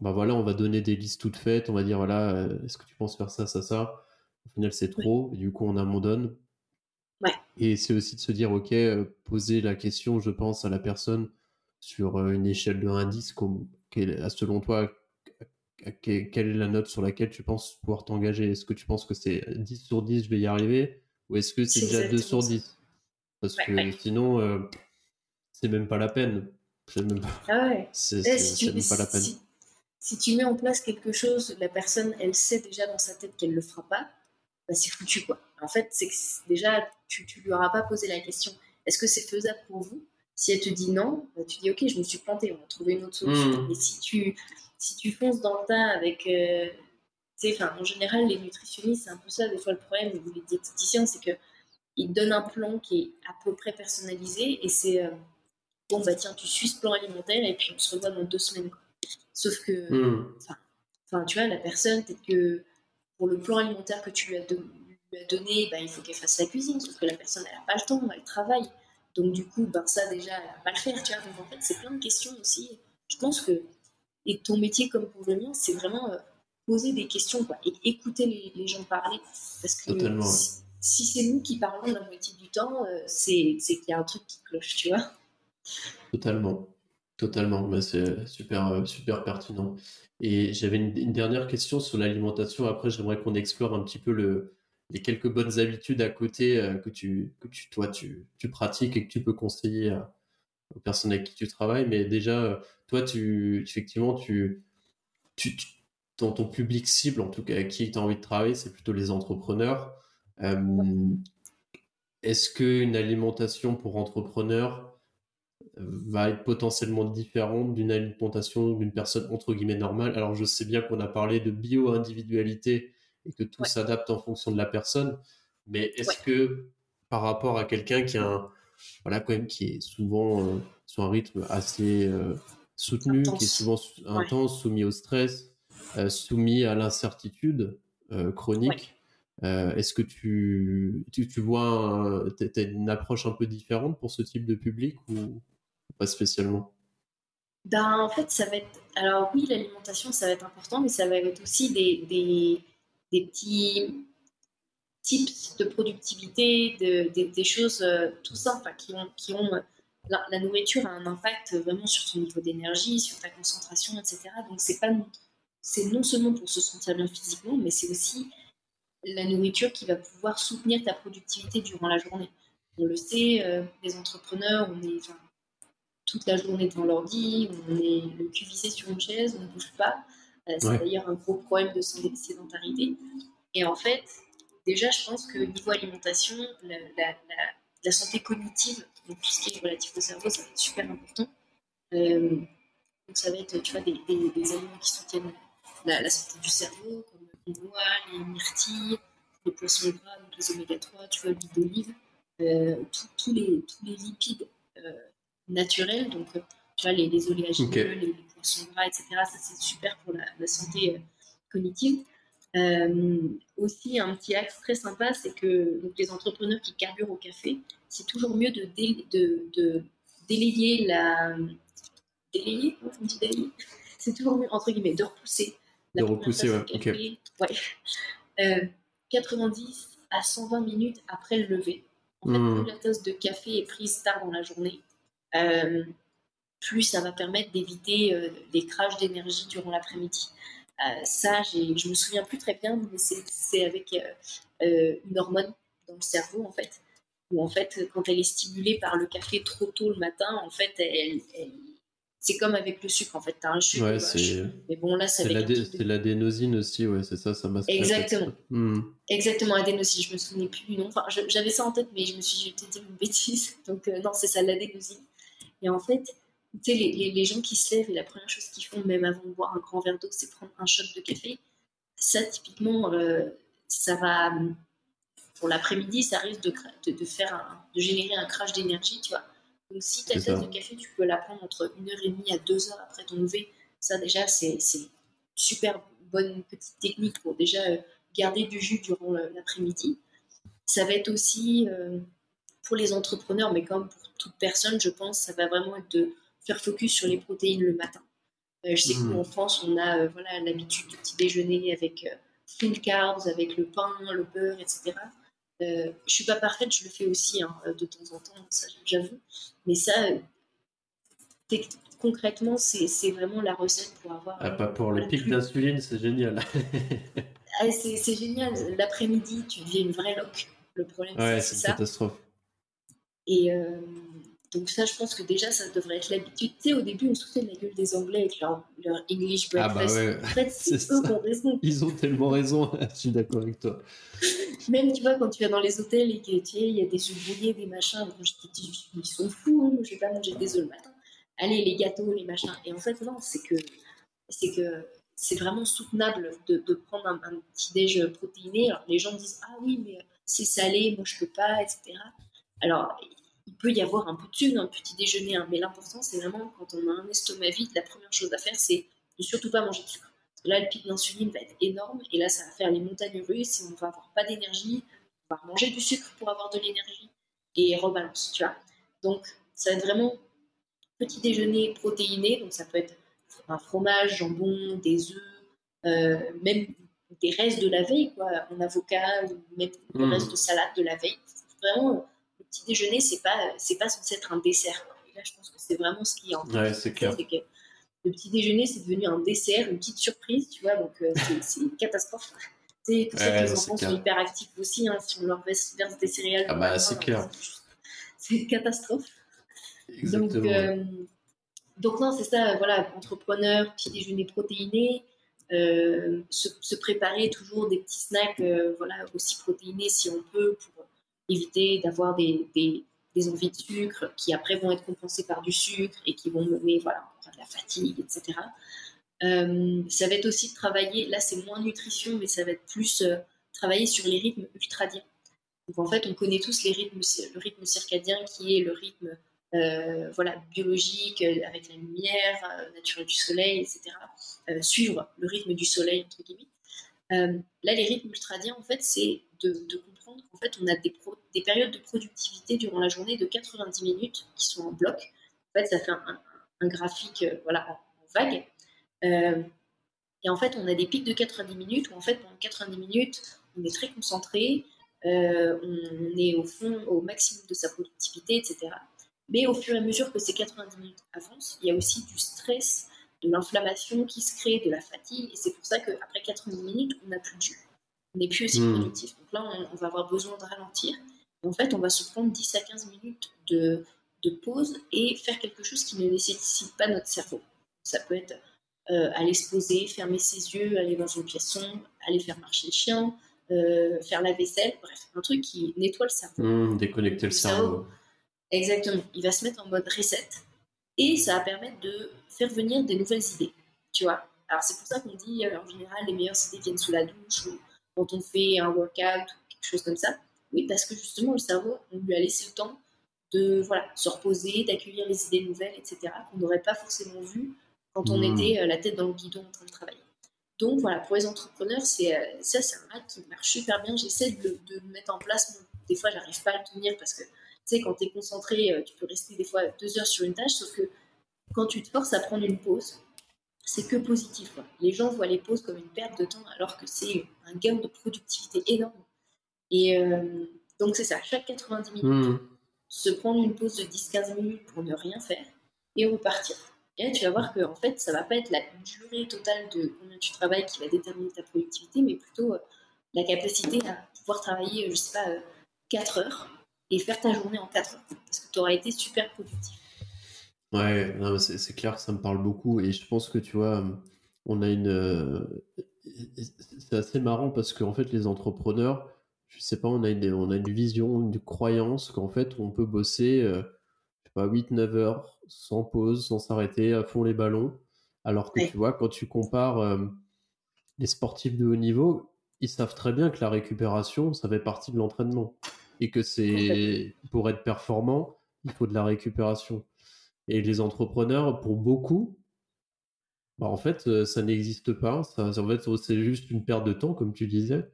bah voilà, on va donner des listes toutes faites, on va dire voilà, euh, est-ce que tu penses faire ça, ça, ça? Au final, c'est trop, et du coup, on abandonne. Et c'est aussi de se dire, ok, euh, poser la question, je pense, à la personne sur euh, une échelle de 1 à 10, comme, selon toi, quelle est la note sur laquelle tu penses pouvoir t'engager? Est-ce que tu penses que c'est 10 sur 10, je vais y arriver? Ou est-ce que c'est déjà 2 sur 10 Parce que sinon, euh, c'est même pas la peine. C'est même pas, ah ouais. [laughs] même pas la peine. Si, si, tu mets en place quelque chose, la personne, elle sait déjà dans sa tête qu'elle le fera pas, bah c'est foutu quoi. En fait, c'est que déjà, tu ne lui auras pas posé la question est-ce que c'est faisable pour vous? Si elle te dit non, bah, tu dis ok, je me suis planté, on va trouver une autre solution. Mais hmm. si tu, si tu fonces dans le tas avec. Euh, enfin, en général, les nutritionnistes, c'est un peu ça, des fois, le problème, ou les diététiciens, c'est qu'ils donnent un plan qui est à peu près personnalisé et c'est euh, bon, bah tiens, tu suis ce plan alimentaire et puis on se revoit dans deux semaines. Sauf que, hmm. enfin, tu vois, la personne, peut-être que pour le plan alimentaire que tu lui as donné, lui a donné, bah, il faut qu'elle fasse sa cuisine, sauf que la personne, elle n'a pas le temps, elle travaille. Donc, du coup, ben, ça, déjà, elle va pas le faire, tu vois. Donc, en fait, c'est plein de questions aussi. Je pense que, et ton métier comme pour le mien, c'est vraiment euh, poser des questions, quoi, et écouter les, gens parler. Parce que si, c'est nous qui parlons la moitié du temps, euh, c'est qu'il y a un truc qui cloche, tu vois. Totalement. Totalement, bah, c'est super, euh, super pertinent. Et j'avais une, une, dernière question sur l'alimentation. Après, j'aimerais qu'on explore un petit peu le, les quelques bonnes habitudes à côté euh, que tu, que tu, toi, tu, tu, pratiques et que tu peux conseiller aux personnes avec qui tu travailles. Mais déjà, euh, toi, tu, effectivement, tu, tu, dans ton public cible, en tout cas, avec qui tu as envie de travailler, c'est plutôt les entrepreneurs. Euh, est-ce qu'une alimentation pour entrepreneurs va être potentiellement différente d'une alimentation d'une personne entre guillemets normale. Alors je sais bien qu'on a parlé de bio-individualité et que tout s'adapte en fonction de la personne. Mais est-ce que par rapport à quelqu'un qui a un, voilà, quand même, qui est souvent euh, sur un rythme assez euh, soutenu, qui est souvent intense, soumis au stress, euh, soumis à l'incertitude chronique, est-ce que tu, tu, tu vois, as une approche un peu différente pour ce type de public ou? Pas spécialement ben, en fait, ça va être. Alors, oui, l'alimentation, ça va être important, mais ça va être aussi des, des des petits tips de productivité, des choses euh, tout simples qui ont, qui ont la, nourriture a un impact vraiment sur ton niveau d'énergie, sur ta concentration, etc. Donc c'est pas c'est non seulement pour se sentir bien physiquement, mais c'est aussi la nourriture qui va pouvoir soutenir ta productivité durant la journée. On le sait, euh, les entrepreneurs, on est toute la journée devant l'ordi, on est le cul vissé sur une chaise, on ne bouge pas. Euh, c'est d'ailleurs un gros problème de sédentarité. Et en fait, déjà, je pense que niveau alimentation, la, santé cognitive, donc tout ce qui est relatif au cerveau, ça va être super important. Euh, donc ça va être, tu vois, des, des, aliments qui soutiennent la, santé du cerveau, comme les noix, les myrtilles, les poissons gras, les oméga 3, tu vois, l'huile d'olive, euh, tous les, tous les lipides naturels. Donc tu vois, les, les oléagineux, les, poissons gras, etc. Ça, c'est super pour la, santé euh, cognitive. Euh, aussi, un petit axe très sympa, c'est que donc, les entrepreneurs qui carburent au café, c'est toujours mieux de, de, de délayer la. Délayer délayer [laughs] C'est toujours mieux, entre guillemets, de repousser. de repousser, ouais. ouais. 90 euh, à 120 minutes après le lever. En fait, hmm. plus la tasse de café est prise tard dans la journée, euh, plus ça va permettre d'éviter euh, des crashs d'énergie durant l'après-midi. Euh, ça, je me souviens plus très bien, mais c'est avec une hormone dans le cerveau, en fait, où en fait, quand elle est stimulée par le café trop tôt le matin, en fait, elle c'est comme avec le sucre, en fait. Tu as un sucre. mais bon, là, c'est l'adénosine aussi, ouais, c'est ça, ça m'a Exactement. Hmm. Exactement, adénosine. Je me souvenais plus du nom. Enfin, j'avais ça en tête, mais je me suis dit, peut-être une bêtise. Donc, euh, non, c'est ça, l'adénosine. Et en fait, tu sais, les, les, gens qui se lèvent et la première chose qu'ils font, même avant de boire un grand verre d'eau, c'est prendre un shot de café. Ça, typiquement, euh, ça va. Pour l'après-midi, ça risque de, de, faire de générer un crash d'énergie, tu vois. Donc, si ta tasse de café, tu peux la prendre entre 1h30 à 2h après ton lever. Ça, déjà, c'est une super bonne petite technique pour déjà euh, garder du jus durant l'après-midi. Ça va être aussi euh, pour les entrepreneurs, mais comme pour toute personne, je pense, ça va vraiment être de faire focus sur les protéines le matin. Euh, je sais mmh. qu'en France, on a voilà l'habitude du petit déjeuner avec full carbs, avec le pain, le beurre, etc. Euh, je suis pas parfaite, je le fais aussi hein, de temps en temps, j'avoue. Mais ça, euh, concrètement, c'est vraiment la recette pour avoir. Ah, pas pour le pic d'insuline, c'est génial. ah, c'est génial. L'après-midi, tu deviens une vraie loque. Le problème, c'est ça. C'est une catastrophe. Et, euh, donc ça, je pense que déjà, ça devrait être l'habitude. Tu sais, au début, on se foutait de la gueule des Anglais avec leur, leur English breakfast. Ah bah ouais. En fait, [laughs] eux ont raison. Ils ont tellement raison, [laughs] je suis d'accord avec toi. [laughs] Même, tu vois, quand tu vas dans les hôtels et que tu il y a des œufs brouillés, des machins, bon, je te dis, ils sont fous, hein, je vais pas manger des œufs le matin. Allez, les gâteaux, les machins. Et en fait, non, c'est que c'est que c'est vraiment soutenable de, de prendre un, petit déj protéiné. Alors, les gens disent, ah oui, mais c'est salé, moi je peux pas, etc. Alors, il peut y avoir un peu de sucre dans le petit déjeuner, hein, mais l'important, c'est vraiment quand on a un estomac vide, la première chose à faire, c'est de surtout pas manger de sucre. Parce que là, le pic d'insuline va être énorme, et là, ça va faire les montagnes russes, et on va avoir pas d'énergie, on va manger du sucre pour avoir de l'énergie, et rebalance, tu vois. Donc, ça va être vraiment petit déjeuner protéiné, donc ça peut être un fromage, jambon, des œufs, euh, même des restes de la veille, quoi, un avocat, ou même des mmh. restes de salade de la veille. Vraiment petit déjeuner, c'est pas, c'est pas censé être un dessert. Et là, je pense que c'est vraiment ce qui est en train c'est clair. Que le petit déjeuner, c'est devenu un dessert, une petite surprise, tu vois, donc euh, c'est, une catastrophe. Tu sais, pour ça que les enfants sont hyper actifs aussi, hein, si on leur verse, des céréales. Ah bah, c'est clair. C'est une catastrophe. Donc, euh, donc non, c'est ça, voilà, entrepreneur, petit déjeuner protéiné, euh, se, se, préparer toujours des petits snacks, voilà, aussi protéinés si on peut, pour éviter d'avoir des, envies de sucre qui après vont être compensées par du sucre et qui vont mener voilà, à de la fatigue, etc. Euh, ça va être aussi de travailler, là c'est moins nutrition, mais ça va être plus euh, travailler sur les rythmes ultradiens. Donc en fait, on connaît tous les rythmes, le rythme circadien qui est le rythme euh, voilà, biologique avec la lumière naturelle du soleil, etc. suivre le rythme du soleil, entre guillemets. là, les rythmes ultradiens, en fait, c'est de, de en fait, on a des, des, périodes de productivité durant la journée de 90 minutes qui sont en bloc. En fait, ça fait un, graphique euh, voilà, en, vague. Euh, et en fait, on a des pics de 90 minutes où, en fait, pendant 90 minutes, on est très concentré, euh, on est au fond, au maximum de sa productivité, etc. Mais au fur et à mesure que ces 90 minutes avancent, il y a aussi du stress, de l'inflammation qui se crée, de la fatigue. Et c'est pour ça qu'après 90 minutes, on n'a plus de on n'est plus aussi hmm. productif. Donc là, on, va avoir besoin de ralentir. en fait, on va se prendre 10 à 15 minutes de, de pause et faire quelque chose qui ne nécessite pas notre cerveau. Ça peut être euh, aller se poser, fermer ses yeux, aller dans une pièce sombre, aller faire marcher le chien, euh, faire la vaisselle, bref, un truc qui nettoie le cerveau. Hmm, déconnecter le, cerveau. Exactement. Il va se mettre en mode reset et ça va permettre de faire venir des nouvelles idées. Tu vois? Alors c'est pour ça qu'on dit euh, en général les meilleures idées viennent sous la douche ou quand on fait un workout ou quelque chose comme ça. Oui, parce que justement, le cerveau, on lui a laissé le temps de voilà, se reposer, d'accueillir les idées nouvelles, etc., qu'on n'aurait pas forcément vu quand on hmm. était la tête dans le guidon en train de travailler. Donc voilà, pour les entrepreneurs, c'est ça, c'est un hack qui marche super bien. J'essaie de, le mettre en place. des fois, j'arrive pas à le tenir parce que, tu sais, quand tu es concentré, tu peux rester des fois deux heures sur une tâche, sauf que quand tu te forces à prendre une pause, c'est que positif. Les gens voient les pauses comme une perte de temps alors que c'est un gain de productivité énorme. Et euh, donc c'est ça, chaque 90 minutes, hmm. se prendre une pause de 10-15 minutes pour ne rien faire et repartir. Et là, tu vas voir que en fait, ça va pas être la durée totale de combien tu travailles qui va déterminer ta productivité, mais plutôt euh, la capacité à pouvoir travailler, je sais pas, 4 euh, heures et faire ta journée en 4 heures. Parce que tu auras été super productif. Ouais, c'est clair que ça me parle beaucoup et je pense que tu vois, on a une. C'est assez marrant parce qu'en fait, les entrepreneurs, je sais pas, on a une, on a une vision, une croyance qu'en fait, on peut bosser, je sais pas, 8-9 heures sans pause, sans s'arrêter, à fond les ballons. Alors que tu vois, quand tu compares euh, les sportifs de haut niveau, ils savent très bien que la récupération, ça fait partie de l'entraînement et que c'est pour être performant, il faut de la récupération. Et les entrepreneurs, pour beaucoup, bah en fait, euh, ça n'existe pas. Ça, en fait, c'est juste une perte de temps, comme tu disais.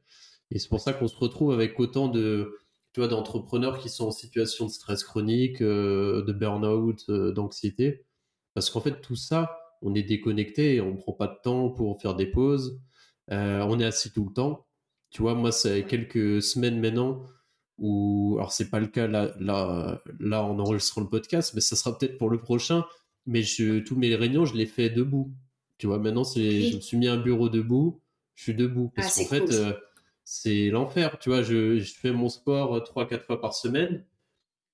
Et c'est pour ça qu'on se retrouve avec autant de, tu vois, d'entrepreneurs qui sont en situation de stress chronique, euh, de burn-out, euh, d'anxiété. Parce qu'en fait, tout ça, on est déconnecté, on ne prend pas de temps pour faire des pauses. on est assis tout le temps. Tu vois, moi, c'est quelques semaines maintenant ou alors c'est pas le cas là, là, là en enregistrant le podcast, mais ça sera peut-être pour le prochain. Mais je, tous mes réunions, je les fais debout. Tu vois, maintenant, c'est, je me suis mis un bureau debout, je suis debout. Parce ah, qu'en fait, euh, c'est l'enfer. Tu vois, je, je, fais mon sport 3-4 euh, fois par semaine,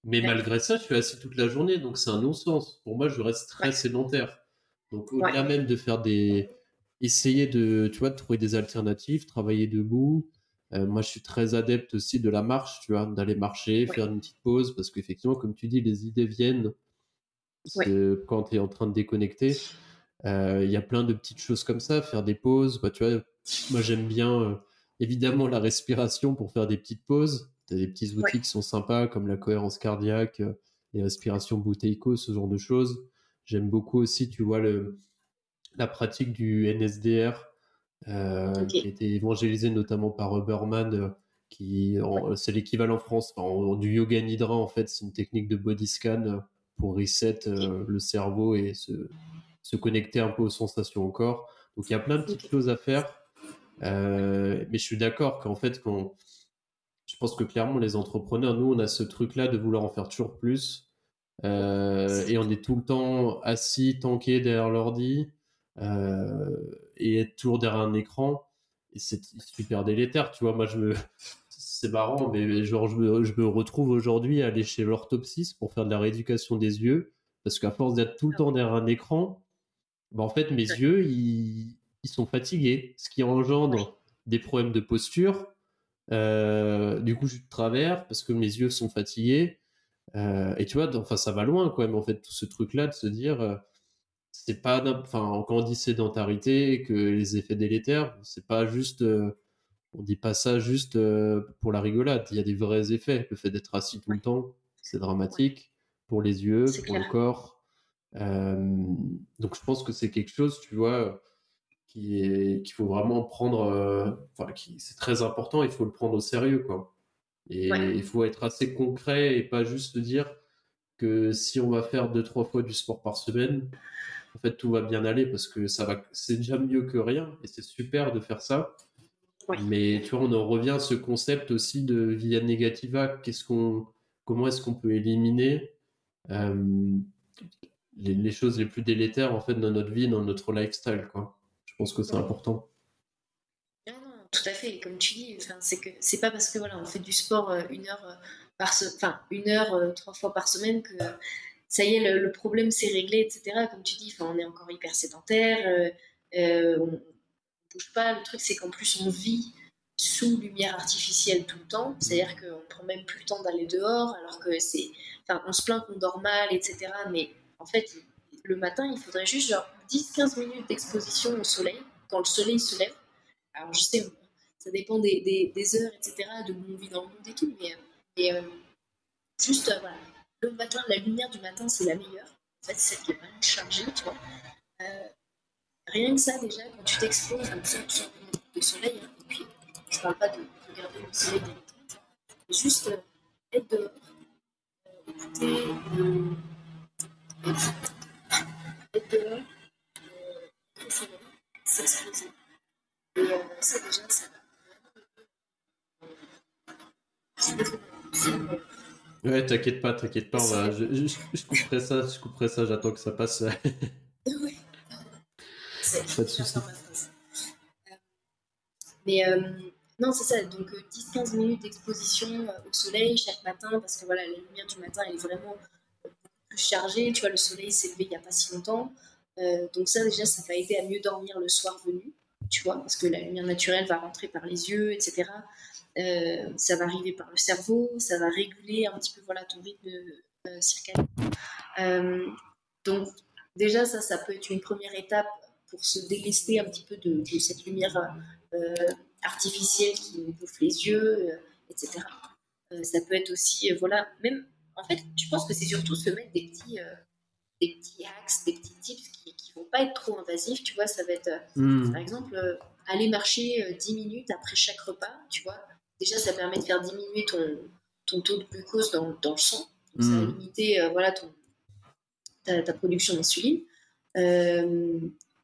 mais malgré ça, je suis assis toute la journée, donc c'est un non-sens. Pour moi, je reste très sédentaire. Donc, au-delà même de faire des. Essayer de, tu vois, de trouver des alternatives, travailler debout, euh, moi, je suis très adepte aussi de la marche, tu vois, d'aller marcher, faire une petite pause, parce qu'effectivement, comme tu dis, les idées viennent quand tu es en train de déconnecter. Euh, il y a plein de petites choses comme ça, faire des pauses. Bah, tu vois, moi, j'aime bien euh, évidemment la respiration pour faire des petites pauses. Tu as des petits outils qui sont sympas, comme la cohérence cardiaque, les respirations bouteillico, ce genre de choses. J'aime beaucoup aussi, tu vois, le, la pratique du NSDR, euh, qui a été évangélisé notamment par Uberman, euh, qui c'est l'équivalent en France. Du yoga nidra en fait, c'est une technique de body scan euh, pour reset le cerveau et se, se, connecter un peu aux sensations au corps. Donc il y a plein de petites choses à faire, mais je suis d'accord qu'en fait quand je pense que clairement les entrepreneurs, nous on a ce truc là de vouloir en faire toujours plus. et on est tout le temps assis, tanké derrière l'ordi. Euh, et être toujours derrière un écran, c'est super délétère, tu vois. Moi, je me, [laughs] c'est marrant, mais genre, je me, je me retrouve aujourd'hui à aller chez l'orthoptiste pour faire de la rééducation des yeux, parce qu'à force d'être tout le temps derrière un écran, bah, en fait, mes yeux, ils, ils, sont fatigués, ce qui engendre des problèmes de posture. Euh, du coup, je suis de travers parce que mes yeux sont fatigués. Euh, et tu vois, enfin, ça va loin, quand même, en fait, tout ce truc-là de se dire, c'est pas enfin quand on dit sédentarité que les effets délétères c'est pas juste euh, on dit pas ça juste euh, pour la rigolade. Il y a des vrais effets. Le fait d'être assis tout le temps c'est dramatique pour les yeux pour le corps. Euh, donc je pense que c'est quelque chose tu vois qui est qu'il faut vraiment prendre enfin qui c'est très important. Il faut le prendre au sérieux quoi. Et il faut être assez concret et pas juste dire que si on va faire deux trois fois du sport par semaine en fait, tout va bien aller parce que ça va, c'est déjà mieux que rien et c'est super de faire ça. Mais tu vois, on en revient à ce concept aussi de via negativa. Qu'est-ce qu'on, comment est-ce qu'on peut éliminer euh, les, choses les plus délétères en fait dans notre vie, dans notre lifestyle, quoi. Je pense que c'est important. Non, non, tout à fait. Comme tu dis, c'est que c'est pas parce que voilà, on fait du sport euh, une heure euh, par, enfin une heure trois fois par semaine que ça y est, le, problème s'est réglé, etc. Comme tu dis, on est encore hyper sédentaire, euh, euh, on ne bouge pas. Le truc, c'est qu'en plus, on vit sous lumière artificielle tout le temps. C'est-à-dire qu'on ne prend même plus le temps d'aller dehors, alors que c'est. Enfin, on se plaint qu'on dort mal, etc. Mais en fait, le matin, il faudrait juste genre 10-15 minutes d'exposition au soleil, quand le soleil se lève. Alors, je sais, ça dépend des, heures, etc., de où on vit dans le monde et tout, mais, euh, juste, voilà, le matin, la lumière du matin, c'est la meilleure. En fait, c'est celle qui est vraiment chargée, tu vois. Euh, rien que ça, déjà, quand tu t'exposes à le soleil, hein, et puis je parle pas de regarder le soleil des juste euh, être dehors, euh, écouter, être dehors, s'exposer. Et ça, déjà, ça va. Ouais, t'inquiète pas, t'inquiète pas, va... je, je, je, couperai ça, je couperai ça, j'attends que ça passe. oui. Pas de soucis. Mais euh, non, c'est ça, donc 10-15 minutes d'exposition au soleil chaque matin, parce que voilà, la lumière du matin elle est vraiment plus chargée, tu vois, le soleil s'est levé il n'y a pas si longtemps. Euh, donc ça déjà, ça va aider à mieux dormir le soir venu, tu vois, parce que la lumière naturelle va rentrer par les yeux, etc. Euh, ça va arriver par le cerveau, ça va réguler un petit peu voilà, ton rythme euh, circadien. Euh, donc déjà, ça, ça peut être une première étape pour se délester un petit peu de, de cette lumière euh, artificielle qui nous bouffe les yeux, etc. ça peut être aussi, voilà, même, en fait, je pense que c'est surtout se mettre des petits des petits axes, des petits tips qui ne vont pas être trop invasifs. Tu vois, ça va être, Mm. par exemple, aller marcher euh, 10 minutes après chaque repas. Tu vois, déjà, ça permet de faire diminuer ton, ton taux de glucose dans, dans le sang. Donc, Ça va Mm. limiter euh, voilà, ton, ta, ta production d'insuline. Euh,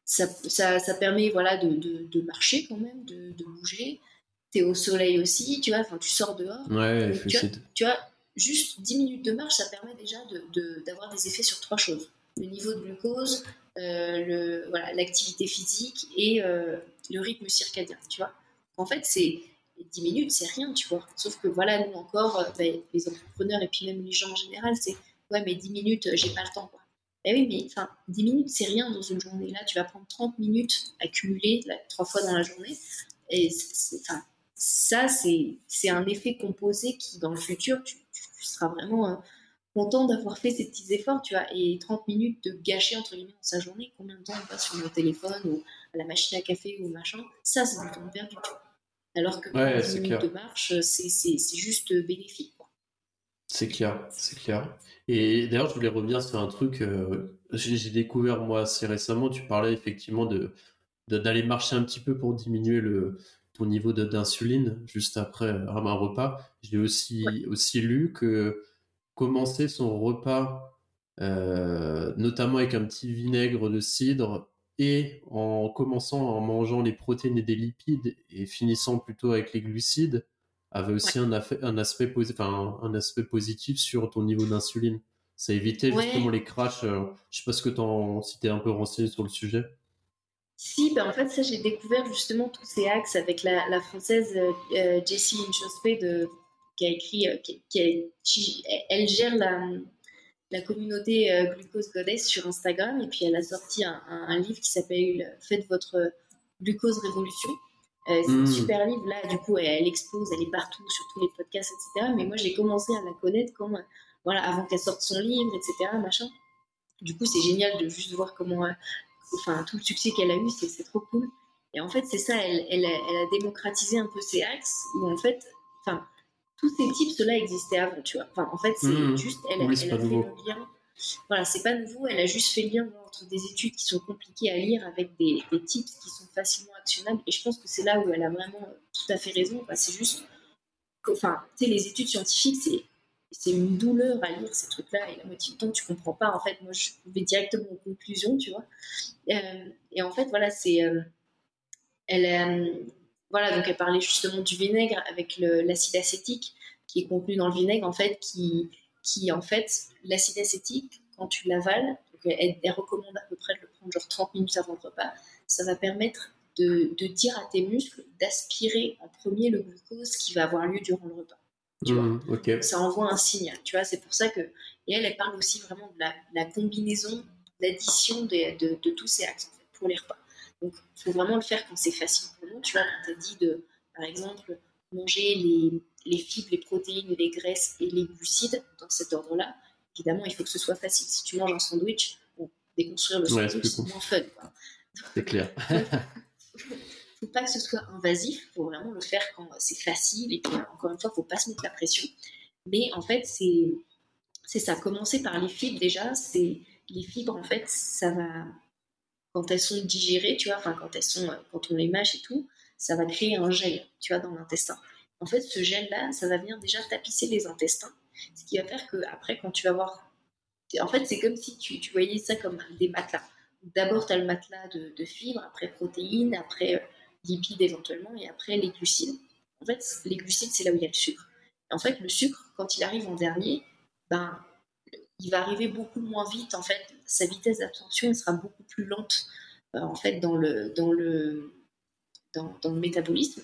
ça, ça, ça permet voilà, de, de, de marcher quand même, de, de bouger. Tu es au soleil aussi, tu vois, enfin, tu sors dehors Ouais, faut tu, vois, tu juste 10 minutes de marche, ça permet déjà d'avoir de, d'avoir des effets sur trois choses. Le niveau de glucose, euh, voilà, l'activité physique et euh, le rythme circadien, tu vois. En fait, c'est 10 minutes, c'est rien, tu vois. Sauf que voilà, nous encore, euh, ben, les entrepreneurs et puis même les gens en général, c'est ouais, mais 10 minutes, euh, j'ai pas le temps, quoi. Ben oui, mais enfin, 10 minutes, c'est rien dans une journée. Là, tu vas prendre 30 minutes accumulées là, trois fois dans la journée. Et enfin, ça, c'est un effet composé qui, dans le futur, tu, seras vraiment euh, content d'avoir fait ces petits efforts, tu vois. Et 30 minutes de gâcher, entre guillemets, dans sa journée, combien de temps on passe sur le téléphone ou à la machine à café ou machin, ça, c'est du temps perdu, tu. Alors que Ouais, 10 c'est minutes clair. de marche, c'est juste bénéfique. C'est clair, c'est clair. Et d'ailleurs, je voulais revenir sur un truc, euh, j'ai découvert moi assez récemment, tu parlais effectivement de d'aller marcher un petit peu pour diminuer le, ton niveau d'insuline juste après euh, un repas. J'ai aussi, Ouais. aussi lu que commencer son repas, euh, notamment avec un petit vinaigre de cidre, et en commençant en mangeant les protéines et des lipides, et finissant plutôt avec les glucides, avait aussi un, affa- un aspect, enfin, un, un aspect positif sur ton niveau d'insuline. Ça évitait Ouais. justement les crashs. euh, je sais pas ce que t'en, si t'es un peu renseigné sur le sujet. Si, ben en fait, ça, j'ai découvert justement tous ces axes avec la, la française euh, euh, Jessie Inchospé de, qui a écrit, euh, qui, qui a- qui- elle gère la, la communauté euh, Glucose Goddess sur Instagram et puis elle a sorti un, un- un livre qui s'appelle Faites votre glucose révolution. Euh, c'est Mm. un super livre, là, du coup, elle, elle explose, elle est partout sur tous les podcasts, etc. Mais moi, j'ai commencé à la connaître quand, euh, voilà, avant qu'elle sorte son livre, etc. Machin. Du coup, c'est génial de juste voir comment, euh, enfin, tout le succès qu'elle a eu, c'est c'est trop cool. Et en fait, c'est ça, elle, elle, a, elle a démocratisé un peu ces axes où, en fait, enfin, tous ces tips-là existaient avant, tu vois. Enfin, en fait, c'est Mhm. juste, elle, Oui, a- elle fait nouveau. le lien. Voilà, c'est pas nouveau, elle a juste fait le lien entre des études qui sont compliquées à lire avec des, des tips qui sont facilement actionnables. Et je pense que c'est là où elle a vraiment euh, tout à fait raison. quoi. C'est juste, enfin, tu sais, les études scientifiques, c'est c'est une douleur à lire ces trucs-là et la moitié du temps tu comprends pas en fait moi je vais directement aux conclusions tu vois Euh, et en fait voilà c'est euh, elle euh, voilà donc elle parlait justement du vinaigre avec l'acide acétique qui est contenu dans le vinaigre en fait qui qui en fait l'acide acétique quand tu l'avales elle, elle recommande à peu près de le prendre genre 30 minutes avant le repas ça va permettre de, de dire à tes muscles d'aspirer en premier le glucose qui va avoir lieu durant le repas tu vois. Ok. ça envoie un signal, tu vois, c'est pour ça que, et elle, elle parle aussi vraiment de la, la combinaison, l'addition de, de, de tous ces axes, en fait, pour les repas. Donc, il faut vraiment le faire quand c'est facile pour nous, tu vois, quand tu as dit de, par exemple, manger les, les fibres, les protéines, les graisses et les glucides dans cet ordre-là, évidemment, il faut que ce soit facile. Si tu manges un sandwich, bon, déconstruire le Ouais, sandwich, c'est c'est moins fun, C'est clair. [laughs] faut pas que ce soit invasif, faut vraiment le faire quand c'est facile et puis encore une fois, faut pas se mettre la pression. Mais en fait, c'est c'est ça. Commencer par les fibres déjà, c'est les fibres en fait, ça va quand elles sont digérées, tu vois, quand elles sont, quand on les mâche et tout, ça va créer un gel, tu vois, dans l'intestin. En fait, ce gel-là, ça va venir déjà tapisser les intestins, ce qui va faire que après, quand tu vas voir, en fait, c'est comme si tu, tu, voyais ça comme des matelas. D'abord, tu as le matelas de, fibres, après protéines, après euh, lipides éventuellement, et après les glucides. En fait, les glucides, c'est là où il y a le sucre. en fait, le sucre, quand il arrive en dernier, ben, il va arriver beaucoup moins vite. En fait, sa vitesse d'absorption sera beaucoup plus lente euh, en fait dans le dans le dans, dans, le métabolisme.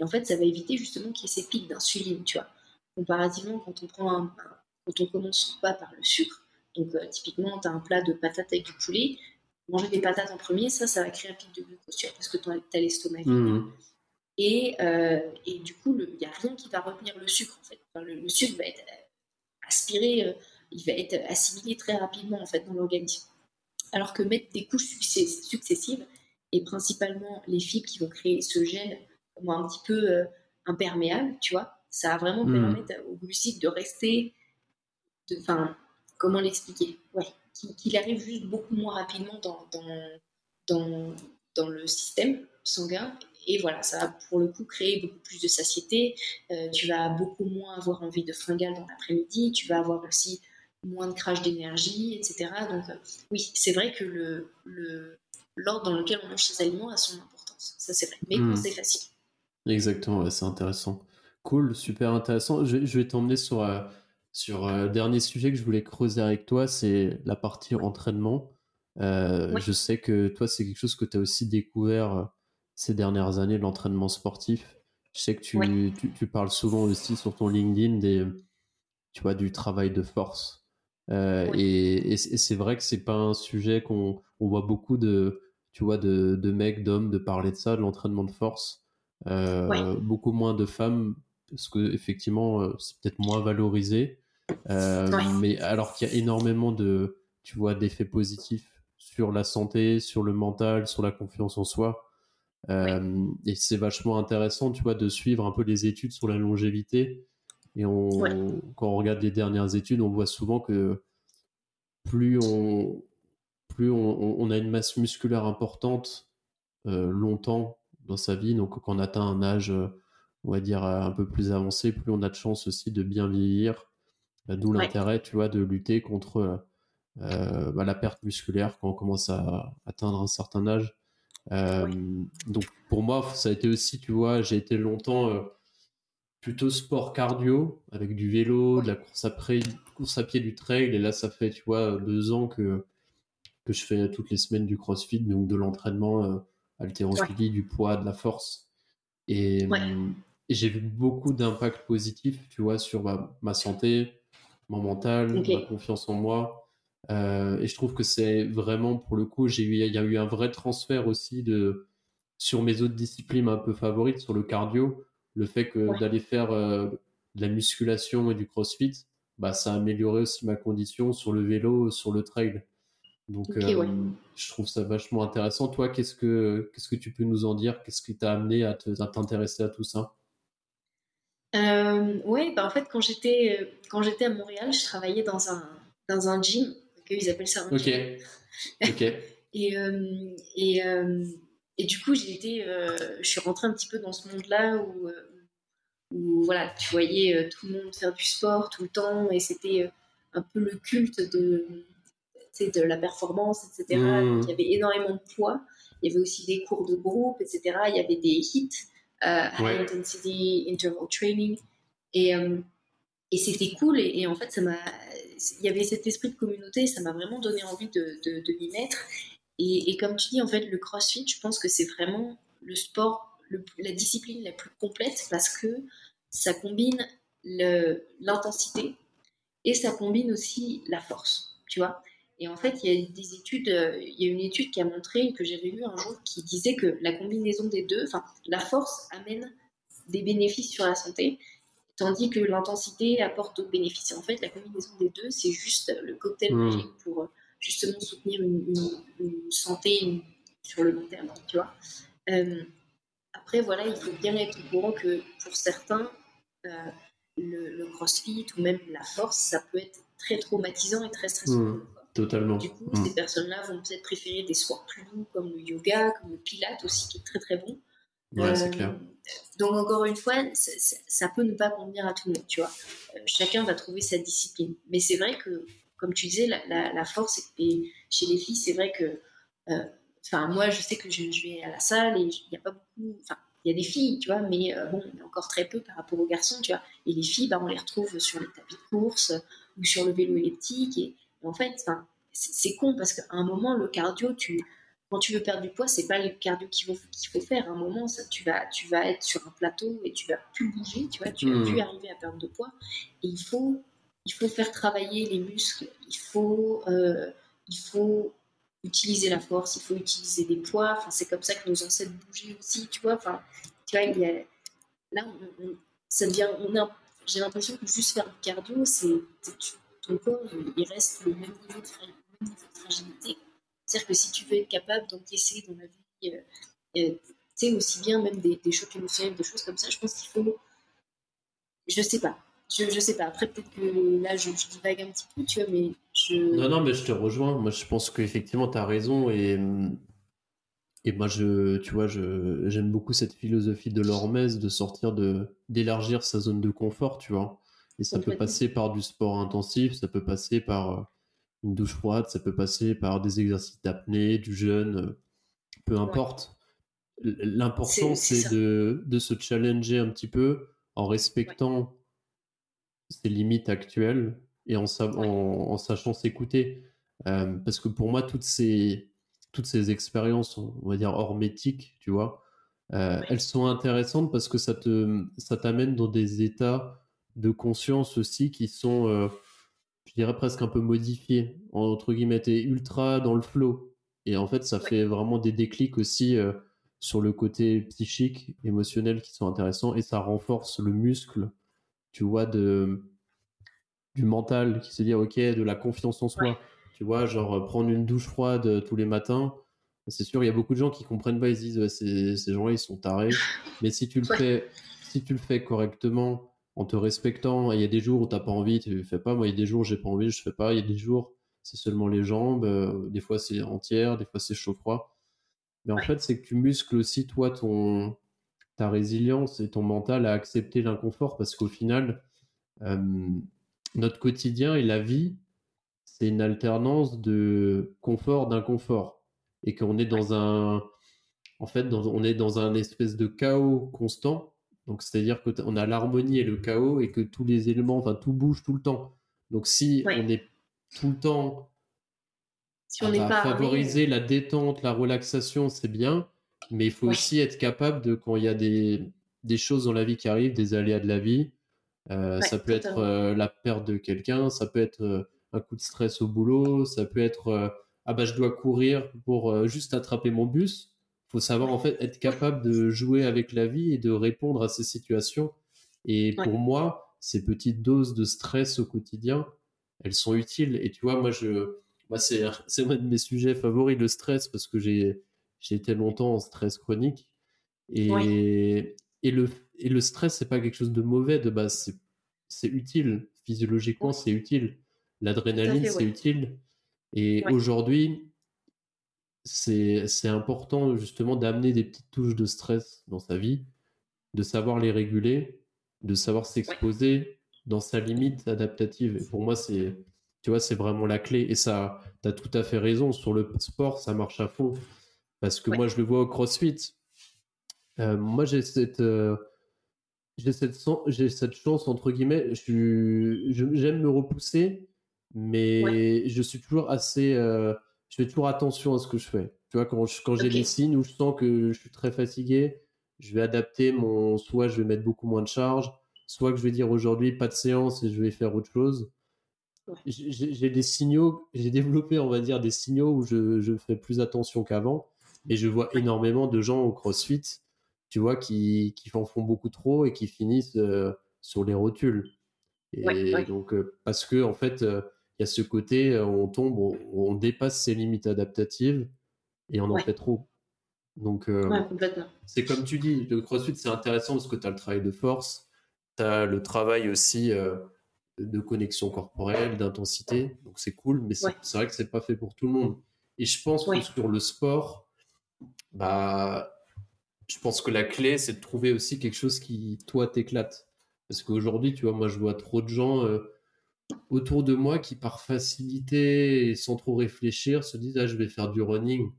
Et en fait, ça va éviter justement qu'il y ait ces pics d'insuline, tu vois. Comparativement, quand on prend un, quand on commence pas par le sucre, donc euh, typiquement, tu as un plat de patates avec du poulet, manger des patates en premier, ça, ça va créer un pic de glucose, tu vois, parce que tu as, l'estomac vide. Mmh. Et, euh, et, du coup, il n'y a rien qui va retenir le sucre, en fait. le, sucre va être aspiré il va être assimilé très rapidement en fait dans l'organisme. Alors que mettre des couches successives, et principalement les fibres qui vont créer ce gel un petit peu euh, imperméable, tu vois, ça va vraiment mmh. permettre aux glucides de rester, enfin, comment l'expliquer? Ouais, qu'il arrive juste beaucoup moins rapidement dans, dans, dans, le système sanguin et voilà, ça va pour le coup créer beaucoup plus de satiété. Euh, tu vas beaucoup moins avoir envie de fringale dans l'après-midi. Tu vas avoir aussi moins de crash d'énergie, etc. Donc euh, oui, c'est vrai que le, l'ordre dans lequel on mange ses aliments a son importance. Ça c'est vrai, mais hmm. c'est facile. Exactement, c'est intéressant. Cool, super intéressant. Je, vais t'emmener sur, euh, sur euh, le dernier sujet que je voulais creuser avec toi, c'est la partie entraînement. Je sais que toi, c'est quelque chose que tu as aussi découvert ces dernières années, l'entraînement sportif. Je sais que tu, tu, tu, parles souvent aussi sur ton LinkedIn des, tu vois, du travail de force. Euh, et, c'est vrai que c'est pas un sujet qu'on voit beaucoup de, tu vois, de, de mecs, d'hommes, de parler de ça, de l'entraînement de force. Euh, beaucoup moins de femmes, parce que effectivement, euh, c'est peut-être moins valorisé. Mais alors qu'il y a énormément de, tu vois, d'effets positifs sur la santé, sur le mental, sur la confiance en soi. Et c'est vachement intéressant, tu vois, de suivre un peu les études sur la longévité et on, quand on regarde les dernières études, on voit souvent que plus on, plus on, a une masse musculaire importante euh, longtemps dans sa vie, donc quand on atteint un âge, on va dire, un peu plus avancé, plus on a de chance aussi de bien vieillir. Euh, d'où l'intérêt, tu vois, de lutter contre euh, bah, la perte musculaire quand on commence à atteindre un certain âge. Donc pour moi, ça a été aussi, tu vois, j'ai été longtemps plutôt sport cardio avec du vélo, de la course à, course à pied, du trail. Et là, ça fait, tu vois, deux ans que, que je fais toutes les semaines du crossfit, donc de l'entraînement, euh, haltérophilie, du poids, de la force. Et, j'ai vu beaucoup d'impacts positifs, tu vois, sur ma, santé, mon mental, ma confiance en moi. Euh, et je trouve que c'est vraiment, pour le coup, j'ai eu, il y a eu un vrai transfert aussi de, sur mes autres disciplines un peu favorites, sur le cardio le fait que d'aller faire euh, de la musculation et du crossfit, bah, ça a amélioré aussi ma condition sur le vélo, sur le trail. Donc, euh, je trouve ça vachement intéressant. Toi, qu'est-ce que, qu'est-ce que tu peux nous en dire? Qu'est-ce qui t'a amené à, t'intéresser à tout ça? Euh, Oui, bah en fait, quand j'étais, euh, quand j'étais à Montréal, je travaillais dans un, dans un gym. Ils appellent ça un gym. Ok. [laughs] et, et, et du coup, j'ai été, euh, je suis rentrée un petit peu dans ce monde-là où, euh, où, voilà, tu voyais euh, tout le monde faire du sport tout le temps et c'était un peu le culte de, de la performance, etc. Mmh. il y avait énormément de poids. Il y avait aussi des cours de groupe, etc. Il y avait des hits, high intensity interval training. Et, et c'était cool. Et, et, en fait, ça m'a, il y avait cet esprit de communauté. Ça m'a vraiment donné envie de, de, de m'y mettre. Et, comme tu dis, en fait, le CrossFit, je pense que c'est vraiment le sport, la discipline la plus complète parce que ça combine l'intensité et ça combine aussi la force, tu vois. Et en fait, il y a des études, euh, il y a une étude qui a montré, que j'avais lu un jour, qui disait que la combinaison des deux, enfin, la force amène des bénéfices sur la santé, tandis que l'intensité apporte d'autres bénéfices. en fait, la combinaison des deux, c'est juste le cocktail mmh. magique pour justement soutenir une, santé sur le long terme, tu vois. Euh, après, voilà, il faut bien être au courant que pour certains, euh, le, crossfit ou même la force, ça peut être très traumatisant et très stressant. Mmh, totalement. Du coup, mmh. ces personnes-là vont peut-être préférer des sports plus doux comme le yoga, comme le pilate aussi, qui est très très bon. Ouais, c'est clair. Donc encore une fois, ça, peut ne pas convenir à tout le monde, tu vois. chacun va trouver sa discipline. Mais c'est vrai que, comme tu disais, la, force, et chez les filles, c'est vrai que Enfin, moi, je sais que je, vais à la salle et il n'y a pas beaucoup. Enfin, il y a des filles, tu vois, mais euh, bon, encore très peu par rapport aux garçons, tu vois. Et les filles, bah, on les retrouve sur les tapis de course ou sur le vélo elliptique. Et, en fait, enfin, c'est con parce qu'à un moment, le cardio, tu, quand tu veux perdre du poids, c'est pas le cardio qu'il faut, qu'il faut faire. À un moment, ça, tu, vas, tu vas être sur un plateau et tu vas plus bouger, tu vois, tu vas hmm. plus arriver à perdre de poids. Et il faut, il faut faire travailler les muscles, il faut, euh, il faut utiliser la force, il faut utiliser des poids. Enfin, c'est comme ça que nos ancêtres bougeaient aussi, tu vois. Enfin, tu vois, il y a... là, ça devient, on a, j'ai l'impression que juste faire du cardio, c'est ton corps, il reste le même niveau de, fragilité. C'est-à-dire que si tu veux être capable d'encaisser dans la vie, euh, euh, aussi bien même des, des chocs émotionnels, des choses comme ça, je pense qu'il faut, je sais pas, je, je sais pas. Après, peut-être que là, je, je, divague un petit peu, tu vois, mais je. Non, non, mais je te rejoins. Moi, je pense qu'effectivement, tu as raison. Et, et moi, je, tu vois, je, j'aime beaucoup cette philosophie de l'Hormèse de sortir de, d'élargir sa zone de confort, tu vois. Et ça peut passer par du sport intensif, ça peut passer par euh, une douche froide, ça peut passer par des exercices d'apnée, du jeûne, euh, peu importe. L'important, c'est, de, de, se challenger un petit peu en respectant ses limites actuelles et en, en, sachant s'écouter. Euh, parce que pour moi, toutes ces, toutes ces expériences, on va dire hormétiques, tu vois, euh, elles sont intéressantes parce que ça te ça t'amène dans des états de conscience aussi qui sont, euh, je dirais presque un peu modifiés, entre guillemets, t'es ultra dans le flow. Et en fait, ça fait vraiment des déclics aussi sur le côté psychique, émotionnel qui sont intéressants et ça renforce le muscle tu vois, de, du mental, qui se dit, ok, de la confiance en soi. Tu vois, genre euh, prendre une douche froide euh, tous les matins. C'est sûr, il y a beaucoup de gens qui comprennent pas, ils se disent, ces, ces gens-là, ils sont tarés. [laughs] Mais si tu le fais, si tu le fais correctement, en te respectant, il y a des jours où tu n'as pas envie, tu le fais pas. Moi, il y a des jours où j'ai pas envie, je fais pas. Il y a des jours, c'est seulement les jambes. Euh, des fois, c'est entière, des fois, c'est chaud-froid. Mais en fait, c'est que tu muscles aussi, toi, ton, ta résilience et ton mental à accepter l'inconfort parce qu'au final, euh, notre quotidien et la vie, c'est une alternance de confort, d'inconfort. Et qu'on est dans un. En fait, on est dans un espèce de chaos constant. Donc, c'est-à-dire qu'on a l'harmonie et le chaos et que tous les éléments, enfin, tout bouge tout le temps. Donc, si on est tout le temps si on à favoriser la détente, la relaxation, c'est bien. Mais il faut aussi être capable de, quand il y a des, des, choses dans la vie qui arrivent, des aléas de la vie, euh, ça peut être euh, la perte de quelqu'un, ça peut être euh, un coup de stress au boulot, ça peut être ah bah je dois courir pour juste attraper mon bus. Il faut savoir en fait être capable de jouer avec la vie et de répondre à ces situations. Et pour moi, ces petites doses de stress au quotidien, elles sont utiles. Et tu vois, moi, je, moi c'est, c'est un de mes sujets favoris, le stress, parce que j'ai, j'ai été longtemps en stress chronique. Et, et, le, et le stress, c'est pas quelque chose de mauvais de base. C'est utile. Physiologiquement, c'est utile. L'adrénaline, c'est utile. Et aujourd'hui, c'est important justement d'amener des petites touches de stress dans sa vie, de savoir les réguler, de savoir s'exposer dans sa limite adaptative. Et pour moi, c'est tu vois, c'est vraiment la clé. Et ça, tu as tout à fait raison. Sur le sport, ça marche à fond. Parce que moi, je le vois au CrossFit. Euh, moi, j'ai cette, euh, j'ai cette, cette chance, entre guillemets. J'aime me repousser, mais je suis toujours assez. Euh, je fais toujours attention à ce que je fais. Tu vois, quand, quand j'ai des signes où je sens que je suis très fatigué, je vais adapter mon. Soit je vais mettre beaucoup moins de charge, soit que je vais dire aujourd'hui pas de séance et je vais faire autre chose. J'ai des signaux, j'ai développé, on va dire, des signaux où je, je fais plus attention qu'avant. Et je vois énormément de gens au CrossFit, tu vois, qui, qui en font beaucoup trop et qui finissent euh, sur les rotules. Et donc, euh, parce que, en fait, euh, il y a ce côté, on tombe, on, dépasse ses limites adaptatives et on en fait trop. Donc, c'est comme tu dis, le CrossFit, c'est intéressant parce que tu as le travail de force, tu as le travail aussi de connexion corporelle, d'intensité. Donc c'est cool, mais c'est vrai que c'est pas fait pour tout le monde. Et je pense que sur le sport, bah, je pense que la clé, c'est de trouver aussi quelque chose qui, toi, t'éclate. Parce qu'aujourd'hui, tu vois, moi, je vois trop de gens euh, autour de moi qui, par facilité et sans trop réfléchir, se disent Ah, je vais faire du running.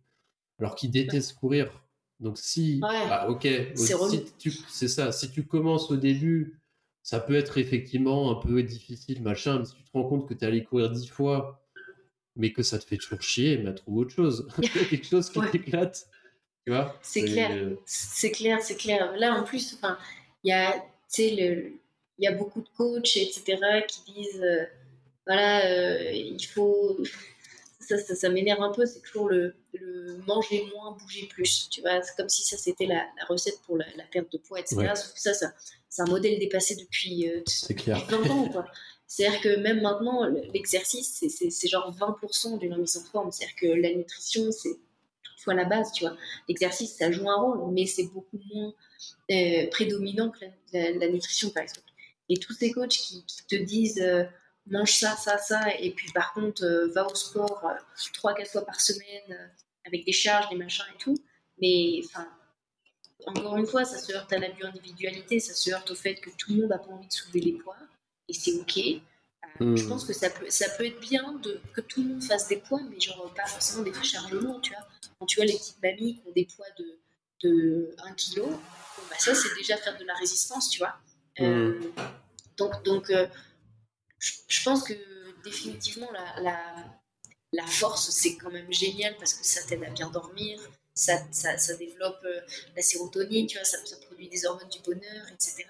Alors qu'ils détestent courir. Donc, si. Bah, ok, c'est ça. Si tu commences au début, ça peut être effectivement un peu difficile, machin. Mais si tu te rends compte que tu es allé courir dix fois, mais que ça te fait toujours chier, mais trouve autre chose. [laughs] quelque chose qui t'éclate. C'est clair, c'est clair, c'est clair. Là, en plus, enfin, il y a, il y a beaucoup de coachs, etc., qui disent, euh, voilà, euh, il faut, ça, ça, m'énerve un peu, c'est toujours le, le, manger moins, bouger plus, tu vois, c'est comme si ça c'était la, recette pour la, perte de poids, etc. Sauf que ça, ça c'est un modèle dépassé depuis, euh, depuis 20 ans, quoi. C'est-à-dire que même maintenant, l'exercice, c'est genre 20% d'une remise en forme. C'est-à-dire que la nutrition, c'est soit la base, tu vois. L'exercice, ça joue un rôle, mais c'est beaucoup moins euh, prédominant que la, nutrition, par exemple. Et tous ces coachs qui, te disent euh, mange ça, ça, ça, et puis par contre, euh, va au sport trois, quatre fois par semaine avec des charges, des machins et tout. Mais enfin, encore une fois, ça se heurte à la individualité, ça se heurte au fait que tout le monde n'a pas envie de soulever les poids, et c'est ok. Je pense que ça peut, ça peut être bien de, que tout le monde fasse des poids, mais genre pas forcément des charges lourdes, tu vois tu vois les petites mamies qui ont des poids de, de 1 kg, bah, ça c'est déjà faire de la résistance, tu vois. Euh, mm. donc donc euh, je, pense que définitivement la, la, la force c'est quand même génial parce que ça t'aide à bien dormir, ça, ça, ça développe euh, la sérotonine, tu vois, ça, ça, produit des hormones du bonheur, etc.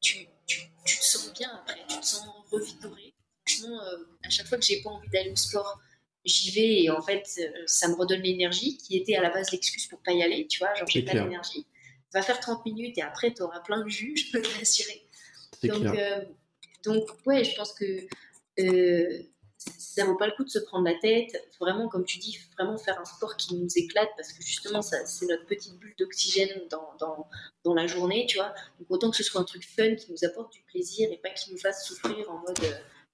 Tu, tu, tu, te sens bien après, tu te sens revigoré. Franchement, à chaque fois que j'ai pas envie d'aller au sport, j'y vais et en fait, euh, ça me redonne l'énergie qui était à la base l'excuse pour pas y aller, tu vois, genre j'ai pas d'énergie. Va faire 30 minutes et après, tu auras plein de jus, [laughs] je peux te l'assurer. Donc, euh, donc, ouais, je pense que euh, ça vaut pas le coup de se prendre la tête. Vraiment, comme tu dis, vraiment faire un sport qui nous éclate parce que justement, ça, c'est notre petite bulle d'oxygène dans, dans, dans, la journée, tu vois. Donc, autant que ce soit un truc fun qui nous apporte du plaisir et pas qui nous fasse souffrir en mode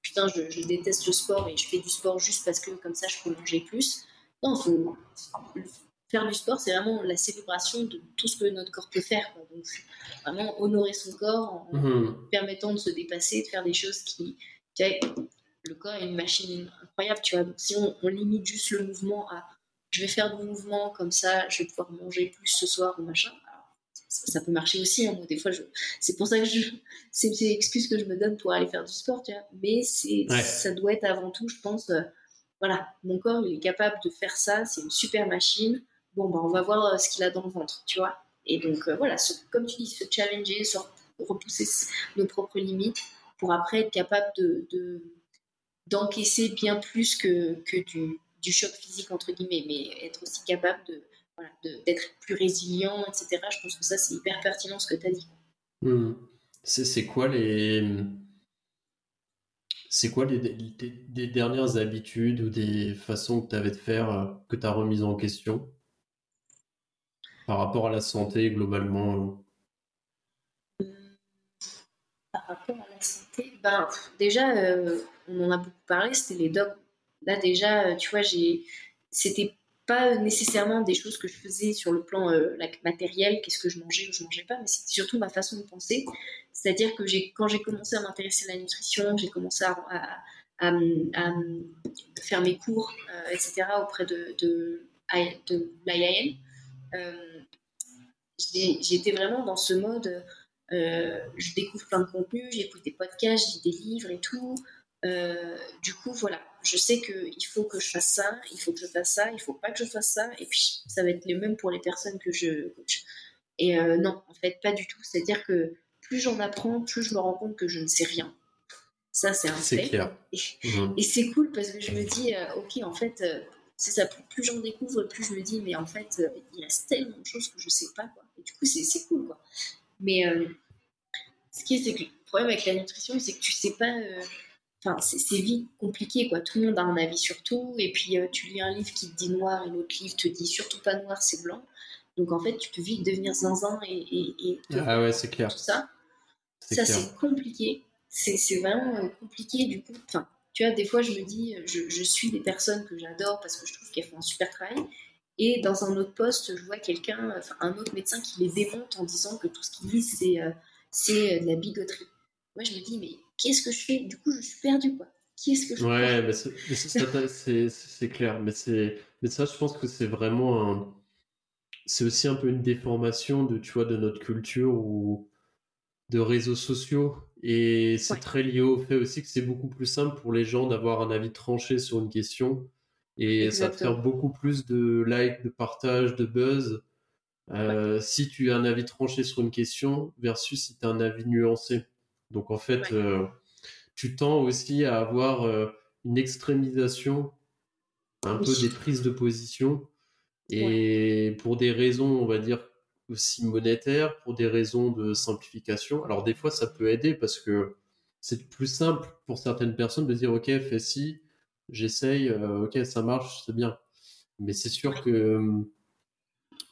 putain, je, déteste le sport et je fais du sport juste parce que comme ça je peux manger plus. Non, faut, faire du sport, c'est vraiment la célébration de tout ce que notre corps peut faire. Donc, vraiment honorer son corps en mhm. permettant de se dépasser, de faire des choses qui. Tu le corps est une machine incroyable, tu vois. Donc, si on, limite juste le mouvement à je vais faire du mouvement comme ça, je vais pouvoir manger plus ce soir ou machin, ça, peut marcher aussi. Hein. des fois, je... c'est pour ça que je... c'est une excuse que je me donne pour aller faire du sport, tu vois. Mais c'est, ça doit être avant tout, je pense, euh, voilà, mon corps, il est capable de faire ça, c'est une super machine. Bon, bah, on va voir euh, ce qu'il a dans le ventre, tu vois. Et donc, euh, voilà, comme tu dis, se challenger, se repousser nos propres limites pour après être capable de, d'encaisser bien plus que, que du, du choc physique, entre guillemets, mais être aussi capable de d'être plus résilient, etc. Je pense que ça, c'est hyper pertinent ce que tu as dit. Hmm. C'est quoi les. C'est quoi les, dernières habitudes ou des façons que tu avais de faire euh, que tu as remises en question? Par rapport à la santé globalement hmm. Par rapport à la santé, ben, déjà, euh, on en a beaucoup parlé, c'était les dogmes. Là, déjà, euh, tu vois, j'ai c'était pas nécessairement des choses que je faisais sur le plan euh, matériel, qu'est-ce que je mangeais ou je mangeais pas, mais c'était surtout ma façon de penser. C'est-à-dire que j'ai, quand j'ai commencé à m'intéresser à la nutrition, j'ai commencé à, faire mes cours, euh, etc., auprès de, de, euh, j'étais vraiment dans ce mode, je découvre plein de contenus, j'écoute des podcasts, lis des livres et tout. Du coup, voilà, je sais qu'il faut que je fasse ça, il faut que je fasse ça, il faut pas que je fasse ça, et puis ça va être le même pour les personnes que je coach. Et euh, non, en fait, pas du tout. C'est-à-dire que plus j'en apprends, plus je me rends compte que je ne sais rien. Ça, c'est un fait. Clair. Mhm. Et, c'est cool parce que je me dis, euh, ok, en fait, euh, c'est ça. Plus, j'en découvre, plus je me dis, mais en fait, il reste tellement de choses que je sais pas, quoi. Et du coup, c'est cool, quoi. Mais ce qui est, c'est que le problème avec la nutrition, c'est que tu sais pas Enfin, c'est vite compliqué, quoi. Tout le monde a un avis sur tout. Et puis, euh, tu lis un livre qui te dit noir et l'autre livre te dit surtout pas noir, c'est blanc. Donc, en fait, tu peux vite devenir zinzin et. et, ah ouais, c'est clair. Tout ça. Ça, c'est compliqué. C'est vraiment compliqué, du coup. Enfin, tu vois, des fois, je me dis, je, je suis des personnes que j'adore parce que je trouve qu'elles font un super travail. Et dans un autre poste, je vois quelqu'un, enfin, un autre médecin qui les démonte en disant que tout ce qu'ils disent, c'est c'est de la bigoterie. Moi, je me dis, mais qu'est-ce que je fais? Du coup, je suis perdue, quoi. Qu'est-ce que je Ouais, mais c'est clair. Mais, mais ça, je pense que c'est vraiment un. C'est aussi un peu une déformation de, tu vois, de notre culture ou de réseaux sociaux. Et c'est très lié au fait aussi que c'est beaucoup plus simple pour les gens d'avoir un avis tranché sur une question. Et ça va faire beaucoup plus de likes, de partages, de buzz. Euh, si tu as un avis tranché sur une question versus si tu as un avis nuancé. Donc en fait, euh, tu tends aussi à avoir euh, une extrémisation un peu des prises de position. Et pour des raisons, on va dire, aussi monétaires, pour des raisons de simplification. Alors des fois, ça peut aider parce que c'est plus simple pour certaines personnes de dire, OK, fais ci, j'essaye, euh, OK, ça marche, c'est bien. Mais c'est sûr que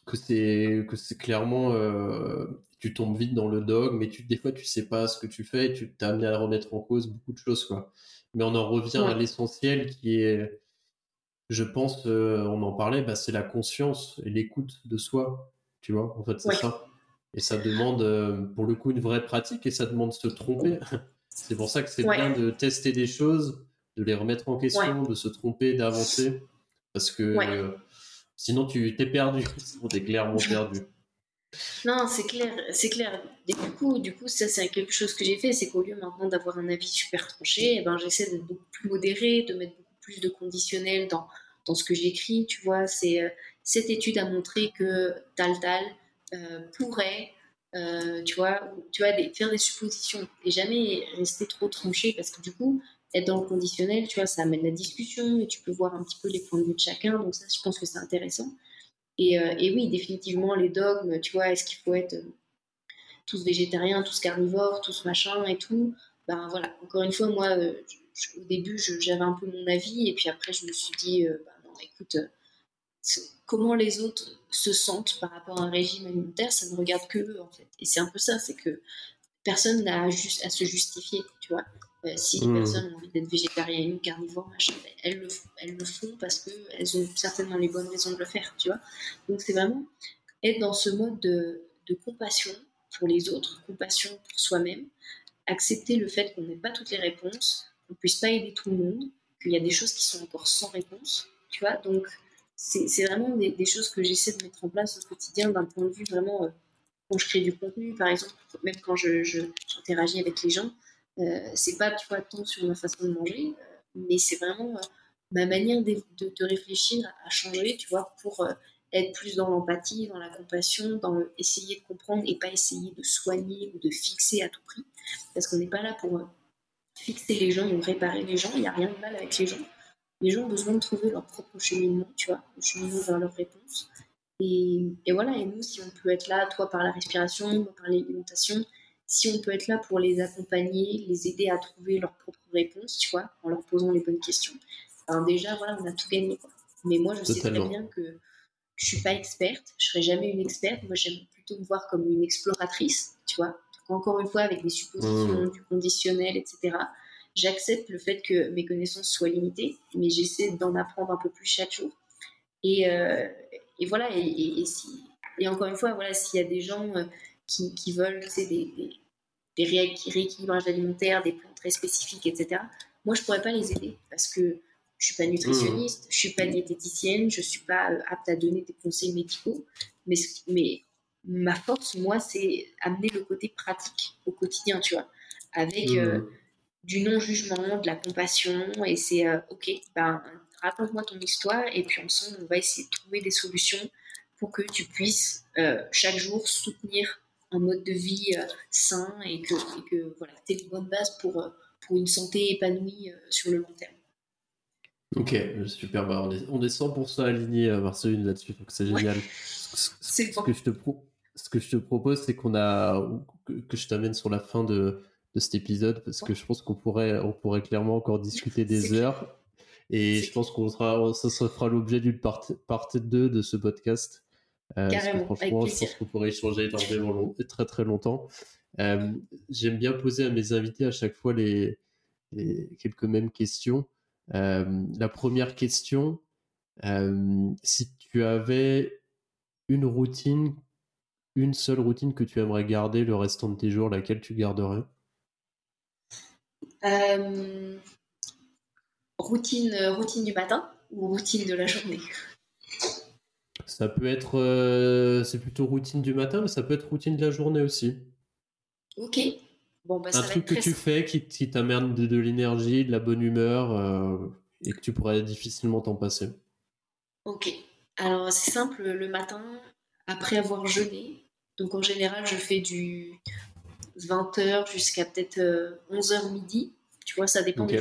que c'est que c'est clairement tu tombes vite dans le dogme mais tu des fois tu sais pas ce que tu fais et tu t'es amené à remettre en cause beaucoup de choses quoi. Mais on en revient à l'essentiel qui est je pense euh, on en parlait bah, c'est la conscience et l'écoute de soi tu vois en fait c'est ça. Et ça demande euh, pour le coup une vraie pratique et ça demande de se tromper. [laughs] C'est pour ça que c'est bien de tester des choses de les remettre en question de se tromper d'avancer. Parce que Sinon, tu t'es perdu. On t'es clairement [laughs] perdu. Non, c'est clair, c'est clair. Du coup, du coup, ça c'est quelque chose que j'ai fait, c'est qu'au lieu maintenant d'avoir un avis super tranché, eh ben j'essaie d'être beaucoup plus modéré, de mettre beaucoup plus de conditionnel dans, dans ce que j'écris. Tu vois, c'est euh, cette étude a montré que tal tal euh, pourrait, euh, tu vois, tu vois, faire des suppositions et jamais rester trop tranché parce que du coup, être dans le conditionnel, tu vois, ça amène la discussion et tu peux voir un petit peu les points de vue de chacun. Donc ça, je pense que c'est intéressant. Et, euh, et, oui, définitivement, les dogmes, tu vois, est-ce qu'il faut être euh, tous végétariens, tous carnivores, tous machin et tout Ben voilà, encore une fois, moi, euh, au début, j'avais un peu mon avis et puis après, je me suis dit, ben non, écoute, comment les autres se sentent par rapport à un régime alimentaire, ça ne regarde que eux, en fait. Et c'est un peu ça, c'est que personne n'a à se justifier, tu vois. Euh, si les mmh. personnes ont envie d'être végétariennes ou carnivores, machin, ben, elles, le, elles le font parce qu'elles ont certainement les bonnes raisons de le faire, tu vois. Donc c'est vraiment être dans ce mode de, de compassion pour les autres, compassion pour soi-même, accepter le fait qu'on n'ait pas toutes les réponses, qu'on ne puisse pas aider tout le monde, qu'il y a des choses qui sont encore sans réponse, tu vois. Donc c'est vraiment des, des, choses que j'essaie de mettre en place au quotidien d'un point de vue vraiment, euh, quand je crée du contenu, par exemple, même quand j'interagis je, avec les gens, c'est pas, tu vois, tant sur ma façon de manger, euh, mais c'est vraiment euh, ma manière de, de, réfléchir à changer, tu vois, pour être plus dans l'empathie, dans la compassion, dans essayer de comprendre et pas essayer de soigner ou de fixer à tout prix. Parce qu'on n'est pas là pour fixer les gens ou réparer les gens, il n'y a rien de mal avec les gens. Les gens ont besoin de trouver leur propre cheminement, tu vois, le cheminement vers leur réponse. Et, et, voilà, et nous, si on peut être là, toi par la respiration, moi par l'alimentation, si on peut être là pour les accompagner, les aider à trouver leurs propres réponses, tu vois, en leur posant les bonnes questions, alors déjà, voilà, on a tout gagné. Quoi. Mais moi, je sais très bien que je suis pas experte, je serai jamais une experte. Moi, j'aime plutôt me voir comme une exploratrice, tu vois. Encore une fois, avec des suppositions, mmh. du conditionnel, etc. J'accepte le fait que mes connaissances soient limitées, mais j'essaie d'en apprendre un peu plus chaque jour. Et, euh, et voilà, et, si, et, encore une fois, voilà, s'il y a des gens euh, qui, qui, veulent des, des, des rééquilibrages alimentaires, des plans très spécifiques, etc. Moi, je pourrais pas les aider parce que je suis pas nutritionniste, je suis pas diététicienne, je suis pas euh, apte à donner des conseils médicaux. Mais, mais ma force, moi, c'est amener le côté pratique au quotidien, tu vois, avec euh, mmh. du non-jugement, de la compassion. Et c'est euh, OK, ben, raconte-moi ton histoire et puis ensemble, on va essayer de trouver des solutions pour que tu puisses chaque jour soutenir un mode de vie euh, sain et que, que voilà, tu une bonne base pour, euh, pour une santé épanouie euh, sur le long terme. Ok, super. Bah, on, est, on est 100% aligné, Marceline, là-dessus, donc c'est génial. Ce, que je te ce que je te propose, c'est qu'on a que, je t'amène sur la fin de, de cet épisode parce que je pense qu'on pourrait, on pourrait clairement encore discuter des heures. Et je pense qu'on sera, ça, ça fera l'objet d'une partie, partie 2 de ce podcast. Euh, Carrément, franchement, je pense qu'on pourrait échanger très très longtemps. J'aime bien poser à mes invités à chaque fois les, quelques mêmes questions. la première question, si tu avais une routine, une seule routine que tu aimerais garder le restant de tes jours, laquelle tu garderais? Routine, routine du matin ou routine de la journée? Ça peut être, c'est plutôt routine du matin, mais ça peut être routine de la journée aussi. Ok. Bon, bah, un truc que tu fais qui, qui t'amène de, l'énergie, de la bonne humeur euh, et que tu pourrais difficilement t'en passer? Ok. Alors c'est simple, le matin, après avoir jeûné, donc en général je fais du 20h jusqu'à peut-être 11h euh, midi, tu vois, ça dépend jours.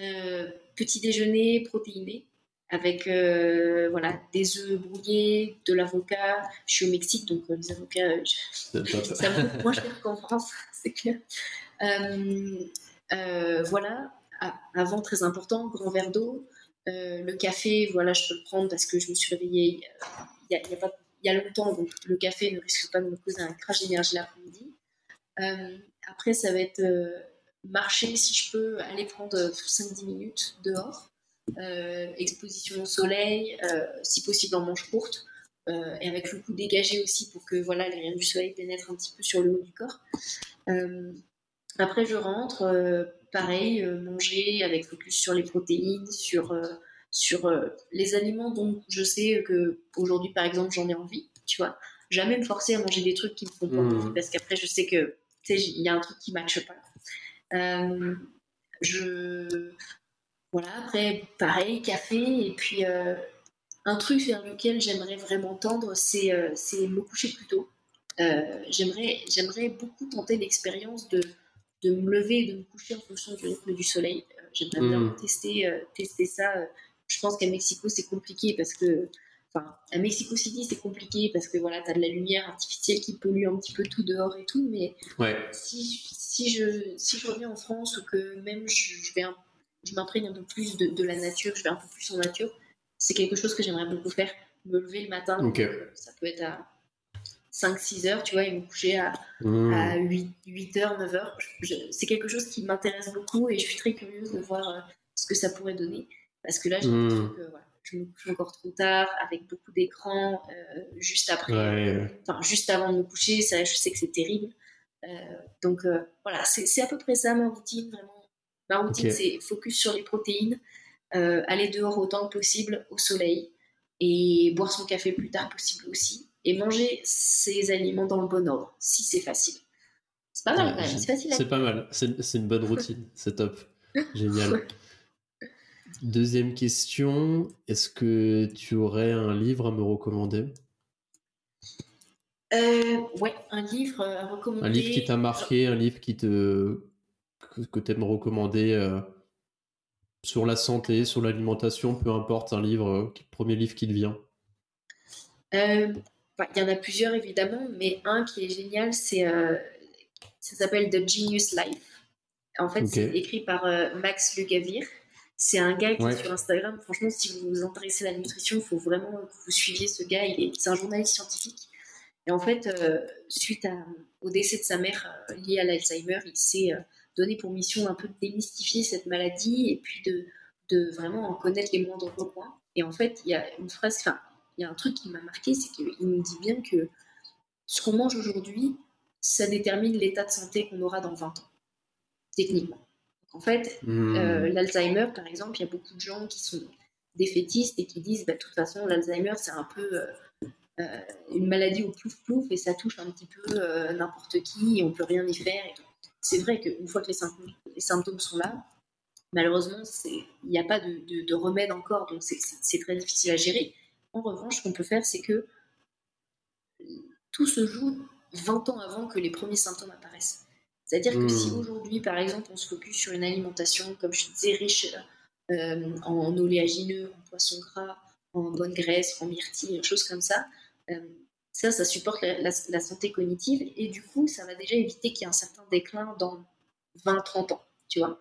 Euh, petit déjeuner protéiné avec euh, voilà, des œufs brouillés, de l'avocat. Je suis au Mexique, donc euh, les avocats, euh, [laughs] ça beaucoup moins cher qu'en France, [laughs] c'est clair. voilà, avant, très important, grand verre d'eau. le café, voilà, je peux le prendre parce que je me suis réveillée il y a, pas, y a longtemps, donc le café ne risque pas de me causer un crash d'énergie l'après-midi. après, ça va être marcher si je peux, aller prendre 5-10 minutes dehors. Euh, exposition au soleil, euh, si possible en manche courte, euh, et avec le cou dégagé aussi pour que voilà, les rayons du soleil pénètrent un petit peu sur le haut du corps. après, je rentre, pareil, manger avec focus sur les protéines, sur, sur les aliments dont je sais que aujourd'hui, par exemple, j'en ai envie, tu vois. Jamais me forcer à manger des trucs qui me font pas envie mmh. parce qu'après, je sais que il y a un truc qui ne matche pas. je voilà, après, pareil, café. Et puis, euh, un truc vers lequel j'aimerais vraiment tendre, c'est euh, me coucher plus tôt. Euh, j'aimerais beaucoup tenter l'expérience de, de me lever et de me coucher en fonction du rythme du soleil. j'aimerais bien hmm. tester, tester ça. Je pense qu'à Mexico, c'est compliqué parce que. Enfin, à Mexico City, c'est compliqué parce que voilà, tu as de la lumière artificielle qui pollue un petit peu tout dehors et tout. Mais si, si, je, si je reviens en France ou que même je, je vais un je m'imprègne un peu plus de, la nature, je vais un peu plus en nature. C'est quelque chose que j'aimerais beaucoup faire. Me lever le matin, ça peut être à 5-6 heures, tu vois, et me coucher à, 8, mmh. heures, 9 heures. C'est quelque chose qui m'intéresse beaucoup et je suis très curieuse de voir euh, ce que ça pourrait donner. Parce que là, j'ai mmh. je me couche encore trop tard, avec beaucoup d'écrans, euh, juste après, enfin, juste avant de me coucher, ça, je sais que c'est terrible. Euh, donc voilà, c'est à peu près ça ma routine, vraiment Ma routine, c'est focus sur les protéines, euh, aller dehors autant que possible au soleil et boire son café plus tard possible aussi et manger ses aliments dans le bon ordre, si c'est facile. C'est pas mal, c'est facile. C'est pas mal, c'est une bonne routine, [laughs] c'est top. Génial. Deuxième question, est-ce que tu aurais un livre à me recommander? Euh, Ouais, un livre à recommander. Un livre qui t'a marqué, un livre qui te que, tu aimes recommander euh, sur la santé, sur l'alimentation, peu importe, un livre, euh, premier livre qui te vient? Euh, Il y en a plusieurs évidemment, mais un qui est génial, c'est ça s'appelle The Genius Life. En fait, c'est écrit par Max Lugavir. C'est un gars qui est sur Instagram. Franchement, si vous vous intéressez à la nutrition, il faut vraiment que vous suiviez ce gars. C'est un journaliste scientifique. Et en fait, suite au décès de sa mère lié à l'Alzheimer, il s'est donné pour mission un peu de démystifier cette maladie et puis de, de vraiment en connaître les moindres points. Et en fait, il y a une phrase, enfin, il y a un truc qui m'a marqué, c'est qu'il nous dit bien que ce qu'on mange aujourd'hui, ça détermine l'état de santé qu'on aura dans 20 ans, techniquement. En fait, mmh. euh, l'Alzheimer, par exemple, il y a beaucoup de gens qui sont défaitistes et qui disent, bah, de toute façon, l'Alzheimer, c'est un peu euh, euh, une maladie au plouf-plouf et ça touche un petit peu n'importe qui et on peut rien y faire. Et c'est vrai qu'une fois que les symptômes, sont là, malheureusement, il n'y a pas de, remède encore, donc c'est très difficile à gérer. En revanche, ce qu'on peut faire, c'est que tout se joue 20 ans avant que les premiers symptômes apparaissent. C'est-à-dire que si hmm. aujourd'hui, par exemple, on se focus sur une alimentation, comme je disais, riche euh, en oléagineux, en poisson gras, en bonne graisse, en myrtille, choses comme ça, euh, ça, ça supporte la, santé cognitive et du coup, ça va déjà éviter qu'il y ait un certain déclin dans 20-30 ans, tu vois.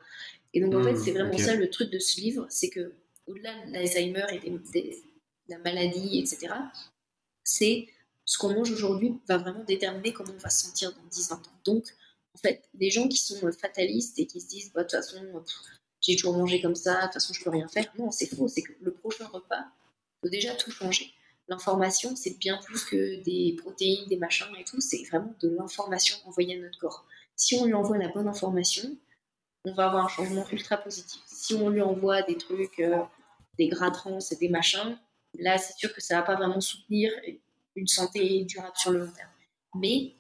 Et donc, en fait, hmm, c'est vraiment ça le truc de ce livre, c'est que au-delà de l'Alzheimer et des, la maladie, etc., c'est ce qu'on mange aujourd'hui va vraiment déterminer comment on va se sentir dans 10-20 ans. Donc, en fait, les gens qui sont fatalistes et qui se disent, bah, de toute façon, j'ai toujours mangé comme ça, de toute façon, je peux rien faire. Non, c'est faux. C'est que le prochain repas peut déjà tout changer. L'information, c'est bien plus que des protéines, des machins et tout. C'est vraiment de l'information envoyée à notre corps. Si on lui envoie la bonne information, on va avoir un changement ultra positif. Si on lui envoie des trucs, euh, des gras trans et des machins, là, c'est sûr que ça va pas vraiment soutenir une santé durable sur le long terme. Mais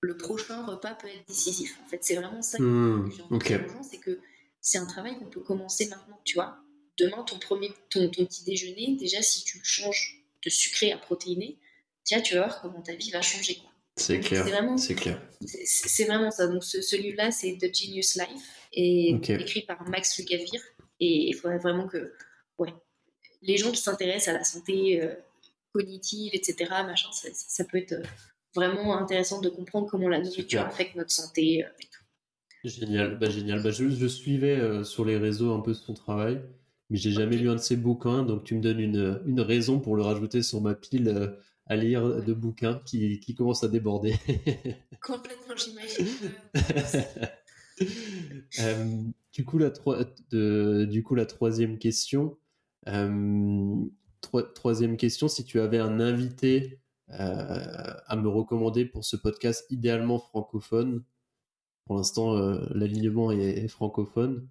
le prochain repas peut être décisif. En fait, c'est vraiment ça mmh, que c'est que c'est un travail qu'on peut commencer maintenant, tu vois. Demain, ton, premier, ton, ton petit déjeuner, déjà, si tu changes de sucré à protéiné, tiens, tu vas voir comment ta vie va changer. C'est clair. C'est clair. C'est vraiment ça. Donc, ce, livre-là, c'est The Genius Life, et écrit par Max Lugavir. Et il faudrait vraiment que ouais, les gens qui s'intéressent à la santé euh, cognitive, etc., machin, ça, peut être vraiment intéressant de comprendre comment la nourriture affecte notre santé. Euh, génial, bah, génial. Bah, je, suivais euh, sur les réseaux un peu son travail, mais j'ai jamais lu un de ses bouquins, donc tu me donnes une, une raison pour le rajouter sur ma pile à lire de bouquins qui, qui commencent à déborder. [laughs] Complètement, j'imagine. [laughs] du, coup, la de, du coup, la troisième question, troisième question, si tu avais un invité euh, à me recommander pour ce podcast idéalement francophone, pour l'instant euh, l'alignement est, francophone,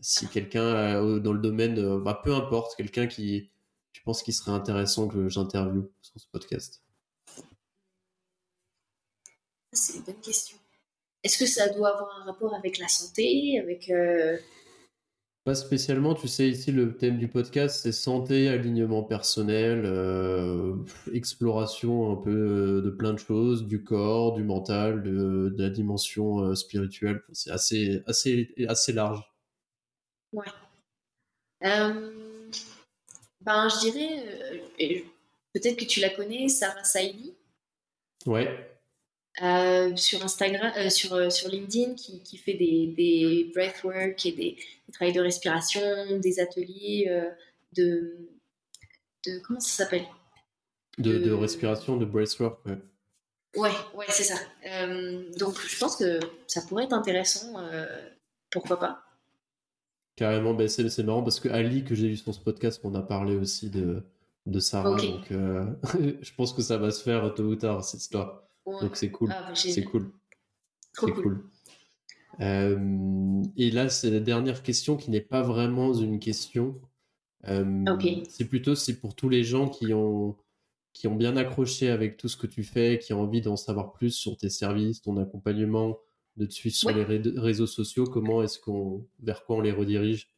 si quelqu'un euh, dans le domaine, bah, peu importe, quelqu'un qui tu penses qu'il serait intéressant que j'interviewe sur ce podcast? C'est une bonne question. Est-ce que ça doit avoir un rapport avec la santé, avec pas spécialement, tu sais, ici le thème du podcast c'est santé, alignement personnel, euh, exploration un peu euh, de plein de choses, du corps, du mental, de, la dimension euh, spirituelle. C'est assez, assez, assez large. Ouais. ben, je dirais, peut-être que tu la connais, Sarah Saïdi. Ouais. Euh, sur Instagram, euh, sur, euh, sur LinkedIn, qui, qui fait des, des breathwork et des, des travails de respiration, des ateliers de, de. Comment ça s'appelle? De, de, respiration, de breathwork, ouais. Ouais, ouais, c'est ça. donc je pense que ça pourrait être intéressant, pourquoi pas. Carrément, ben c'est marrant parce que Ali, que j'ai vu sur ce podcast, on a parlé aussi de, de Sarah. Donc [laughs] je pense que ça va se faire tôt ou tard, cette histoire. Donc c'est cool. Ah, c'est cool. c'est cool. Euh, et là, c'est la dernière question qui n'est pas vraiment une question. Euh, c'est plutôt c'est pour tous les gens qui ont qui ont bien accroché avec tout ce que tu fais, qui ont envie d'en savoir plus sur tes services, ton accompagnement, de te suivre sur les réseaux sociaux. Comment est-ce qu'on vers quoi on les redirige?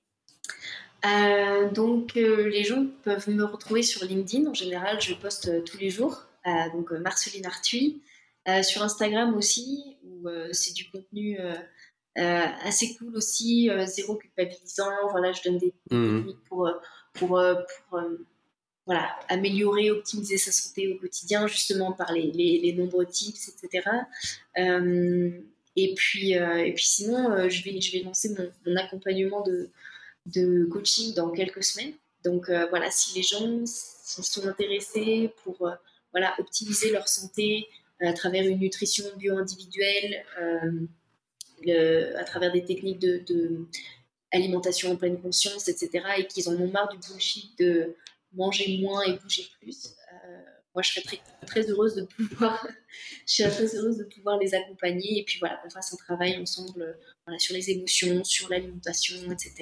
Euh, Donc les gens peuvent me retrouver sur LinkedIn. En général, je poste tous les jours. donc Marceline Arthuis. Euh, sur Instagram aussi, où euh, c'est du contenu euh, assez cool aussi, zéro culpabilisant. Voilà, je donne des, mmh. techniques pour, pour, pour voilà, améliorer, optimiser sa santé au quotidien, justement par les, les, nombreux tips, etc. et, puis, et puis sinon, je, vais, je vais lancer mon, accompagnement de, de coaching dans quelques semaines. Donc voilà, si les gens sont intéressés pour voilà, optimiser leur santé, à travers une nutrition bio-individuelle, euh, à travers des techniques de, alimentation en pleine conscience, etc., et qu'ils en ont marre du bullshit de manger moins et bouger plus. Moi, je serais très, très, heureuse de pouvoir, [laughs] je serais très heureuse de pouvoir les accompagner et puis voilà, qu'on fasse un travail ensemble voilà, sur les émotions, sur l'alimentation, etc.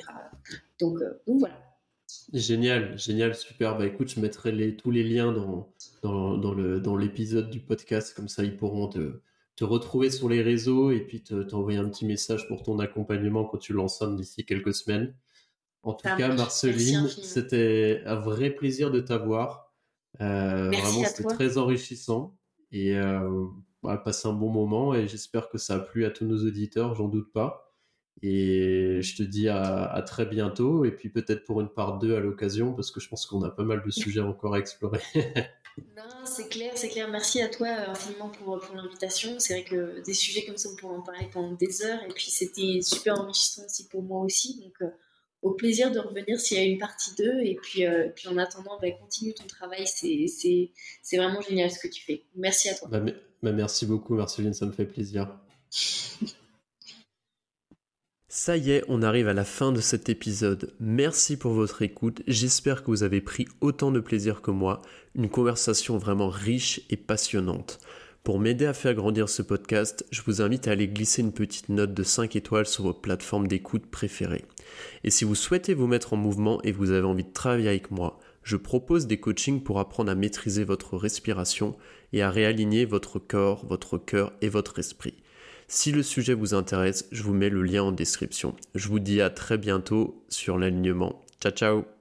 Donc, euh, donc voilà. Génial, génial, super. Bah écoute, je mettrai les, tous les liens dans, dans, dans, le, dans l'épisode du podcast, comme ça ils pourront te, te retrouver sur les réseaux et puis te, t'envoyer un petit message pour ton accompagnement quand tu l'enseigne d'ici quelques semaines. En tout cas, Marceline, c'était un vrai plaisir de t'avoir. Euh, vraiment, c'était très enrichissant et euh, on passer un bon moment et j'espère que ça a plu à tous nos auditeurs, j'en doute pas. Et je te dis à, très bientôt, et puis peut-être pour une part 2 à l'occasion, parce que je pense qu'on a pas mal de [laughs] sujets encore à explorer. [laughs] non, c'est clair, c'est clair. Merci à toi euh, infiniment pour, pour l'invitation. C'est vrai que des sujets comme ça, on pourrait en parler pendant des heures, et puis c'était super enrichissant aussi pour moi aussi. Donc, euh, au plaisir de revenir s'il y a une partie 2. Et puis, puis en attendant, bah, continue ton travail. C'est vraiment génial ce que tu fais. Merci à toi. Bah, bah, merci beaucoup, Marceline, ça me fait plaisir. [laughs] Ça y est, on arrive à la fin de cet épisode. Merci pour votre écoute. J'espère que vous avez pris autant de plaisir que moi. Une conversation vraiment riche et passionnante. Pour m'aider à faire grandir ce podcast, je vous invite à aller glisser une petite note de 5 étoiles sur vos plateformes d'écoute préférées. Et si vous souhaitez vous mettre en mouvement et vous avez envie de travailler avec moi, je propose des coachings pour apprendre à maîtriser votre respiration et à réaligner votre corps, votre cœur et votre esprit. Si le sujet vous intéresse, je vous mets le lien en description. Je vous dis à très bientôt sur l'alignement. Ciao ciao